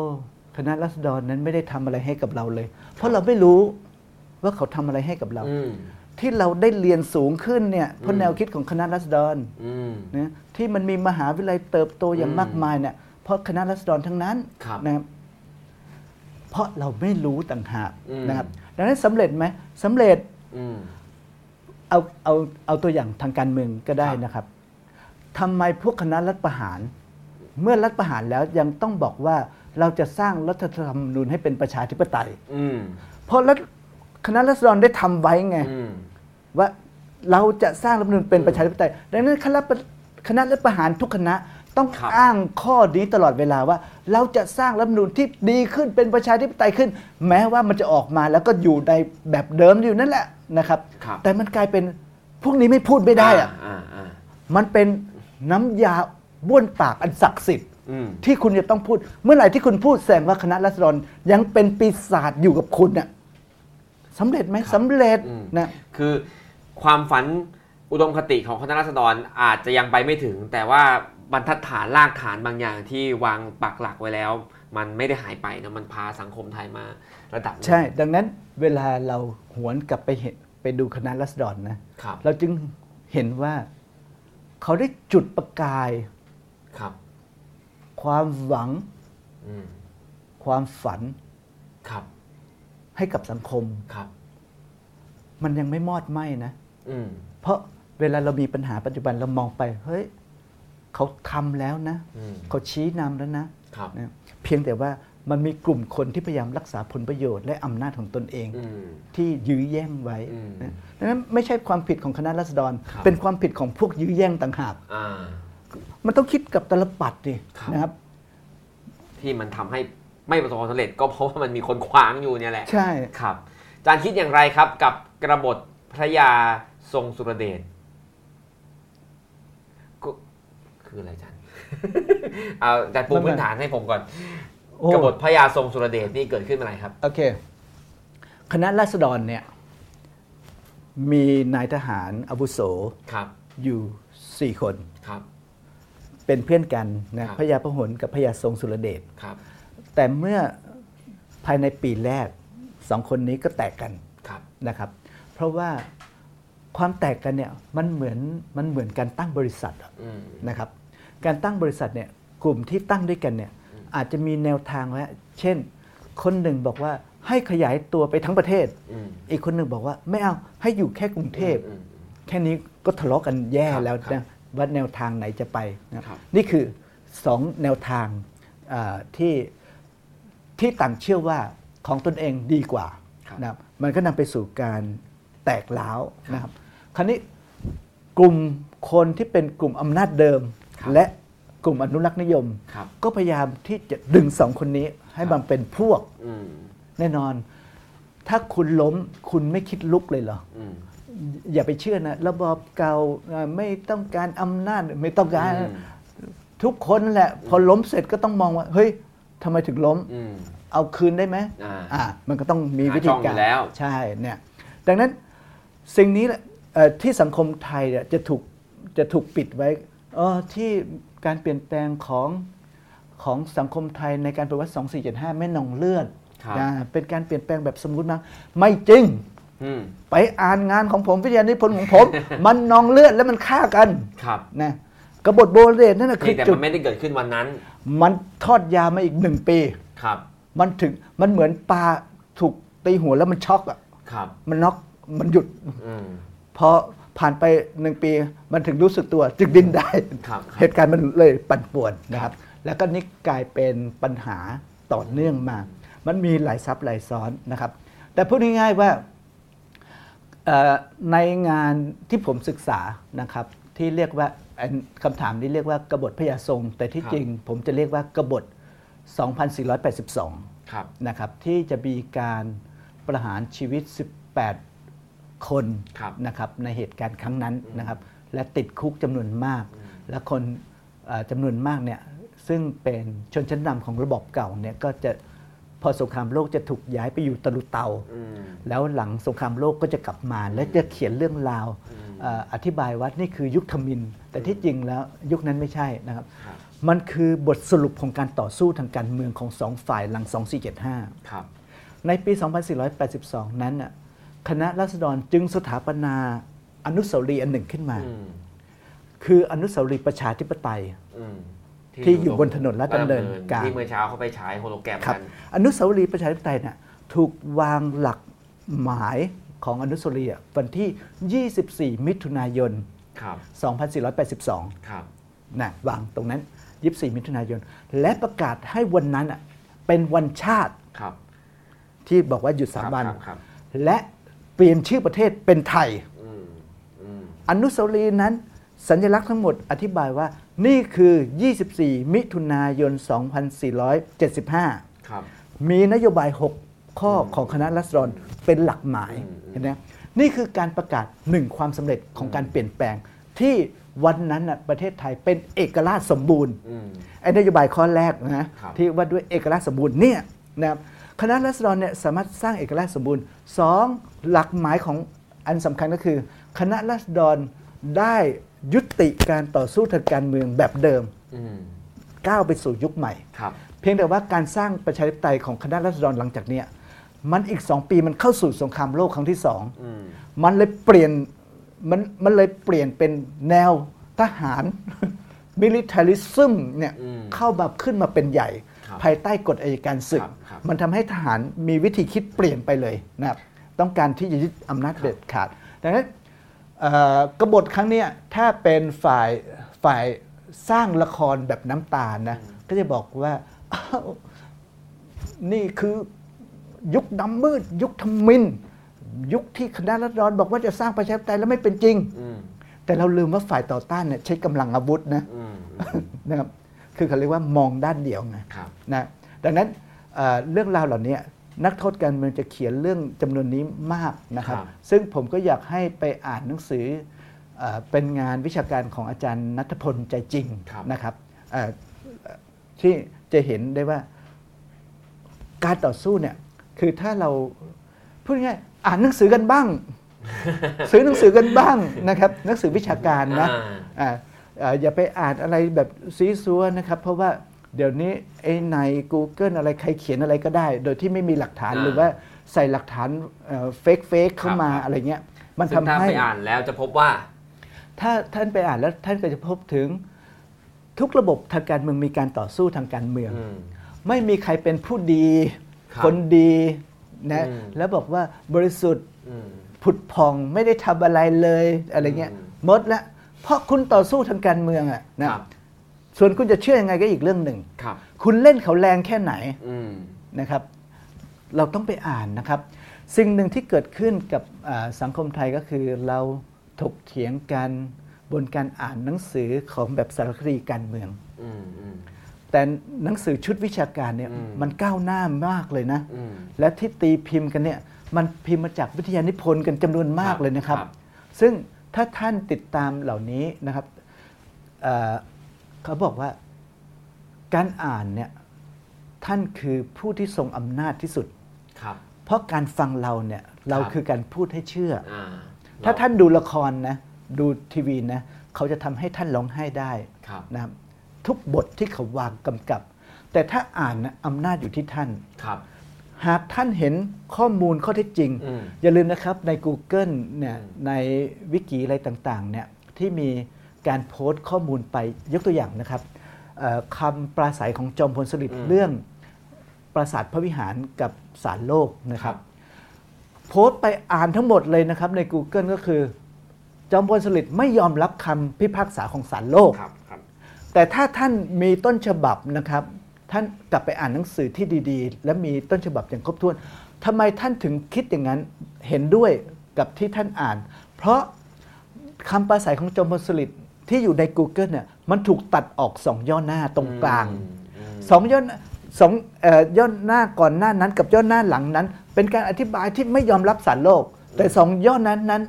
คณะรัษฎรนั้นไม่ได้ทำอะไรให้กับเราเลย เพราะเราไม่รู้ว่าเขาทำอะไรให้กับเราอืมที่เราได้เรียนสูงขึ้นเนี่ยเพราะอืมแนวคิดของคณะรัษฎรอืมนะที่มันมีมหาวิทยาลัยเติบโตอย่างอืมมากมายเนี่ยเพราะคณะรัษฎรทั้งนั้นครับนะครับเพราะเราไม่รู้ต่างหากอืมนะครับดังนั้นสำเร็จไหมสำเร็จอืมเอาเอาเอาตัวอย่างทางการเมืองก็ได้ครับนะครับทำไมพวกคณะรัฐประหาร เมื่อรัฐประหารแล้วยังต้องบอกว่า เราจะสร้างรัฐธรรมนูญให้เป็นประชาธิปไตยอืมเพราะรัฐคณะรัษฎรได้ทำไว้ไงอืมว่าเราจะสร้างรัฐธรรมนูญเป็นประชาธิปไตย ดังนั้นคณะคณะรัฐประหารทุกคณะต้องครับอ้างข้อนี้ตลอดเวลาว่า เราจะสร้างรัฐธรรมนูญที่ดีขึ้นเป็นประชาธิปไตยขึ้น แม้ว่ามันจะออกมาแล้วก็อยู่ในแบบเดิมอยู่นั่นแหละนะครับครับแต่มันกลายเป็นพวกนี้ไม่พูดไม่ได้อะอ่าอ่ามันเป็นน้ำยาบ้วนปากอันศักดิ์สิทธิ์อืม ที่คุณจะต้องพูด เมื่อไหร่ที่คุณพูดแสดงว่าคณะรัษฎรยังเป็นปีศาจอยู่กับคุณน่ะสำเร็จไหมครับสำเร็จอืมนะคือความฝันอุดมคติของคณะราษฎรอาจจะยังไปไม่ถึง แต่ว่าบรรทัดฐานรากฐานบางอย่างที่วางปักหลักไว้แล้ว มันไม่ได้หายไปนะมันพาสังคมไทยมาระดับหนึ่งใช่ ดังนั้นเวลาเราหวนกลับไปเห็นไปดูคณะรัษฎรนะครับเราจึงเห็นว่าเขาได้จุดประกายครับ ความหวังอืมความฝันครับ ให้กับสังคมครับ มันยังไม่มอดไหม้นะอืมเพราะเวลาเรามีปัญหาปัจจุบันเรามองไป เฮ้ยเขาทำแล้วนะอืมเขาชี้นำแล้วนะครับนะเพียงแต่ว่ามันมีกลุ่มคนที่พยายามรักษาผลประโยชน์และอำนาจของตนเองอืมที่ยื้อแย่งไว้อืมนะดังนั้นไม่ใช่ความผิดของคณะรัษฎรครับเป็นความผิดของพวกยื้อแย่งต่างหากอ่า มันต้องคิดกับตลปัดดิครับนะครับ ที่มันทำให้ไม่ประสบความสำเร็จ ก็เพราะว่ามันมีคนขวางอยู่เนี่ยแหละ ใช่ครับอาจารย์คิดอย่างไรครับ กับกระบฏพระยาทรงสุรเดชก็คืออะไรอาจารย์เอาอาจารย์ปูพื้นฐานให้ผมก่อนโอ้กบฏพระยาทรงสุรเดชนี่เกิดขึ้นเมื่อไหร่ครับโอเคคณะราษฎรเนี่ยมีนายทหารอาวุโสครับอยู่สี่คนครับ เป็นเพื่อนกันนะครับ พระยาพหลกับพระยาทรงสุรเดชครับ แต่เมื่อภายในปีแรกสองคนนี้ก็แตกกันครับ นะครับ เพราะว่าความแตกกันเนี่ยมันเหมือนมันเหมือนการตั้งบริษัทอะอืม นะครับ การตั้งบริษัทเนี่ยกลุ่มที่ตั้งด้วยกันเนี่ยอาจจะมีแนวทางไว้เช่น คนหนึ่งบอกว่าให้ขยายตัวไปทั้งประเทศ อืมอีกคนหนึ่งบอกว่าไม่เอาให้อยู่แค่กรุงเทพ อืม แค่นี้ก็ทะเลาะกันแย่ครับแล้วครับนะ ว่าแนวทางไหนจะไปนะครับนี่คือสองแนวทางอ่าที่ที่ต่างเชื่อว่าของตนเองดีกว่าครับนะครับมันก็นำไปสู่การแตกล้าวนะครับ คราวนี้กลุ่มคนที่เป็นกลุ่มอำนาจเดิมครับและกลุ่มอนุรักษ์นิยมครับก็พยายามที่จะดึงสองคนนี้ให้มันเป็นพวกอืมแน่นอน ถ้าคุณล้มคุณไม่คิดลุกเลยเหรอ อืมอย่าไปเชื่อนะระบอบเก่าเอ่อไม่ต้องการอำนาจไม่ต้องการอืมทุกคนแหละ พอล้มเสร็จก็ต้องมองว่า เฮ้ยทำไมถึงล้มอืมเอาคืนได้ไหมอ่าอ่ามันก็ต้องมีหาวิธีช่องอยู่การแล้วใช่เนี่ยดังนั้นสิ่งนี้แหละเอ่อที่สังคมไทยเนี่ยจะถูกจะถูกปิดไว้เออที่การเปลี่ยนแปลงของของสังคมไทยในการปฏิวัติ 2475 แม่นองเลือดครับอ่าเป็นการเปลี่ยนแปลงแบบสมมุติมาไม่จริงอืม ไปอ่านงานของผมวิทยานิพนธ์ของผม มันนองเลือดแล้วมันฆ่ากันครับนะกบฏโบเรตนั่นนะเพีคืยองแต่จุมัดนไม่ได้เกิดขึ้นวันนั้น มันทอดยามาอีกหนึ่งปีครับ มันถึงมันเหมือนปลาถูกตีหัวแล้วมันช็อกอะครับ มันน็อกมันหยุดอืมพอผ่านไปหนึ่งปีมันถึงรู้สึกตัวจึงดิ้นได้ครับเหตุการณ์มันเลยปั่นป่วนนะครับ แล้วก็นี่กลายเป็นปัญหาต่อเนื่องมา มันมีหลายซับหลายซ้อนนะครับ แต่พูดง่ายๆว่าเอ่อ ในงานที่ผมศึกษานะครับที่เรียกว่าอันคำถามนี้เรียกว่ากบฏพญาทรง แต่ที่ครับจริงผมจะเรียกว่ากบฏ 2482ครับนะครับที่จะมีการประหารชีวิต 18 คนครับนะครับในเหตุการณ์ครั้งนั้นนะครับและติดคุกจำนวนมาก และคนเอ่อจำนวนมากเนี่ยซึ่งเป็นชนชั้นนำของระบอบเก่าเนี่ยก็จะ พอสงครามโลกจะถูกย้ายไปอยู่ตะลุเตาอืมแล้วหลังสงครามโลกก็จะกลับมา และจะเขียนเรื่องราวเอ่ออธิบายว่านี่คือยุคทมิน แต่ที่จริงแล้วยุคนั้นไม่ใช่นะครับครับ มันคือบทสรุปของการต่อสู้ทางการเมืองของสองฝ่ายหลัง 2475 ครับ ในปี 2482 นั้นน่ะคณะรัษฎรจึงสถาปนาอนุสาวรีย์อันหนึ่งขึ้นมาอืมคืออนุสาวรีย์ประชาธิปไตยอืม ที่อยู่บนถนนลาดดำเนินกลางที่เมื่อเช้าเขาไปฉายโฮโลแกรมครับกันอนุสาวรีย์ประชาธิปไตยน่ะถูกวางหลักหมายของอนุสาวรีย์อะวันที่ 24 มิถุนายนครับ2482ครับนะวางตรงนั้น 24 มิถุนายน และประกาศให้วันนั้นอะเป็นวันชาติครับที่บอกว่าหยุดสามครับวันครับครับและเปลี่ยนชื่อประเทศเป็นไทยอืมอืมอนุสาวรีย์นั้นสัญลักษณ์ทั้งหมดอธิบายว่า นี่คือ 24 มิถุนายน 2475 ครับ มีนโยบาย 6 ข้อของคณะรัษฎรเป็นหลักหมายอืมเห็นไหมนี่คือการประกาศหนึ่งความสำเร็จของการเปลี่ยนแปลง ที่วันนั้นน่ะประเทศไทยเป็นเอกราชสมบูรณ์อืมไอ้นโยบายข้อแรกนะครับที่ว่าด้วยเอกราชสมบูรณ์เนี่ยนะครับคณะรัษฎรเนี่ยสามารถสร้างเอกราชสมบูรณ์สองหลักหมายของอันสำคัญก็คือ คณะรัษฎรได้ ยุติการต่อสู้ทางการเมืองแบบเดิมอืมก้าวไปสู่ยุคใหม่ครับเพียงแต่ว่าการสร้างประชาธิปไตยของคณะรัษฎรหลังจากเนี้ยมันอีกสองปีมันเข้าสู่สงครามโลกครั้งที่สองอืมมันเลยเปลี่ยนมันมันเลยเปลี่ยนเป็นแนวทหารมิลิเทอริซึมเนี่ยอืมเข้ามาขึ้นมาเป็นใหญ่ครับภายใต้กฎอัยการศึกครับครับมันทำให้ทหารมีวิธีคิดเปลี่ยนไปเลยนะครับต้องการที่จะยึดอำนาจเด็ดขาดดังนั้นเอ่อ กบฏครั้งเนี้ยถ้าเป็นฝ่ายฝ่ายสร้างละครแบบน้ำตาลนะก็จะบอกว่าอ้าวนี่คือยุคดำมืด ยุคทมิน ยุคที่คณะรัษฎรบอกว่าจะสร้างประชาธิปไตยแล้วไม่เป็นจริงอืมแต่เราลืมว่าฝ่ายต่อต้านเนี่ยใช้กำลังอาวุธนะอืมนะครับคือเขาเรียกว่ามองด้านเดียวไงครับนะดังนั้นเอ่อเรื่องราวเหล่านี้ นักโทษการเมืองจะเขียนเรื่องจำนวนนี้มากนะครับ ครับ ซึ่งผมก็อยากให้ไปอ่านหนังสือเอ่อเป็นงานวิชาการของอาจารย์นัทพลใจจริงครับนะครับเอ่อที่จะเห็นได้ว่าการต่อสู้เนี่ยคือถ้าเราพูดง่ายๆอ่านหนังสือกันบ้าง ซื้อหนังสือกันบ้างนะครับหนังสือวิชาการนะ อ่า อ่าเอ่ออย่าไปอ่านอะไรแบบซีซัวนะครับ เพราะว่า เดี๋ยวนี้ไอ้ใน Google อะไรใครเขียนอะไรก็ได้ โดยที่ไม่มีหลักฐานอ่าหรือว่าใส่หลักฐานเฟกเฟกเข้ามาครับอะไรเงี้ย มันซึ่งทำถ้าให้ไปอ่านแล้วจะพบว่า ถ้าท่านไปอ่านแล้วท่านก็จะพบถึงทุกระบบทางการเมืองมีการต่อสู้ทางการเมืองอืมไม่มีใครเป็นผู้ดีครับคนดีนะอืมแล้วบอกว่าบริสุทธิ์อืมผุดผ่องไม่ได้ทำอะไรเลยอะไรเงี้ยอืมหมดละเพราะคุณต่อสู้ทางการเมืองอะนะครับ ส่วนคุณจะเชื่อยังไงก็อีกเรื่องหนึ่งครับ คุณเล่นเขาแรงแค่ไหนอืมนะครับ เราต้องไปอ่านนะครับ สิ่งหนึ่งที่เกิดขึ้นกับอ่าสังคมไทยก็คือเราถกเถียงกันบนการอ่านหนังสือของแบบสารคดีการเมือง อืมอืม แต่หนังสือชุดวิชาการเนี่ยอืม มันก้าวหน้ามากเลยนะ อืม และที่ตีพิมพ์กันเนี่ยมันพิมพ์มาจากวิทยานิพนธ์กันจำนวนมากเลยนะครับ ครับซึ่งถ้าท่านติดตามเหล่านี้นะครับเอ่อ เขาบอกว่าการอ่านเนี่ยท่านคือผู้ที่ทรงอำนาจที่สุด ครับ เพราะการฟังเราเนี่ยเราครับคือการพูดให้เชื่ออ่าถ้าท่านดูละครนะดูทีวีนะเขาจะทำให้ท่านร้องไห้ได้ครับนะครับทุกบทที่เขาวางกำกับ แต่ถ้าอ่านนะอำนาจอยู่ที่ท่านครับหากท่านเห็นข้อมูลข้อเท็จจริงอืมอย่าลืมนะครับใน Google เนี่ยอืมในวิกิอะไรต่างๆเนี่ยที่มี การโพสต์ข้อมูลไปยกตัวอย่างนะครับเอ่อคำปราศัยของจอมพลสฤษดิ์เรื่องปราสาทพระวิหารกับสารโลกนะครับ โพสต์ไปอ่านทั้งหมดเลยนะครับใน Google ก็คือ จอมพลสฤษดิ์ไม่ยอมรับคำพิพากษาของศาลโลกครับครับแต่ถ้าท่านมีต้นฉบับนะครับ ท่านกลับไปอ่านหนังสือที่ดีๆ และมีต้นฉบับอย่างครบถ้วนทำไมท่านถึงคิดอย่างนั้นเห็นด้วยกับที่ท่านอ่าน เพราะคำปราศัยของจอมพลสฤษดิ์ ที่อยู่ใน Google เนี่ยมันถูกตัดออกสองย่อหน้าตรงกลางอืมอืมสองย่อหน้าสองเอ่อย่อหน้าก่อนหน้านั้น กับย่อหน้าหลังนั้น เป็นการอธิบายที่ไม่ยอมรับสารโลก แต่สองย่อนั้นนั้น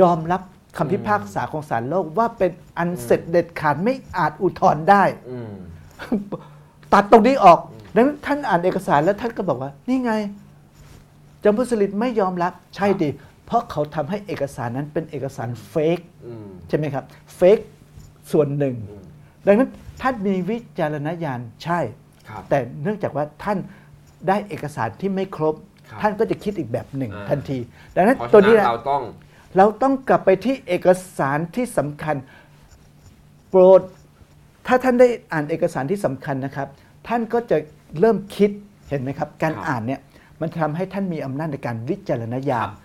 ยอมรับคำพิพากษาของสารโลกว่าเป็นอันเสร็จเด็ดขาดไม่อาจอุทธรณ์ได้อืมตัดตรงนี้ออกดังนั้นท่านอ่านเอกสารแล้วท่านก็บอกว่า นี่ไงจอมพลสฤษดิ์ไม่ยอมรับใช่ดิเพราะเขาทำให้เอกสารนั้นเป็นเอกสารเฟกอืมใช่ไหมครับเฟก ส่วนหนึ่งอืมดังนั้นท่านมีวิจารณญาณใช่ครับแต่เนื่องจากว่าท่านได้เอกสารที่ไม่ครบครับท่านก็จะคิดอีกแบบหนึ่งอ่าทันที ดังนั้นเพราะตัวฉะนี้นั้นนะเราต้อง เราต้องกลับไปที่เอกสารที่สำคัญ โปรด ถ้าท่านได้อ่านเอกสารที่สำคัญนะครับ ท่านก็จะเริ่มคิดเห็นไหมครับ การครับอ่านเนี่ยมันทำให้ท่านมีอำนาจในการวิจารณญาครัณบ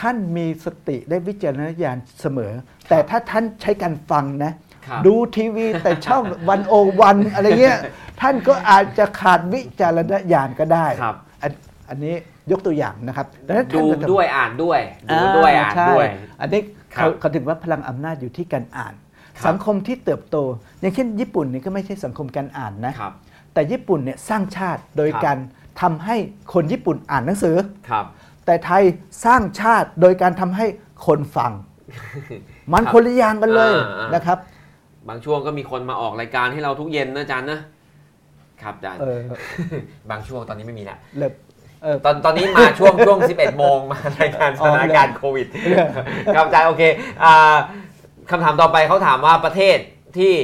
ท่านมีสติได้วิจารณญาณเสมอ แต่ถ้าท่านใช้การฟังนะครับ ดูทีวีแต่ช่องวันโอวันอะไรเงี้ยท่านก็อาจจะขาดวิจารณญาณก็ได้ครับอันอันนี้ยกตัวอย่างนะครับดังนั้นท่าดูนก็จะด้วยอ่านด้วยดูด้วยอ่านใช่ด้วยอันนี้ครับเขาเขาถึงว่าพลังอำนาจอยู่ที่การอ่านครับสังคมที่เติบโต อย่างเช่นญี่ปุ่นนี่ก็ไม่ใช่สังคมการอ่านนะครับแต่ญี่ปุ่นเนี่ยสร้างชาติโดยครับการทำให้คนญี่ปุ่นอ่านหนังสือครับ แต่ไทยสร้างชาติโดยการทำให้คนฟัง มันครับคนละอย่างกันเลยอ่าๆนะครับ บางช่วงก็มีคนมาออกรายการให้เราทุกเย็นนะอาจารย์นะ ครับอาจารย์เออบางช่วงตอนนี้ไม่มีแล้วเลยเออตอนตอนนี้มาช่วงช่วง 11 โมงมารายการสอ๋อถานการณ์โควิดเรื่องครับอาจารย์โอเคอ่าคำถามต่อไปเขาถามว่าประเทศที่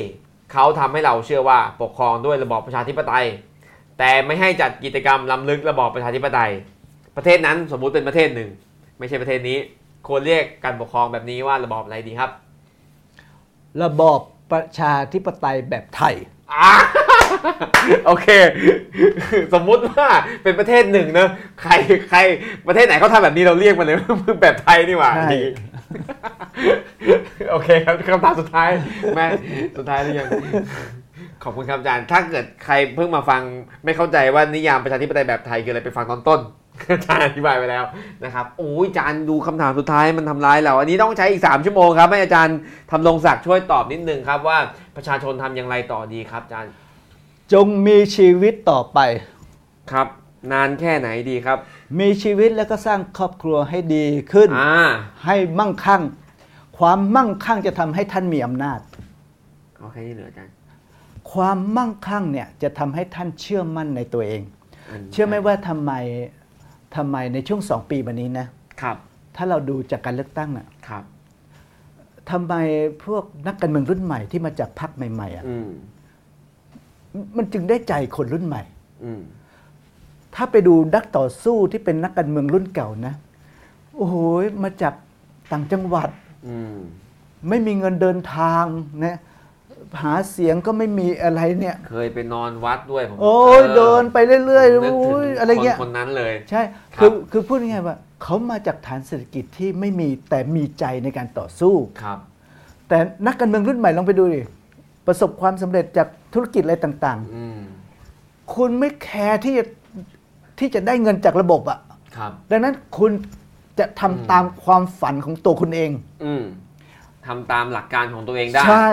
เขาทำให้เราเชื่อว่าปกครองด้วยระบอบประชาธิปไตย แต่ไม่ให้จัดกิจกรรมล้ำลึกระบอบประชาธิปไตย ประเทศนั้นสมมุติเป็นประเทศหนึ่ง ไม่ใช่ประเทศนี้ควรเรียกการปกครองแบบนี้ว่าระบอบอะไรดีครับ ระบอบ ประชาธิปไตยแบบไทย อ่าโอเค สมมุติว่าเป็นประเทศหนึ่งนะใครใครประเทศไหนเขาทำแบบนี้เราเรียกมันเลยว่าแบบไทยนี่หว่าใช่ ดีโอเคครับคำถามสุดท้ายแม่สุดท้ายหรือยัง ขอบคุณครับอาจารย์ ถ้าเกิดใครเพิ่งมาฟังไม่เข้าใจว่านิยามประชาธิปไตยแบบไทยคืออะไรไปฟังตอนต้น อาจารย์อธิบายไปแล้วนะครับโอ้ยอาจารย์ดูคำถามสุดท้ายมันทำร้ายเราอันนี้ต้องใช้อีก 3 ชั่วโมงครับให้อาจารย์ทำลงศักดิ์ช่วยตอบนิดนึงครับว่าประชาชนทำอย่างไรต่อดีครับอาจารย์ จงมีชีวิตต่อไปครับ นานแค่ไหนดีครับ มีชีวิตแล้วก็สร้างครอบครัวให้ดีขึ้นอ่าให้มั่งคั่ง ความมั่งคั่งจะทำให้ท่านมีอำนาจเอาแค่นี้เหลืออาจารย์ความมั่งคั่งเนี่ยจะทำให้ท่านเชื่อมั่นในตัวเองนเชื่อไหมว่าทำไม ทำไมในช่วงสองปีมานี้นะครับ ถ้าเราดูจากการเลือกตั้งน่ะครับทำไมพวกนักการเมืองรุ่นใหม่ที่มาจากพรรคใหม่ๆอะอืมมันจึงได้ใจคนรุ่นใหม่อืมถ้าไปดูนักต่อสู้ที่เป็นนักการเมืองรุ่นเก่านะ โอ้โหมาจากต่างจังหวัดอืมไม่มีเงินเดินทางนะ หาเสียงก็ไม่มีอะไรเนี่ย เคยไปนอนวัดด้วยผมโอ้ยเดินไปเรื่อยผมนึกๆถึโอ้งยอะไรเงี้ยคนคนนั้นเลย ใช่ครับคือคือพูดง่ายๆว่าเขามาจากฐานเศรษฐกิจที่ไม่มีแต่มีใจในการต่อสู้ครับ แต่นักการเมืองรุ่นใหม่ลองไปดูดิประสบความสำเร็จจากธุรกิจอะไรต่างอืมๆคุณไม่แคร์ที่จะที่จะได้เงินจากระบบอะครับดังนั้นคุณจะทำตามความฝันของตัวคุณเอง อืมทำตามหลักการของตัวเองได้ ใช่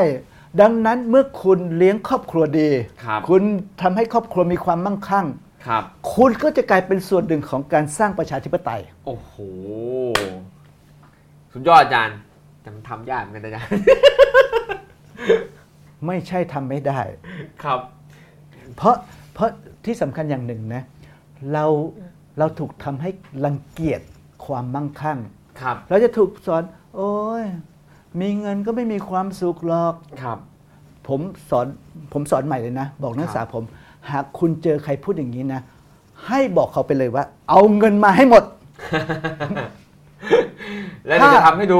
ดังนั้นเมื่อคุณเลี้ยงครอบครัวดีครับ คุณทำให้ครอบครัวมีความมั่งคั่ง ครับ คุณก็จะกลายเป็นส่วนหนึ่งของการสร้างประชาธิปไตย โอ้โห สุดยอดอาจารย์แต่มันทำยากเหมือนกันนะอาจารย์ ไม่ใช่ทำไม่ได้ ครับ เพราะเพราะที่สำคัญอย่างหนึ่งนะเราเราถูกทำให้รังเกียจความมั่งคั่ง ครับ เราจะถูกสอน โอ้ย มีเงินก็ไม่มีความสุขหรอก ครับ ผมสอนผมสอนใหม่เลยนะ บอกนักศึกษาผม หากคุณเจอใครพูดอย่างนี้นะ ให้บอกเขาไปเลยว่า เอาเงินมาให้หมด แล้วเดี๋ยวจะทำให้ดู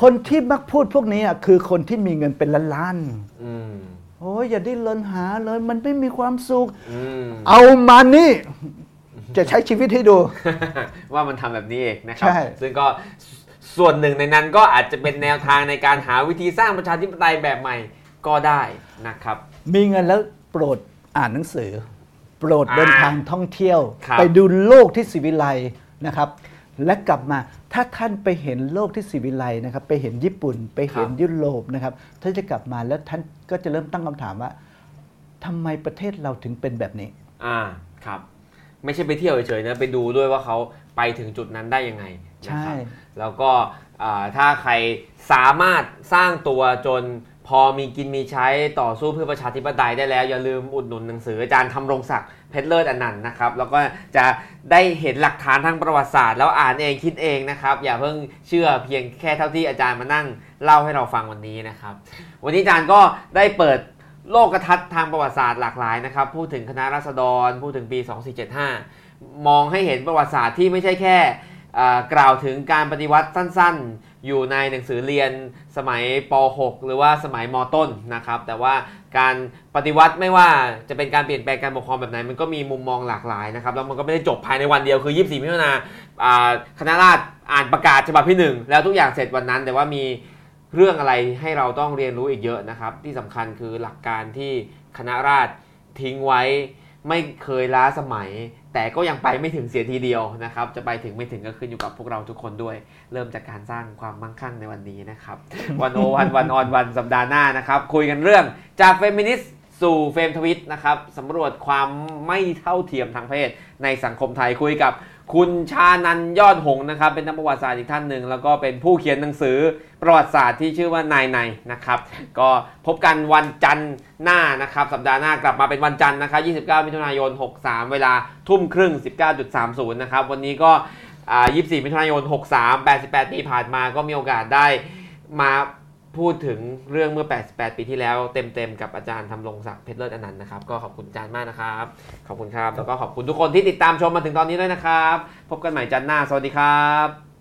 คนที่มักพูดพวกนี้อะคือคนที่มีเงินเป็นล้านอืมๆโอ้ยอย่าได้เลินหาเลย มันไม่มีความสุข อืม เอามานี่ จะใช้ชีวิตให้ดู ว่ามันทำแบบนี้เองนะครับ ใช่ซึ่งก็ สส่วนหนึ่งในนั้นก็อาจจะเป็นแนวทางในการหาวิธีสร้างประชาธิปไตยแบบใหม่ก็ได้นะครับ มีเงินแล้วโปรดอ่านหนังสือ โปรดอ่าเดินทางท่องเที่ยว ครับ ไปดูโลกที่สิวิไลนะครับ และกลับมาถ้าท่านไปเห็นโลกที่สิวิไลนะครับ ไปเห็นญี่ปุ่น ไปเห็นยุโรปนะครับท่านจะกลับมาแล้วท่านก็จะเริ่มตั้งคำถามว่าทำไมประเทศเราถึงเป็นแบบนี้ อ่าครับ ไม่ใช่ไปเที่ยวเฉยๆนะ ไปดูด้วยว่าเขาไปถึงจุดนั้นได้ยังไงนะครับ ใช่ แล้วก็อ่าถ้าใครสามารถสร้างตัวจนพอมีกินมีใช้ต่อสู้เพื่อประชาธิปไตยได้แล้ว อย่าลืมอุดหนุนหนังสืออาจารย์ทำรงศักดิ์เพชรเลิศอนันต์นะครับ แล้วก็จะได้เห็นหลักฐานทางประวัติศาสตร์ แล้วอ่านเองคิดเองนะครับ อย่าเพิ่งเชื่อเพียงแค่เท่าที่อาจารย์มานั่งเล่าให้เราฟังวันนี้นะครับ วันนี้อาจารย์ก็ได้เปิดโลกทัศน์ทางประวัติศาสตร์หลากหลายนะครับพูดถึงคณะราษฎรพูดถึงปี 2475 มองให้เห็นประวัติศาสตร์ที่ไม่ใช่แค่อ่า กล่าวถึงการปฏิวัติสั้นๆ อยู่ในหนังสือเรียนสมัยป .6 หรือว่าสมัยมต้นนะครับ แต่ว่าการปฏิวัติไม่ว่าจะเป็นการเปลี่ยนแปลงการปกครองแบบไหน มันก็มีมุมมองหลากหลายนะครับ แล้วมันก็ไม่ได้จบภายในวันเดียวคือ 24 มิถุนาคณะราษฎรอ่านประกาศฉบับที่ 1 แล้วทุกอย่างเสร็จวันนั้น แต่ว่ามีเรื่องอะไรให้เราต้องเรียนรู้อีกเยอะนะครับ ที่สำคัญคือหลักการที่คณะราษฎรทิ้งไว้ไม่เคยล้าสมัย แต่ก็ยังไปไม่ถึงเสียทีเดียวนะครับ จะไปถึงไม่ถึงก็ขึ้นอยู่กับพวกเราทุกคนด้วย เริ่มจากการสร้างความมั่งคั่งในวันนี้นะครับ วันโอวันวันออนวันสัปดาห์หน้านะครับ คุยกันเรื่องจากเฟมินิสต์สู่เฟมทวิตนะครับสำรวจความไม่เท่าเทียมทางเพศ ในสังคมไทยคุยกับคุณชานันยอดหงส์นะครับ เป็นนักประวัติศาสตร์อีกท่านหนึ่งแล้วก็เป็นผู้เขียนหนังสือ ประวัติศาสตร์ที่ชื่อว่านายในนะครับ ก็พบกันวันจันทร์หน้านะครับ สัปดาห์หน้ากลับมาเป็นวันจันทร์นะครับ 29 มิถุนายน 63 เวลาทุ่มครึ่ง 19.30 นะครับ วันนี้ก็ 24 มิถุนายน 63 88 ปีผ่านมาก็มีโอกาสได้มาพูดถึงเรื่องเมื่อ 88 ปีที่แล้วเต็มๆ กับอาจารย์ทำรงศักดิ์เพชรเลิศอนันต์นะครับ ก็ขอบคุณอาจารย์มากนะครับ ขอบคุณครับ แล้วก็ขอบคุณทุกคนที่ติดตามชมมาถึงตอนนี้ด้วยนะครับ พบกันใหม่จันทร์หน้า สวัสดีครับ